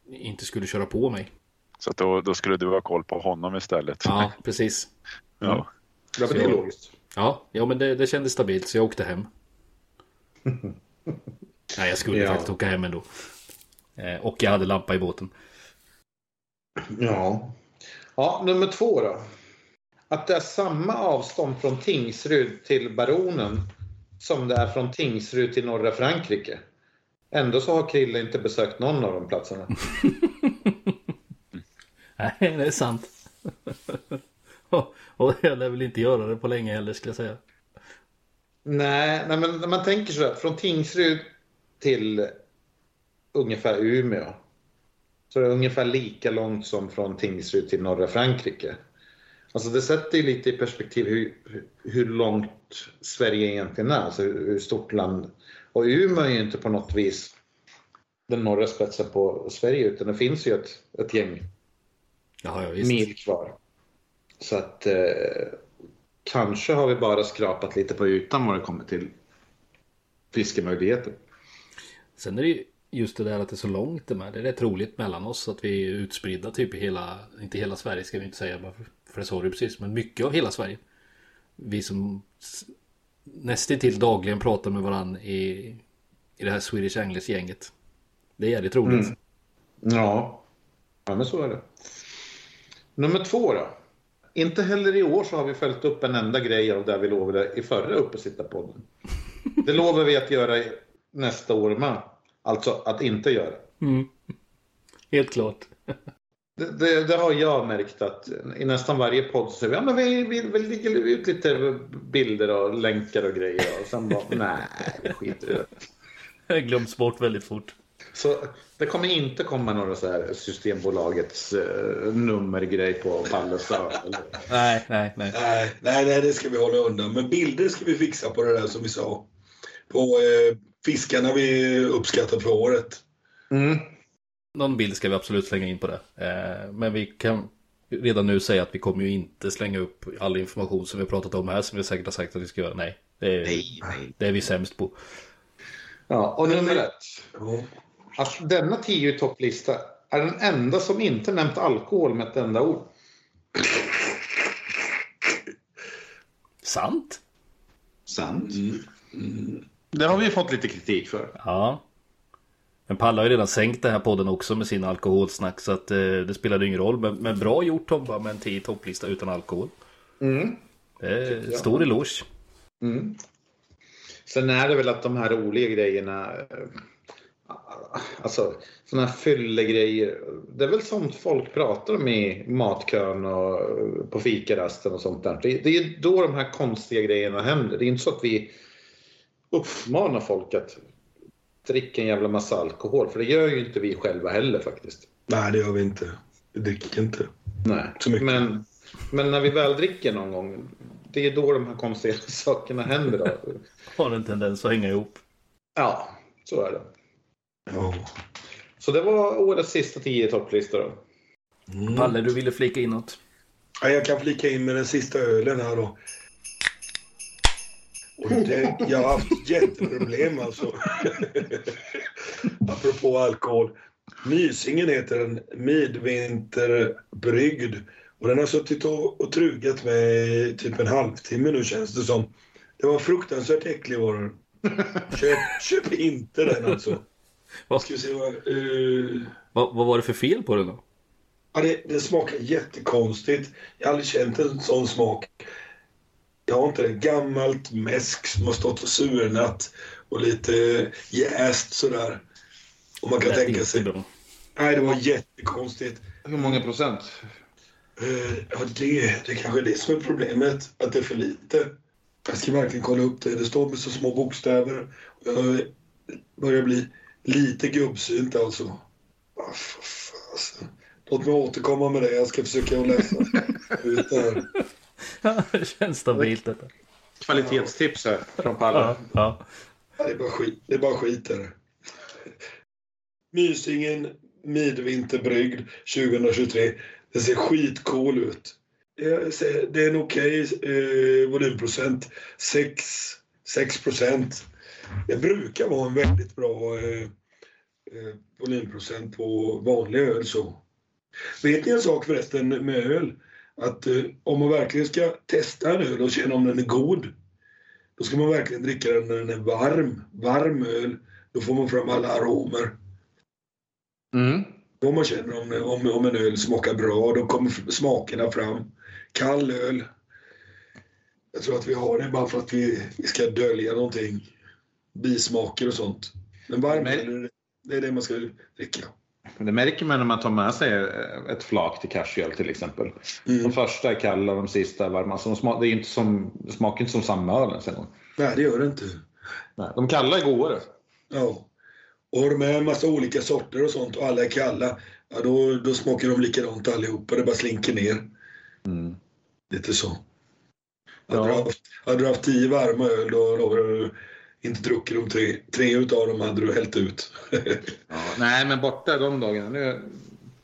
inte skulle köra på mig. Så då, då skulle du ha koll på honom istället. Ja, precis. [laughs] Ja. Ja, men det är logiskt. Ja, ja men det, det kändes stabilt så jag åkte hem. [laughs] Nej, jag skulle Ja. faktiskt åka hem ändå. Eh, och jag hade lampa i båten. Ja. Ja, nummer två då. Att det är samma avstånd från Tingsryd till Baronen som det är från Tingsryd till norra Frankrike. Ändå så har Krille inte besökt någon av de platserna. [laughs] Nej, det är sant. [laughs] [laughs] och, jag lär väl inte göra det på länge heller skulle jag säga. Nej, nej men när man tänker så här, från Tingsryd till ungefär Umeå. Så är det ungefär lika långt som från Tingsryd till norra Frankrike. Alltså det sätter ju lite i perspektiv hur, hur- långt Sverige egentligen är, alltså hur stort land. Och Umeå är ju inte på något vis den norra spetsen på Sverige utan det finns ju ett, ett gäng Jaha, ja, mil kvar. Så att eh, kanske har vi bara skrapat lite på ytan vad det kommer till fiskemöjligheter. Sen är det ju just det där att det är så långt det med. Det är rätt roligt mellan oss att vi är utspridda typ i hela, inte hela Sverige ska vi inte säga för, det sa du precis, men mycket av hela Sverige. Vi som nästintill dagligen pratar med varandra i, i det här Swedish Anglers gänget. Det är jävligt roligt. Mm. Ja. ja, men så är det. Nummer två då. Inte heller i år så har vi följt upp en enda grej av det vi lovade i förra Uppesittarpodden. [laughs] Det lovar vi att göra nästa år med. Alltså att inte göra. Helt klart. [laughs] Det, det, det har jag märkt att i nästan varje podd så säger vi ja, men vi, vi, vi lägger ut lite bilder och länkar och grejer. Och sen bara, [laughs] nej, vi skiter i det. Det glöms bort väldigt fort. Så det kommer inte komma några så här Systembolagets eh, nummergrej på Pallesa. eller- Nej, nej, nej. Nej, nej, nej, det ska vi hålla undan. Men bilder ska vi fixa på det där som vi sa. På eh, fiskarna vi uppskattat för året. Mm. Någon bild ska vi absolut slänga in på det. Eh, men vi kan redan nu säga att vi kommer ju inte slänga upp all information som vi har pratat om här som vi säkert har sagt att vi ska göra. Nej, det är, Nej, nej. Det är vi sämst på. Ja, och nummer ett. Att denna tio topplista är den enda som inte nämnt alkohol med ett enda ord. Sant? Sant. Det har vi fått lite kritik för. Ja. Men Palle har ju redan sänkt den här podden också med sin alkoholsnack så att eh, det spelade ingen roll. Men, men bra gjort Tomba med en 10 topplista utan alkohol. Mm. Det är stor eloge. Mm. Sen är det väl att de här roliga grejerna, eh, alltså sådana här fyllegrejer, det är väl sånt folk pratar om i matkön och på fikarasten och sånt där. Det, det är då de här konstiga grejerna händer. Det är inte så att vi uppmanar folk att dricka en jävla massa alkohol, för det gör ju inte vi själva heller faktiskt. Nej, det gör vi inte. Vi dricker inte. Nej, Så mycket. men, men när vi väl dricker någon gång, det är då de här konstiga [laughs] sakerna händer. Då. Har en tendens att hänga ihop. Ja, så är det. Ja. Så det var årets sista tio topplista då. Mm. Palle, du ville flika in något? Ja, jag kan flika in med den sista ölen här då. Och det, jag har haft jätteproblem alltså. [laughs] Apropå alkohol. Mysingen heter den. Midvinterbryggd. Och den har suttit och, och trugat med typ en halvtimme nu känns det som. Det var fruktansvärt äcklig var den. Köp, köp inte den alltså. Vad, Ska vi se vad... eh, vad, vad var det för fel på den då? Ja, det, det smakar jättekonstigt. Jag har aldrig känt en sån smak. Jag har inte det. Gammalt mäsk som har stått och surnat och lite jäst sådär. Och man kan Lät tänka sig... bra. Nej, det var jättekonstigt. Hur många procent? Eh, Ja, det, det kanske är det som är problemet. Att det är för lite. Jag ska verkligen kolla upp det. Det står med så små bokstäver. Jag börjar bli lite gubbsynt alltså. Ah. Låt mig återkomma med det. Jag ska försöka läsa ut det här. [laughs] det känns stabilt detta. Kvalitetstips här från Palle. Ja, ja. Det är bara skit. Det är bara skit där. Mysingen Midvinterbryggd 2023. Det ser skitcool ut. Det är en okej eh, volymprocent. 6, 6 procent. Det brukar vara en väldigt bra eh, eh, volymprocent på vanlig öl så. Vet ni en sak förresten med öl? Att eh, om man verkligen ska testa en öl och känna om den är god, då ska man verkligen dricka den när den är varm. Varm öl. Då får man fram alla aromer. Mm. Då man känner om, om, om en öl smakar bra, då kommer smakerna fram. Kall öl. Jag tror att vi har det bara för att vi, vi ska dölja någonting. Bismaker och sånt. Men varm öl, det är det man ska dricka. Det märker man när man tar med sig ett flak till casheöl till exempel. Mm. De första är kalla, de sista är varma. Så de smak, det, är inte som, det smakar inte som samma öl ens en gång. Nej, det gör det inte. Nej, de kalla är godare. Ja. Och har du med en massa olika sorter och sånt och alla är kalla, ja, då, då smakar de likadant allihopa. Det bara slinker ner. Mm. Lite så. Ja. Hade, du haft, hade du haft tio varma öl, då lovar du inte druckit de tre. Tre utav dem hade du hällt ut. Ja, nej, men borta de dagarna. Nu,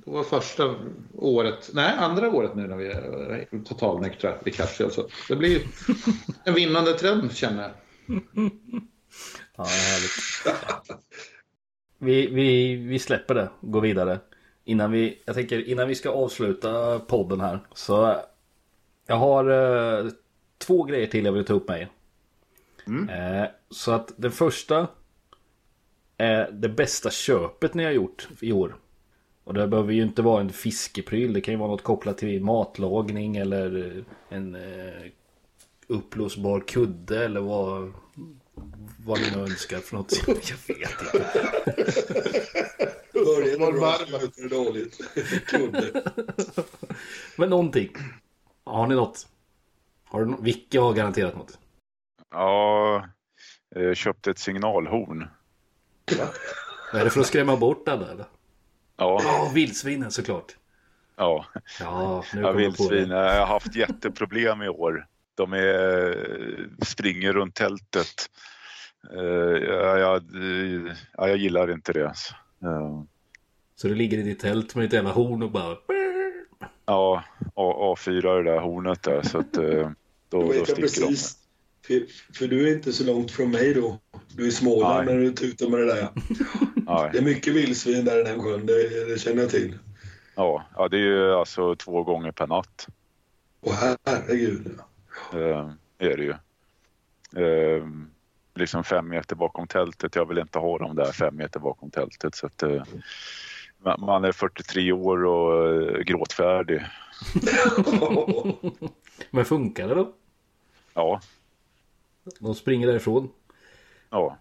det var första året, nej andra året nu när vi är totalnyktra i casheöl. Så det blir en vinnande trend känner jag. Ja, härligt. Vi, vi, vi släpper det och går vidare. Innan vi, jag tänker innan vi ska avsluta podden här. Så jag har eh, två grejer till jag vill ta upp med er. Eh, så att den första är det bästa köpet ni har gjort i år. Och det behöver ju inte vara en fiskepryl. Det kan ju vara något kopplat till matlagning eller en eh, uppblåsbar kudde eller vad, vad ni nu önskar för något. [laughs] Jag vet inte. Början Var är bra, varm. slutet är dåligt. Men någonting. Har ni något? Har du no- Vicke har garanterat något. Ja, jag köpte ett signalhorn. Vad är det för att skrämma bort alla eller? Ja, Ja, vildsvinen såklart. ja. Ja, nu Ja, jag vildsvin. det. Jag har haft jätteproblem i år. De är, springer runt tältet. Eh, Jag, jag, ja, jag gillar inte det. Eh, Så du ligger i ditt tält med ditt jävla horn och bara... Ja, A- A4 det där hornet där så att eh, då, Då då jag sticker de. För, för du är inte så långt från mig då. Du är i Småland när du tutar med det där. Ja, Det är mycket vildsvin där i den sjön, det, det känner jag till. ja, ja, det är ju alltså två gånger per natt. Åh herregud. Eh, är det ju. Eh, liksom fem meter bakom tältet. Jag vill inte ha dem där fem meter bakom tältet. Så att, eh, man- man är 43 år och eh, gråtfärdig. [laughs] Men funkar det då? Ja, De springer därifrån. ja.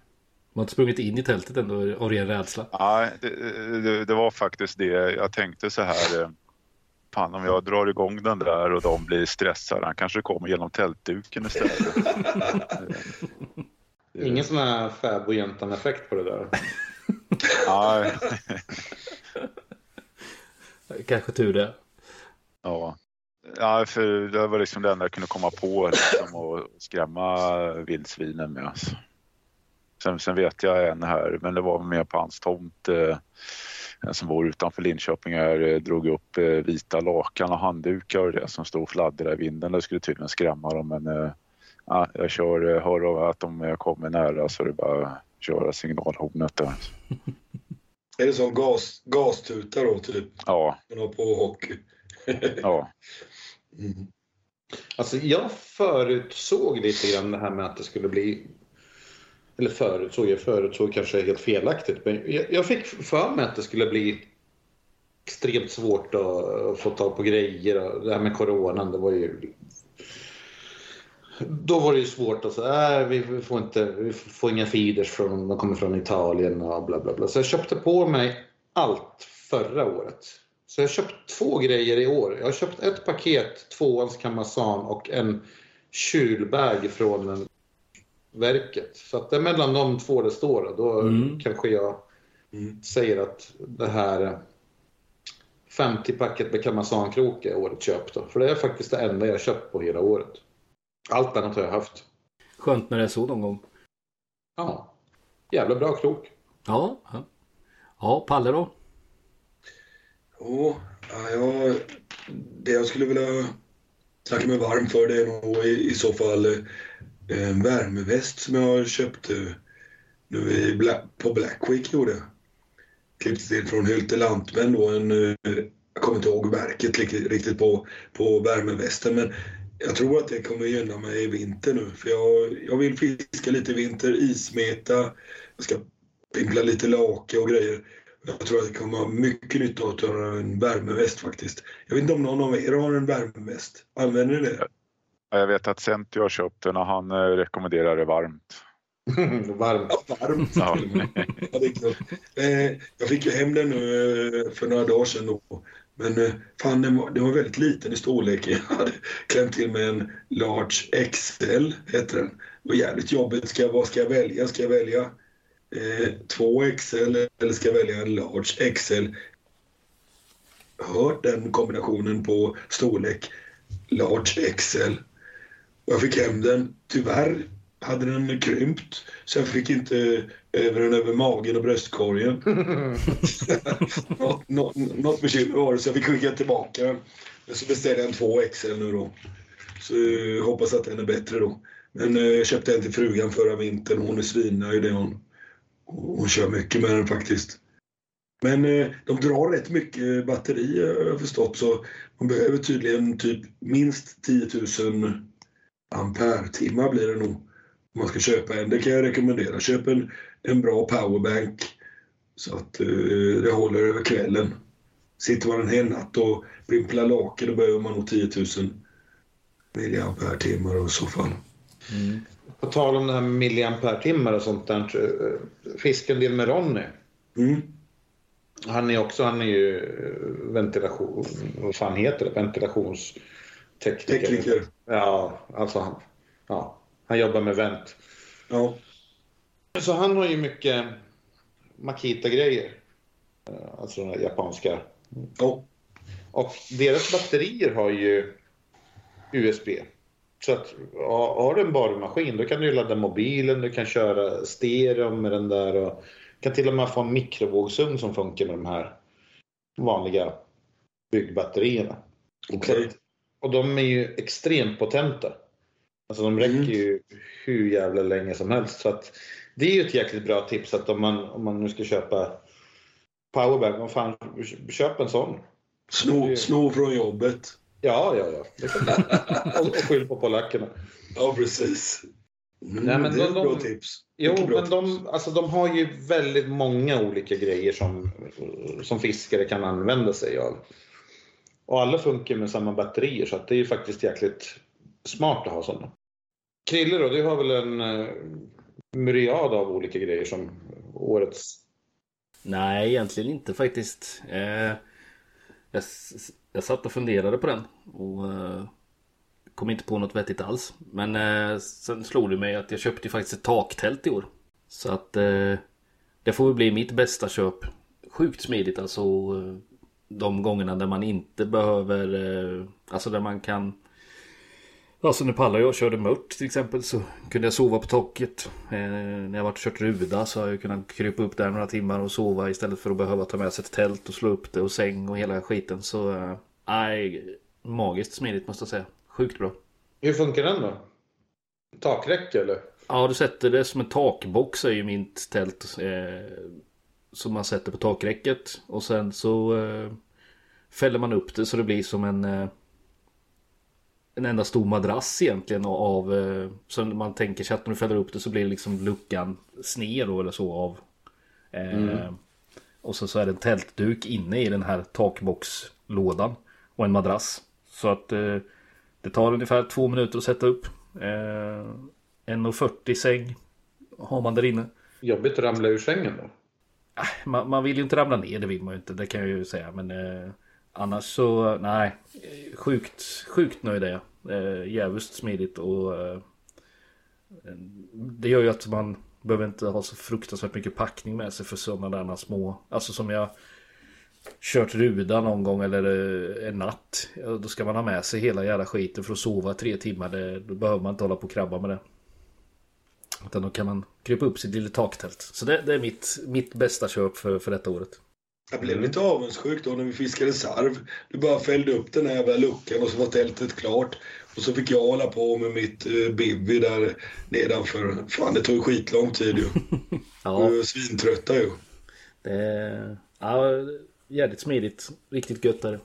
Man har inte sprungit in i tältet ändå av ren rädsla. Nej, det, det, det var faktiskt det. Jag tänkte så här. eh, Fan om jag drar igång den där och de blir stressade. Han kanske kommer genom tältduken istället. [laughs] Ingen sån här fäbodjäntan-effekt på det där. [laughs] Nej, Kanske tur det. ja. Ja, för det var liksom det enda jag kunde komma på liksom, och skrämma vildsvinen med. Alltså. Sen, sen vet jag en här, men det var mer på hans tomt. Eh, en som bor utanför Linköping här eh, drog upp eh, vita lakan och handdukar och det som stod och fladdrade i vinden. Det skulle tydligen skrämma dem men eh, ja, jag kör, eh, hör av att de eh, kommer nära så det är bara att köra signalhornet där. [laughs] Är det som gas, gastuta då, typ? Ja, Man har på hockey. ja, [laughs] Mm. Alltså jag förutsåg lite grann det här med att det skulle bli eller förutsåg, jag förutsåg kanske helt felaktigt. Men jag, jag fick för mig att det skulle bli extremt svårt att, få tag på grejer. Det här med coronan, det var ju... Då var det ju svårt att säga, äh, vi vi får inte, vi får inga feeders från, de kommer från Italien och bla bla bla. Så jag köpte på mig allt förra året. Så jag har köpt två grejer i år. Jag har köpt ett paket, tvåans Kamazan och en kylbag från en verket. Så att det är mellan de två det står. Då Mm. kanske jag Mm. säger att det här 50-packet med Kamazan-krok är årets köp. Då. För det är faktiskt det enda jag har köpt på hela året. Allt annat har jag haft. Skönt när det är så någon gång. Ja, jävla bra krok. Ja, ja. ja Palle då? Ja, jag, det jag skulle vilja snacka mig varm för det är nog i, i så fall eh, en värmeväst som jag köpte nu i Black, på Black Week gjorde jag. Klippte till från Hylte Lantmän då en, eh, jag kommer inte ihåg verket riktigt, riktigt på, på värmevästen men jag tror att det kommer gynna mig i vinter nu för jag, jag vill fiska lite i vinter, ismeta, jag ska pimpla lite lake och grejer. Jag tror att det kommer ha mycket nytta av att ha en värmeväst faktiskt. Jag vet inte om någon av er har en värmeväst. Använder ni det? Ja, Jag vet att Centio har köpt den och han eh, rekommenderar det varmt. [laughs] Varmt. Ja, varmt Ja. [laughs] Ja, det är klart. Eh, jag fick ju hem den nu eh, för några dagar sedan då. Men fan, den var, den var väldigt liten i storlek. [laughs] Jag hade klämt till med en Large XL, heter den. Det var jävligt jobbigt. Ska jag, vad ska jag välja? Ska jag välja eh, 2XL eller ska jag välja en Large XL? Hört den kombinationen på storlek Large XL. Jag fick hem den. Tyvärr hade den krympt så jag fick inte över den över magen och bröstkorgen. [laughs] något, något, något bekymmer var det så jag fick skicka tillbaka den. Men så beställde jag en 2XL nu då. Så jag hoppas att den är bättre då. Men eh, jag köpte en till frugan förra vintern. Hon är svinnöjd. Hon, hon kör mycket med den faktiskt. Men eh, de drar rätt mycket batteri eh, har jag förstått så man behöver tydligen typ minst 10 000 ampere-timmar blir det nog. Om man ska köpa en. Det kan jag rekommendera. Köp en, en bra powerbank så att eh, det håller över kvällen. Sitter man en hel natt och pimplar lake då behöver man nog 10 000 milliampere-timmar i så fall. Mm. På tal om det här med milliampere-timmar och sånt där. eh, Fiskar en del med Ronny. Mm. Han är också, han är ju eh, ventilation, vad fan heter det? Ventilationstekniker. Tekniker. Ja, alltså han, ja, han jobbar med vent. Ja. Så han har ju mycket Makita-grejer. Eh, Alltså de här japanska. ja. Och deras batterier har ju USB. Så att ja, har du en borrmaskin då kan du ju ladda mobilen, du kan köra stereo med den där och kan till och med få en mikrovågsugn som funkar med de här vanliga byggbatterierna. Att- Och de är ju extremt potenta. Alltså de räcker Mm. ju hur jävla länge som helst. Så att det är ju ett jäkligt bra tips att om man, om man nu ska köpa powerbank, vad fan, köp en sån. Sno, sno från jobbet. Ja, ja, ja. [laughs] Och, och skyll på polackerna. Ja, precis. Mm, Nej, men det är de- ett bra de- tips. Jo, bra men de, alltså, de har ju väldigt många olika grejer som, som fiskare kan använda sig av. Och alla funkar med samma batterier så att det är ju faktiskt jäkligt smart att ha sådana. Krille då, du har väl en uh, myriad av olika grejer som årets... Nej, egentligen inte faktiskt. Eh, jag, jag satt och funderade på den och eh, kom inte på något vettigt alls. Men eh, sen slog det mig att jag köpte faktiskt ett taktält i år. Så att eh, det får väl bli mitt bästa köp. Sjukt smidigt alltså. Eh, de gångerna där man inte behöver, eh, alltså där man kan Alltså när Palla och jag körde mört till exempel så kunde jag sova på taket. Eh, när jag varit och kört ruda så har jag kunnat krypa upp där några timmar och sova istället för att behöva ta med sig ett tält och slå upp det och säng och hela skiten. Så eh, nej, magiskt smidigt måste jag säga. Sjukt bra. Hur funkar den då? Takräcke eller? Ja, du sätter det som en takbox är ju mitt tält. Eh, som man sätter på takräcket. Och sen så eh, fäller man upp det så det blir som en eh, en enda stor madrass egentligen av eh, så man tänker sig att när du fäller upp det så blir liksom luckan sned då eller så av eh, och så, så är det en tältduk inne i den här takboxlådan och en madrass så att eh, det tar ungefär två minuter att sätta upp eh, 1,40 säng har man där inne Jobbigt att ramla ur sängen då? man, man vill ju inte ramla ner, det vill man ju inte, det kan jag ju säga. Men eh, annars så, nej. Sjukt, sjukt nöjd är jag. Eh, jävligt smidigt och eh, det gör ju att man behöver inte ha så fruktansvärt mycket packning med sig för sådana där små, alltså som jag kört ruda någon gång eller eh, en natt. Då ska man ha med sig hela jävla skiten för att sova tre timmar. Det, då behöver man inte hålla på och krabba med det. Utan då kan man krypa upp sitt lilla taktält. Så det, det är mitt, mitt bästa köp för, för detta året. Jag blev lite avundsjuk då när vi fiskade sarv. Du bara fällde upp den här jävla luckan och så var tältet klart. Och så fick jag hålla på med mitt uh, bivvi där nedanför. Fan, det tog ju skitlång tid ju. [laughs] Ja, Vi var svintrötta ju. det är ja, jävligt smidigt. Riktigt gött är det.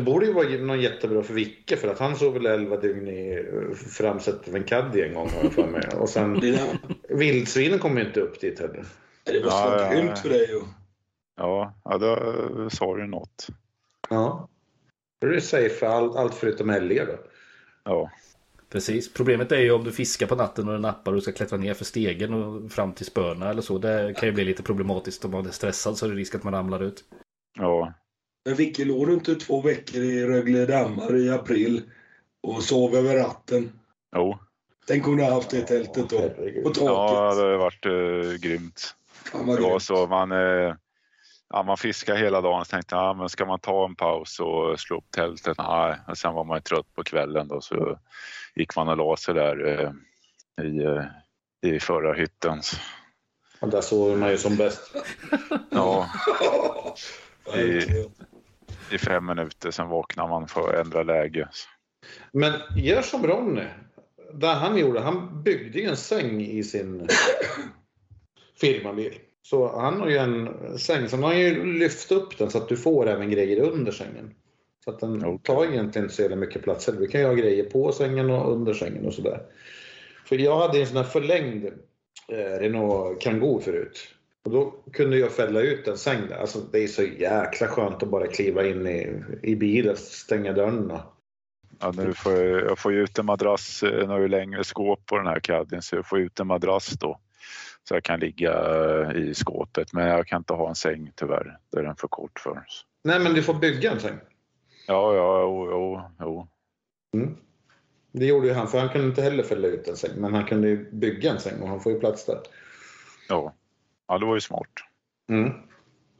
Borde ju vara någon jättebra för Vicke för att han sov väl 11 dygn i framsätet av en caddy en gång har jag för mig. Och sen [laughs] där, vildsvinen kommer ju inte upp dit heller. det var så Ja, ja, ja. grymt för dig. Och, Ja, ja då sa du något. Ja. Då är det safe för allt, allt förutom älgar då. Ja, Precis. Problemet är ju om du fiskar på natten och den nappar och du ska klättra ner för stegen och fram till spöna eller så. Det kan ju bli lite problematiskt om man är stressad så är det risk att man ramlar ut. ja, men Vicke, låg du inte två veckor i Rögle dammar i april och sov över ratten? jo. Tänk om du hade haft det tältet då. På taket. Ja, det har varit eh, grymt. Fan vad Det var grymt. så, man, eh, ja, man fiskade hela dagen så tänkte ja, men ska man ta en paus och slå upp tältet? Nej, och sen var man ju trött på kvällen då så gick man och la sig där eh, i, eh, i förra hytten. Och där sover man ju som bäst. Ja, [laughs] Verkligen. i fem minuter, sen vaknar man för att ändra läge. Men gör som Ronny. Det han gjorde, han byggde ju en säng i sin [coughs] firmabil. Så han har ju en säng, han har ju lyft upp den så att du får även grejer under sängen. Så att den Okej. tar egentligen inte så jävla mycket plats. Du kan ju ha grejer på sängen och under sängen och sådär. För jag hade en sån här förlängd eh, Renault Kangoo förut. Och då kunde jag fälla ut en säng där. Alltså det är så jäkla skönt att bara kliva in i, i bilen, stänga dörren Ja, nu får jag, jag får ju ut en madrass, eh, nu har jag längre skåp på den här caddien så jag får ut en madrass då. Så jag kan ligga eh, i skåpet men jag kan inte ha en säng tyvärr. Det är den för kort för. Nej, men du får bygga en säng. Ja, ja, jo, jo, jo. Mm. Det gjorde ju han, för han kunde inte heller fälla ut en säng, men han kunde ju bygga en säng och han får ju plats där. Ja. ja, det var ju smart. Mm.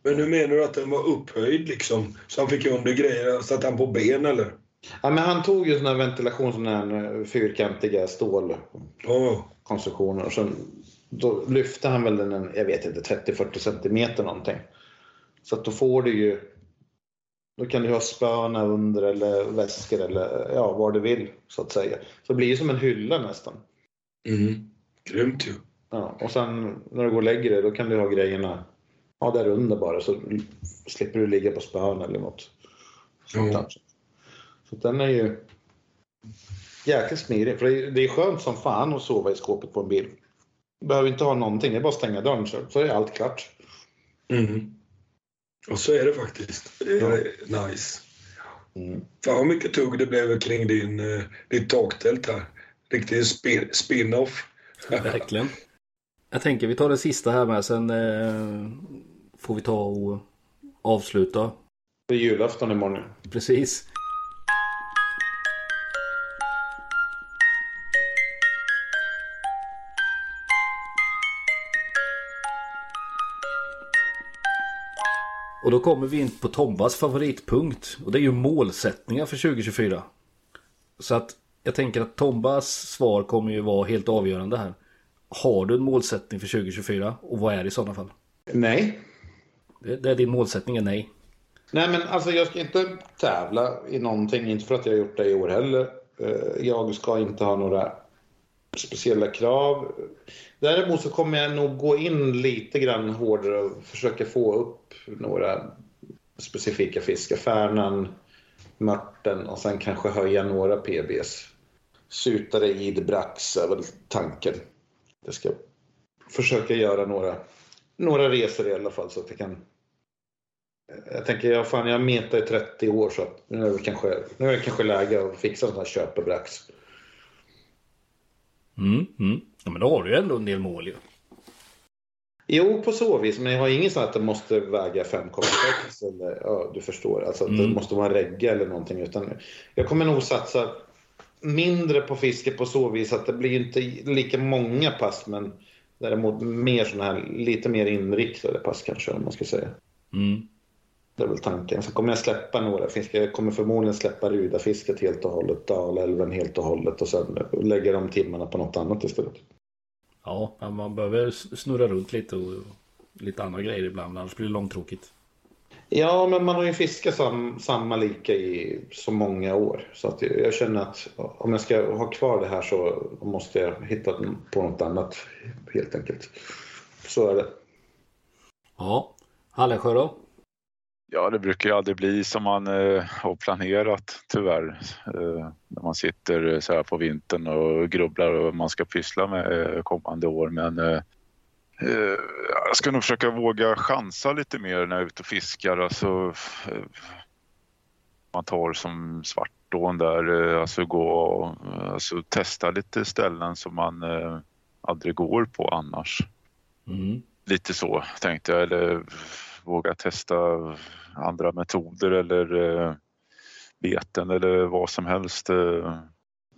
Men nu menar du att den var upphöjd liksom? Så han fick under grejer? Satt han på ben eller? Ja, men han tog ju såna här ventilation, såna här eh, fyrkantiga stålkonstruktioner och sen då lyfte han väl den, en, jag vet inte, 30-40 centimeter någonting. Så att då får du ju, då kan du ha spöna under eller väskor eller ja, vad du vill så att säga. Så det blir ju som en hylla nästan. Mm. Grymt ju. Ja, och sen när du går och lägger dig, då kan du ha grejerna ja, där under bara så slipper du ligga på spön eller något. sånt där. Så den är ju jäkligt smidig. För det är, det är skönt som fan att sova i skåpet på en bil. Behöver inte ha någonting, det är bara att stänga dörren så, så är allt klart. Mm. Och så är det faktiskt. Det är nice. Mm. Fan vad mycket tugg det blev kring din, eh, ditt taktält här. Riktig spin- spin-off. [laughs] Verkligen. Jag tänker vi tar det sista här med sen eh, får vi ta och avsluta. Det är julafton imorgon. Precis. Och då kommer vi in på Tombas favoritpunkt. Och det är ju målsättningar för 2024. Så att jag tänker att Tombas svar kommer ju vara helt avgörande här. Har du en målsättning för 2024? Och vad är det i sådana fall? Nej. Det, det är din målsättning är nej. Nej men alltså jag ska inte tävla i någonting, inte för att jag har gjort det i år heller. Eh, Jag ska inte ha några speciella krav. Däremot så kommer jag nog gå in lite grann hårdare och försöka få upp några specifika fiskar. Färnan, mörten och sen kanske höja några PBs. Sutare, id, brax är väl tanken. Jag ska försöka göra några, några resor i alla fall så att jag kan jag tänker, ja, fan, jag har metat i 30 år så att nu är det kanske, nu är det kanske läge att fixa en sån här köpebrax. Mm, mm. Ja, men då har du ju ändå en del mål ju. Jo, på så vis, men jag har ingen sån att det måste väga 5,6 eller ja, du förstår, alltså att det Mm. måste vara en regga eller någonting. Utan jag kommer nog satsa mindre på fiske på så vis att det blir inte lika många pass, men däremot mer såna här, lite mer inriktade pass kanske, om man ska säga. Mm. Det är väl tanken. Så kommer jag släppa några fiskar. Jag kommer förmodligen släppa Rudafisket helt och hållet, Dalälven helt och hållet och sen lägga de timmarna på något annat istället. Ja, man behöver snurra runt lite och lite andra grejer ibland. Annars blir det långtråkigt. Ja, men man har ju fiskat sam, samma lika i så många år. Så att jag, jag känner att om jag ska ha kvar det här så måste jag hitta på något annat helt enkelt. Så är det. Ja, Hallensjö då? Ja, det brukar ju aldrig bli som man eh, har planerat tyvärr. Eh, när man sitter eh, så här på vintern och grubblar och vad man ska pyssla med eh, kommande år. Men eh, eh, jag ska nog försöka våga chansa lite mer när jag är ute och fiskar. Alltså, eh, man tar som Svartån där, alltså gå och alltså, testa lite ställen som man aldrig går på annars. Mm. Lite så tänkte jag. Eller våga testa andra metoder eller eh, beten eller vad som helst. eh.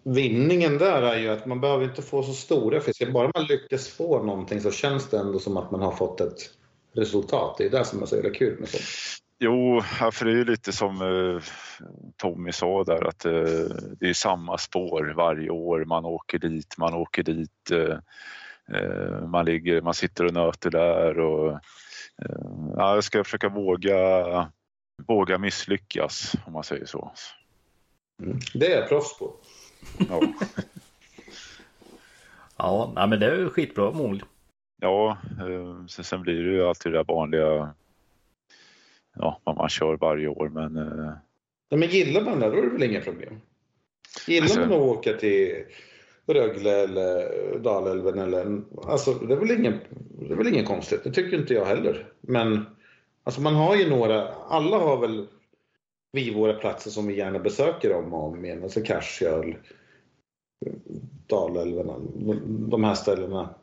Vinningen där är ju att man behöver inte få så stora fiskar. Bara man lyckas få någonting så känns det ändå som att man har fått ett resultat. Det är det som är så jävla kul med sånt. Jo, för det är ju lite som eh, Tommy sa där att eh, det är samma spår varje år. Man åker dit, man åker dit. Man, ligger, man sitter och nöter där och ja, jag ska försöka våga, våga misslyckas om man säger så. Mm. Det är jag proffs på. Ja, [laughs] Ja, nej, men det är ju skitbra mål. ja eh, sen, sen blir det ju alltid det där vanliga ja, vad man kör varje år men eh, Ja, men gillar man det, då är det väl inga problem. Gillar Alltså- man att åka till Rögle eller Dalälven eller... Alltså, det är väl ingen, det är väl inget konstigt. Det tycker inte jag heller. Men alltså, man har ju några... Alla har väl vi våra platser som vi gärna besöker om och om igen. Alltså Karsjöl, Dalälven, de här ställena.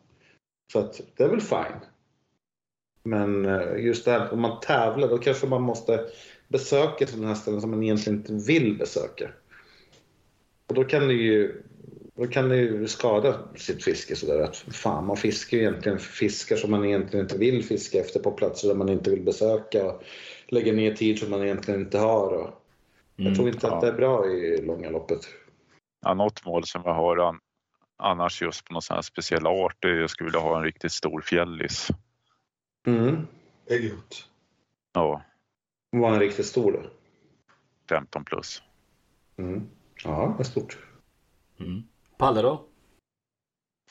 Så att det är väl fine. Men eh, just det här om man tävlar, då kanske man måste besöka sådana här ställen som man egentligen inte vill besöka. Och då kan det ju, då kan det ju skada sitt fiske sådär att fan man fiskar ju egentligen fiskar som man egentligen inte vill fiska efter på platser där man inte vill besöka och lägga ner tid som man egentligen inte har. Och jag tror inte ja. att det är bra i långa loppet. Ja, något mål som jag har an, annars just på någon sån här speciell art är att jag skulle vilja ha en riktigt stor fjällis. Mm. Det är gött. Ja, Var en riktigt stor då. 15 plus. Mm. Ja, det är stort. Mm. Palle då?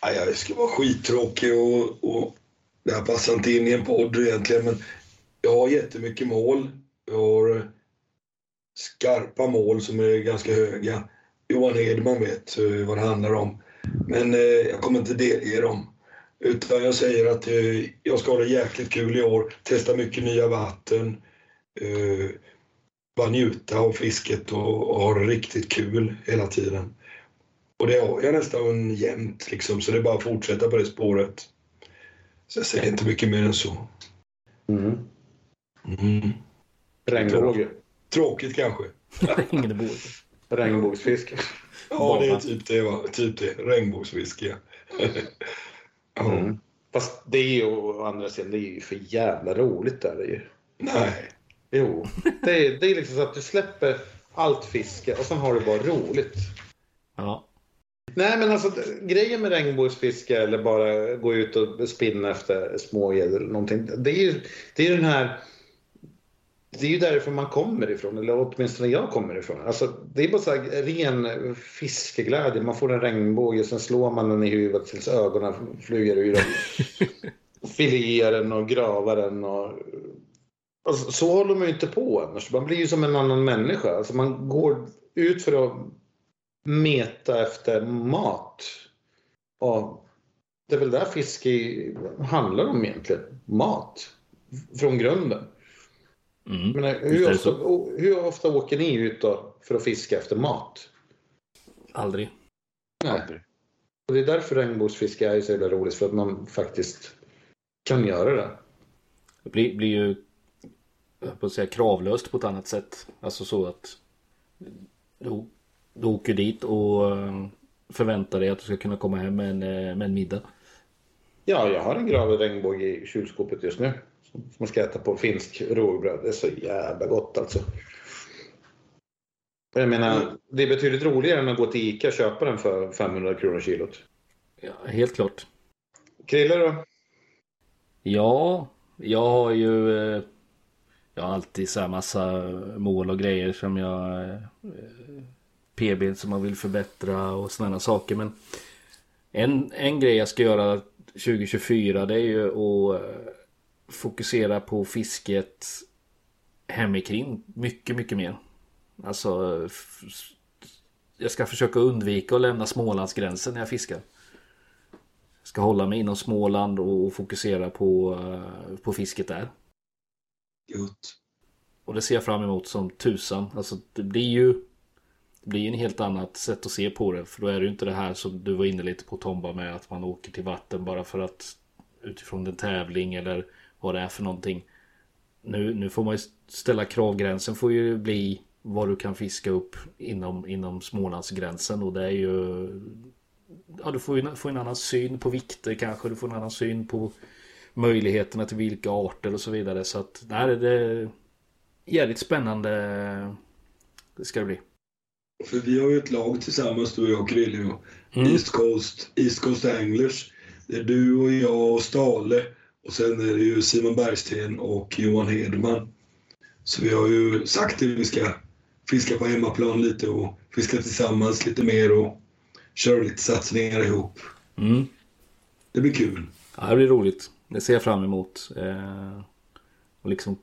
Ja, jag skulle vara skittråkig och, och det här passar inte in i en podd egentligen men jag har jättemycket mål. Jag har eh, skarpa mål som är ganska höga. Johan Edman vet eh, vad det handlar om. Men eh, jag kommer inte delge dem. Utan jag säger att eh, jag ska ha det jäkligt kul i år. Testa mycket nya vatten. Eh, bara njuta av fisket och, och ha det riktigt kul hela tiden. Och det har jag nästan jämt liksom, så det är bara att fortsätta på det spåret. Så jag säger inte mycket mer än så. Mm. Mm. Regnbåge. Tråkigt kanske. [laughs] Regnbågsfiske. Ja, det är typ det. Va? Typ det. Regnbågsfiske. [laughs] ja. Mm. Fast det är ju å andra sidan, det är ju för jävla roligt där det är ju. Nej. Jo, det är, det är liksom så att du släpper allt fiske och sen har du bara roligt. Ja. Nej men alltså grejen med regnbågsfiske eller bara gå ut och spinna efter smågädd eller någonting. Det är ju det är den här det är ju därifrån man kommer ifrån, eller åtminstone jag kommer ifrån. Alltså, det är bara så här ren fiskeglädje. Man får en regnbåge, sen slår man den i huvudet tills ögonen flyger ur den. [laughs] Filear den och gravar den. Och... Alltså, så håller man ju inte på annars. Man blir ju som en annan människa. Alltså, man går ut för att meta efter mat. Och det är väl där fiske handlar om egentligen. Mat. Från grunden. Mm. Visst hur, det ofta, hur ofta åker ni ut då för att fiska efter mat? Aldrig. Nej. Aldrig. Och det är därför regnbågsfiske är så jävla roligt, för att man faktiskt kan göra det. Det blir, blir ju på att säga, kravlöst på ett annat sätt. Alltså så att du åker dit och eh, förväntar dig att du ska kunna komma hem med en, eh, med en middag. Ja, jag har en gravid regnbåge i kylskåpet just nu. Som jag ska äta på finsk rågbröd. Det är så jävla gott alltså. Jag menar, det är betydligt roligare än att gå till Ica och köpa den för 500 kronor kilot. Ja, helt klart. Krille då? Ja, jag har ju eh, Jag har alltid så här massa mål och grejer som jag PB som man vill förbättra och sådana saker men en, en grej jag ska göra 2024 det är ju att eh, fokusera på fisket hemikring mycket, mycket mer. Alltså jag ska försöka undvika att lämna Smålandsgränsen när jag fiskar. Jag ska hålla mig inom Småland och fokusera på, eh, på fisket där. Gött. Och det ser jag fram emot som tusan. Alltså det blir ju blir en helt annat sätt att se på det. För då är det ju inte det här som du var inne lite på Tomba med att man åker till vatten bara för att utifrån en tävling eller vad det är för någonting. Nu, nu får man ju ställa kravgränsen får ju bli vad du kan fiska upp inom, inom Smålandsgränsen och det är ju Ja du får ju får en annan syn på vikter kanske, du får en annan syn på möjligheterna till vilka arter och så vidare så att där är det jävligt spännande det ska det bli. För vi har ju ett lag tillsammans du och jag Krille och Mm. East, Coast, East Coast Anglers. Det är du och jag och Stale och sen är det ju Simon Bergsten och Johan Hedman. Så vi har ju sagt att vi ska fiska på hemmaplan lite och fiska tillsammans lite mer och köra lite satsningar ihop. Mm. Det blir kul. Ja, det blir roligt. Det ser jag fram emot. Eh, och liksom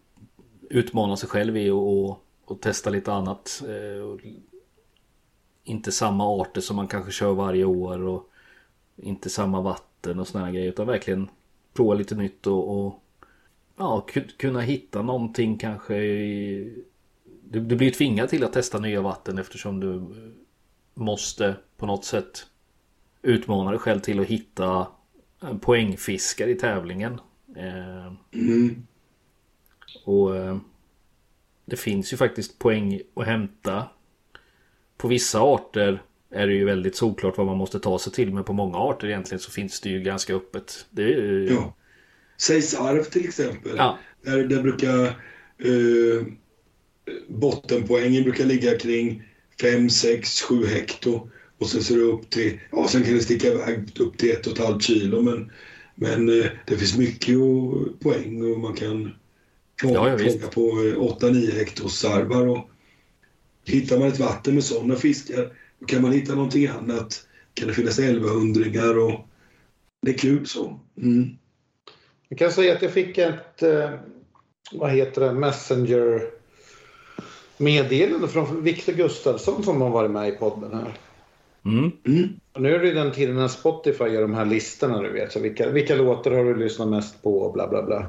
utmana sig själv i och, och, och testa lite annat. Eh, och inte samma arter som man kanske kör varje år och inte samma vatten och här grejer. Utan verkligen prova lite nytt och, och ja, ku- kunna hitta någonting kanske. I, du, du blir tvingad till att testa nya vatten eftersom du måste på något sätt utmana dig själv till att hitta en poängfiskare i tävlingen. Eh, Mm. och eh, det finns ju faktiskt poäng att hämta. På vissa arter är det ju väldigt solklart vad man måste ta sig till. Men på många arter egentligen så finns det ju ganska öppet. Det ju... Ja. Säg sarv till exempel. Ja. Där, där brukar eh, bottenpoängen brukar ligga kring 5, 6, 7 hekto. Och sen så är det upp till, ja sen kan det sticka iväg upp till 1,5 kilo men, men eh, det finns mycket och, poäng och man kan få- Ja, fånga på eh, 8-9 hektos sarvar. Och hittar man ett vatten med sådana fiskar då kan man hitta någonting annat. Kan det finnas 1100 och det är kul så. Mm. Jag kan säga att jag fick ett, eh, vad heter det, Messenger meddelande från Viktor Gustafsson som har varit med i podden här. Mm. Mm. Nu är det den tiden när Spotify gör de här listorna du vet. Så vilka, vilka låtar har du lyssnat mest på och bla bla bla.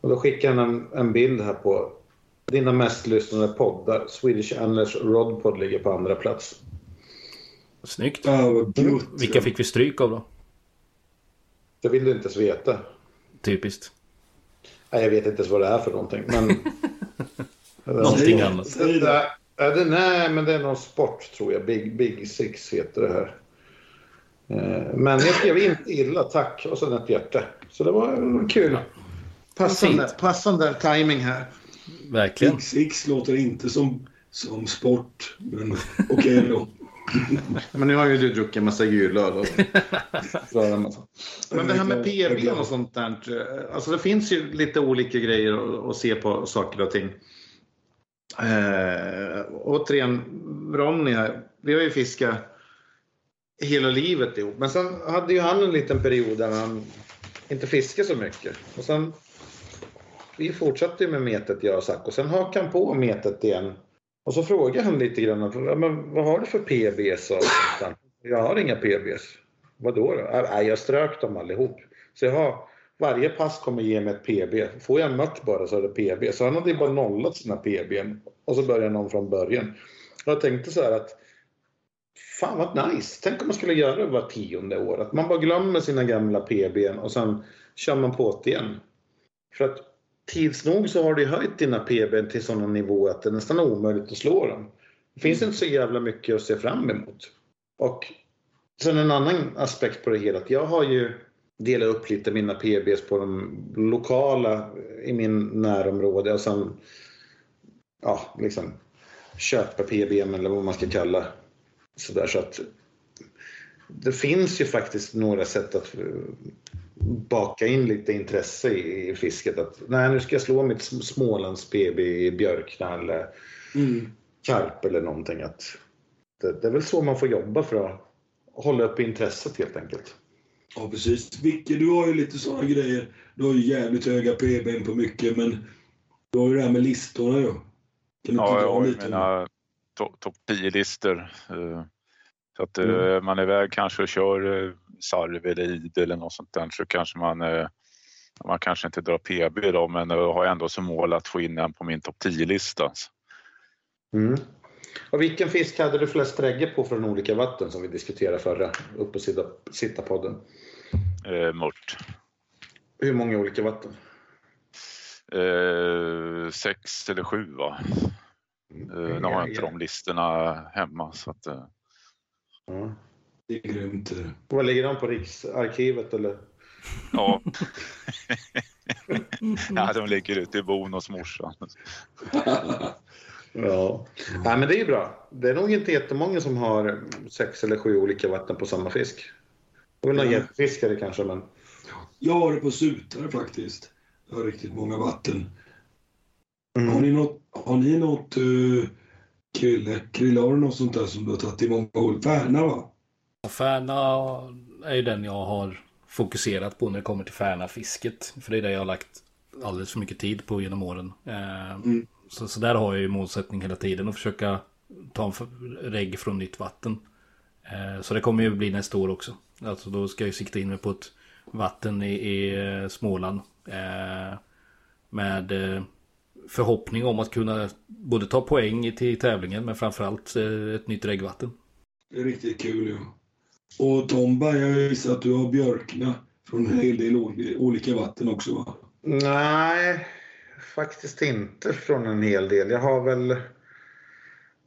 Och då skickar han en, en bild här på dina mest lyssnade poddar. Swedish Anglers Rodpod ligger på andra plats. Snyggt. Gött. Vilka fick vi stryk av då? Det vill du inte ens veta. Typiskt. Nej, jag vet inte ens vad det är för någonting. Men... [laughs] Någonting annat. det. Nej, ja, det, nej, men det är någon sport tror jag. Big, Big Six heter det här. Eh, Men jag skrev inte illa, tack. Och sen ett hjärta. Så det var, det kul. Passande, passande timing här. Verkligen. Big Six låter inte som, som sport, men okej då. [laughs] Men nu har ju du druckit en massa julöl. Och... [laughs] Men det här med PB och sånt där. eh, Alltså det finns ju lite olika grejer att, att se på saker och ting. Eh, återigen, Ronny här. Vi har ju fiskat hela livet ihop. Men sen hade ju han en liten period där han inte fiskade så mycket. Och sen, vi fortsatte ju med metet jag och Zack och sen hakade han på metet igen. Och så frågade han lite grann, men vad har du för PBs? Och sånt jag har inga PBs. Vadå då? Nej, jag strök dem allihop. Så jag har, varje pass kommer ge mig ett PB. Får jag en match bara så är det PB. Så han hade ju bara nollat sina PB. Och så började någon från början. Och jag tänkte så här att Fan vad nice! Tänk om man skulle göra det var tionde år. Att man bara glömmer sina gamla PB och sen kör man på det igen. För att tids nog så har du höjt dina PB till sådana nivåer att det är nästan omöjligt att slå dem. Det finns inte så jävla mycket att se fram emot. Och sen en annan aspekt på det hela, att jag har ju delat upp lite mina PBs på de lokala i min närområde och sen ja, liksom köpa PBM eller vad man ska kalla sådär så att det finns ju faktiskt några sätt att baka in lite intresse i, i fisket. Att nej, nu ska jag slå mitt sm- Smålands PB i Björkna eller Mm. Karp eller någonting. Att det, det är väl så man får jobba för att hålla upp intresset helt enkelt. Ja, precis. Vicke, du har ju lite sådana grejer. Du har ju jävligt höga PBn på mycket, men Du har ju det här med listorna ju. Kan du Ja, inte jag dra har lite mina to- topp 10-listor. eh, Så att eh, Mm. man är iväg kanske och kör eh, sarv eller id eller något sånt där så kanske man eh, man kanske inte drar PB då men jag har ändå som mål att få in en på min topp 10-lista. Mm. Och vilken fisk hade du flest regger på från olika vatten som vi diskuterade förra uppe och sitta, podden? Eh, mört. Hur många olika vatten? Eh, sex eller sju va? Eh, nu har jag inte de listorna hemma så att eh, Ja. Det är grymt. Vad ligger de på Riksarkivet eller? ja. [laughs] ja, de ligger ute i bon hos morsan. Ja. Nej, men det är ju bra. Det är nog inte jättemånga som har sex eller sju olika vatten på samma fisk. Det är väl någon jättefiskare kanske, men Jag har det på sutare faktiskt. Jag har riktigt många vatten. Har mm. ni något, har ni något uh, Krille? Krille, har du något sånt där som du har tagit i många år? Färna va? Färna är ju den jag har fokuserat på när det kommer till Färna-fisket. För det är det jag har lagt alldeles för mycket tid på genom åren. Eh, Mm. så, så där har jag ju målsättning hela tiden att försöka ta en regg från nytt vatten. Eh, så det kommer ju bli nästa år också. Alltså då ska jag sikta in mig på ett vatten i, i eh, Småland. Med förhoppning om att kunna både ta poäng till tävlingen men framförallt ett nytt reggvatten. Det är riktigt kul ju. Och Tomba, jag gissar att du har björkna från en hel del ol- olika vatten också va? Nej, faktiskt inte från en hel del. Jag har väl...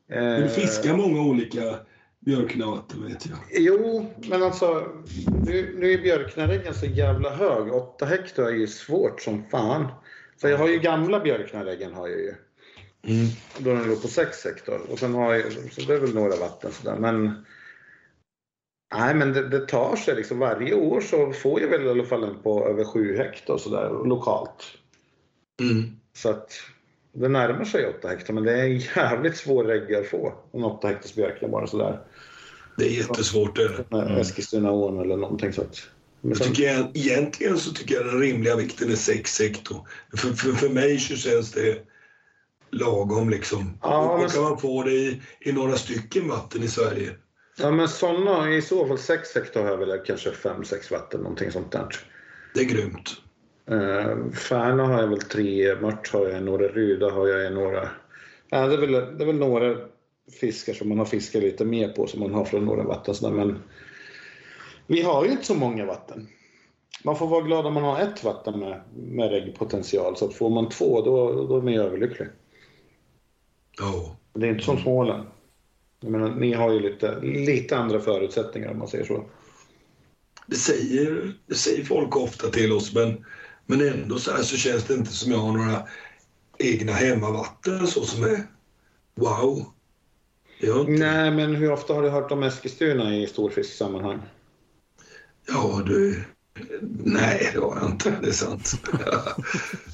Men du Eh, fiskar många olika björknavatten vet jag. Jo, men alltså nu, nu är björknarängen så jävla hög. 8 hektar är ju svårt som fan. Så jag har ju gamla björknaräggen har jag ju. Mm. Då den låg på 6 hektar. Och sen har jag, så det är väl några vatten sådär. Men nej, men det, det tar sig liksom. Varje år så får jag väl i alla fall en på över 7 hektar sådär lokalt. Mm. Så att det närmar sig 8 hektar, men det är en jävligt svår regga att få. En 8 hektars björkna bara sådär. Det är jättesvårt det. Med Eskilstunaån eller någonting så att. Men Jag sen, tycker jag, egentligen så tycker jag den rimliga vikten är 6 hektar. För, för, för mig så känns det lagom liksom. Ja, och men- då kan man få det i, i några stycken vatten i Sverige. Ja, men sådana, i så fall 6 hektar har jag väl kanske 5-6 vatten, någonting sånt där. Det är grymt. Uh, Färna har jag väl tre, Mört har jag några, Ruda har jag några. Ja, det, är väl, det är väl några fiskar som man har fiskat lite mer på som man har från några vatten. sådär, Men vi har ju inte så många vatten. Man får vara glad om man har ett vatten med, med reggpotential. Så får man två, då, då är man ju överlycklig. Ja. Det är inte som Småland. Jag menar, ni har ju lite, lite andra förutsättningar om man säger så. Det säger, det säger folk ofta till oss men, men ändå så här så känns det inte som jag har några egna hemmavatten så som är wow. Nej, men hur ofta har du hört om Eskilstuna i storfisksammanhang? Ja, du. Nej, det har jag inte. Det är sant. [laughs]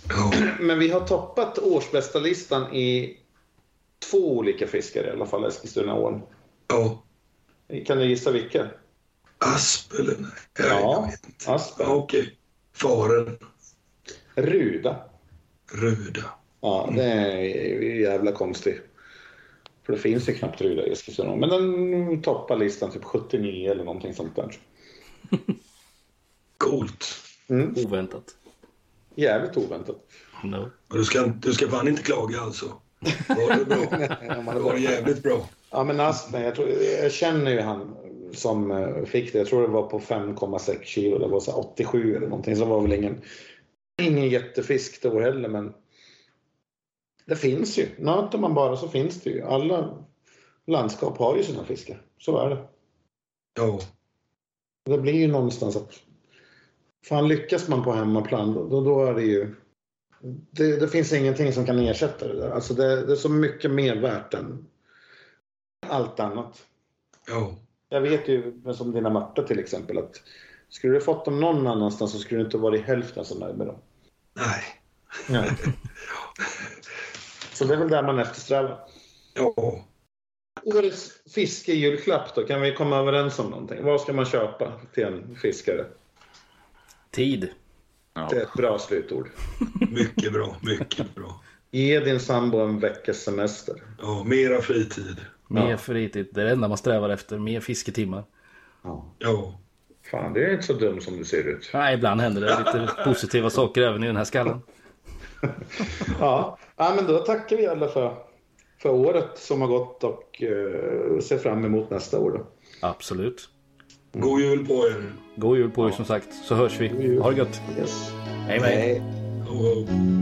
ja. Men vi har toppat årsbästa listan i två olika fiskar i alla fall, Eskilstunaån. ja. Kan du gissa vilka? Asp eller nej? Ja. jag vet inte. Aspen. Ja, Okej. Faren. Ruda. Ruda. Ja, det är jävla konstigt. För det finns ju knappt ruda i Eskilstuna. Men den toppar listan typ 79 eller någonting sånt där. [laughs] Coolt. Mm. Oväntat. Jävligt oväntat. No. Du, ska, du ska fan inte klaga alltså. Var det bra? [laughs] Det var jävligt bra. Ja, men Aspen, jag, tror, jag känner ju han som eh, fick det. Jag tror det var på 5,6 kilo. Det var så här 87 eller någonting. Så det var väl ingen, ingen jättefisk då heller, men det finns ju. Nöter man bara så finns det ju. Alla landskap har ju sina fiskar. Så är det. Ja. Det blir ju någonstans att fan lyckas man på hemmaplan då, då är det ju det, det finns ingenting som kan ersätta det där. Alltså det, det är så mycket mer värt än allt annat. Ja. Jag vet ju som dina Marta till exempel att skulle du fått dem någon annanstans så skulle du inte varit hälften så nöjd med dem. Nej. [laughs] Ja. Så det är väl där man eftersträvar. Ja. Årets fiskejulklapp då, kan vi komma överens om någonting? Vad ska man köpa till en fiskare? Tid. Det är ett bra slutord. [laughs] Mycket bra. Mycket bra. Ge din sambo en veckas semester. Ja, mera fritid. Mer Ja. fritid. Det är det enda man strävar efter. Mer fisketimmar. Ja. Ja. Fan, det är inte så dum som du ser ut. Nej, ibland händer det lite [laughs] positiva saker även i den här skallen. [laughs] Ja, ja men då tackar vi alla för, för året som har gått och eh, ser fram emot nästa år. Då. Absolut. God jul på er. God jul på er som sagt. Så hörs vi. Ha det gött. Yes. Hej. Hej. Ho.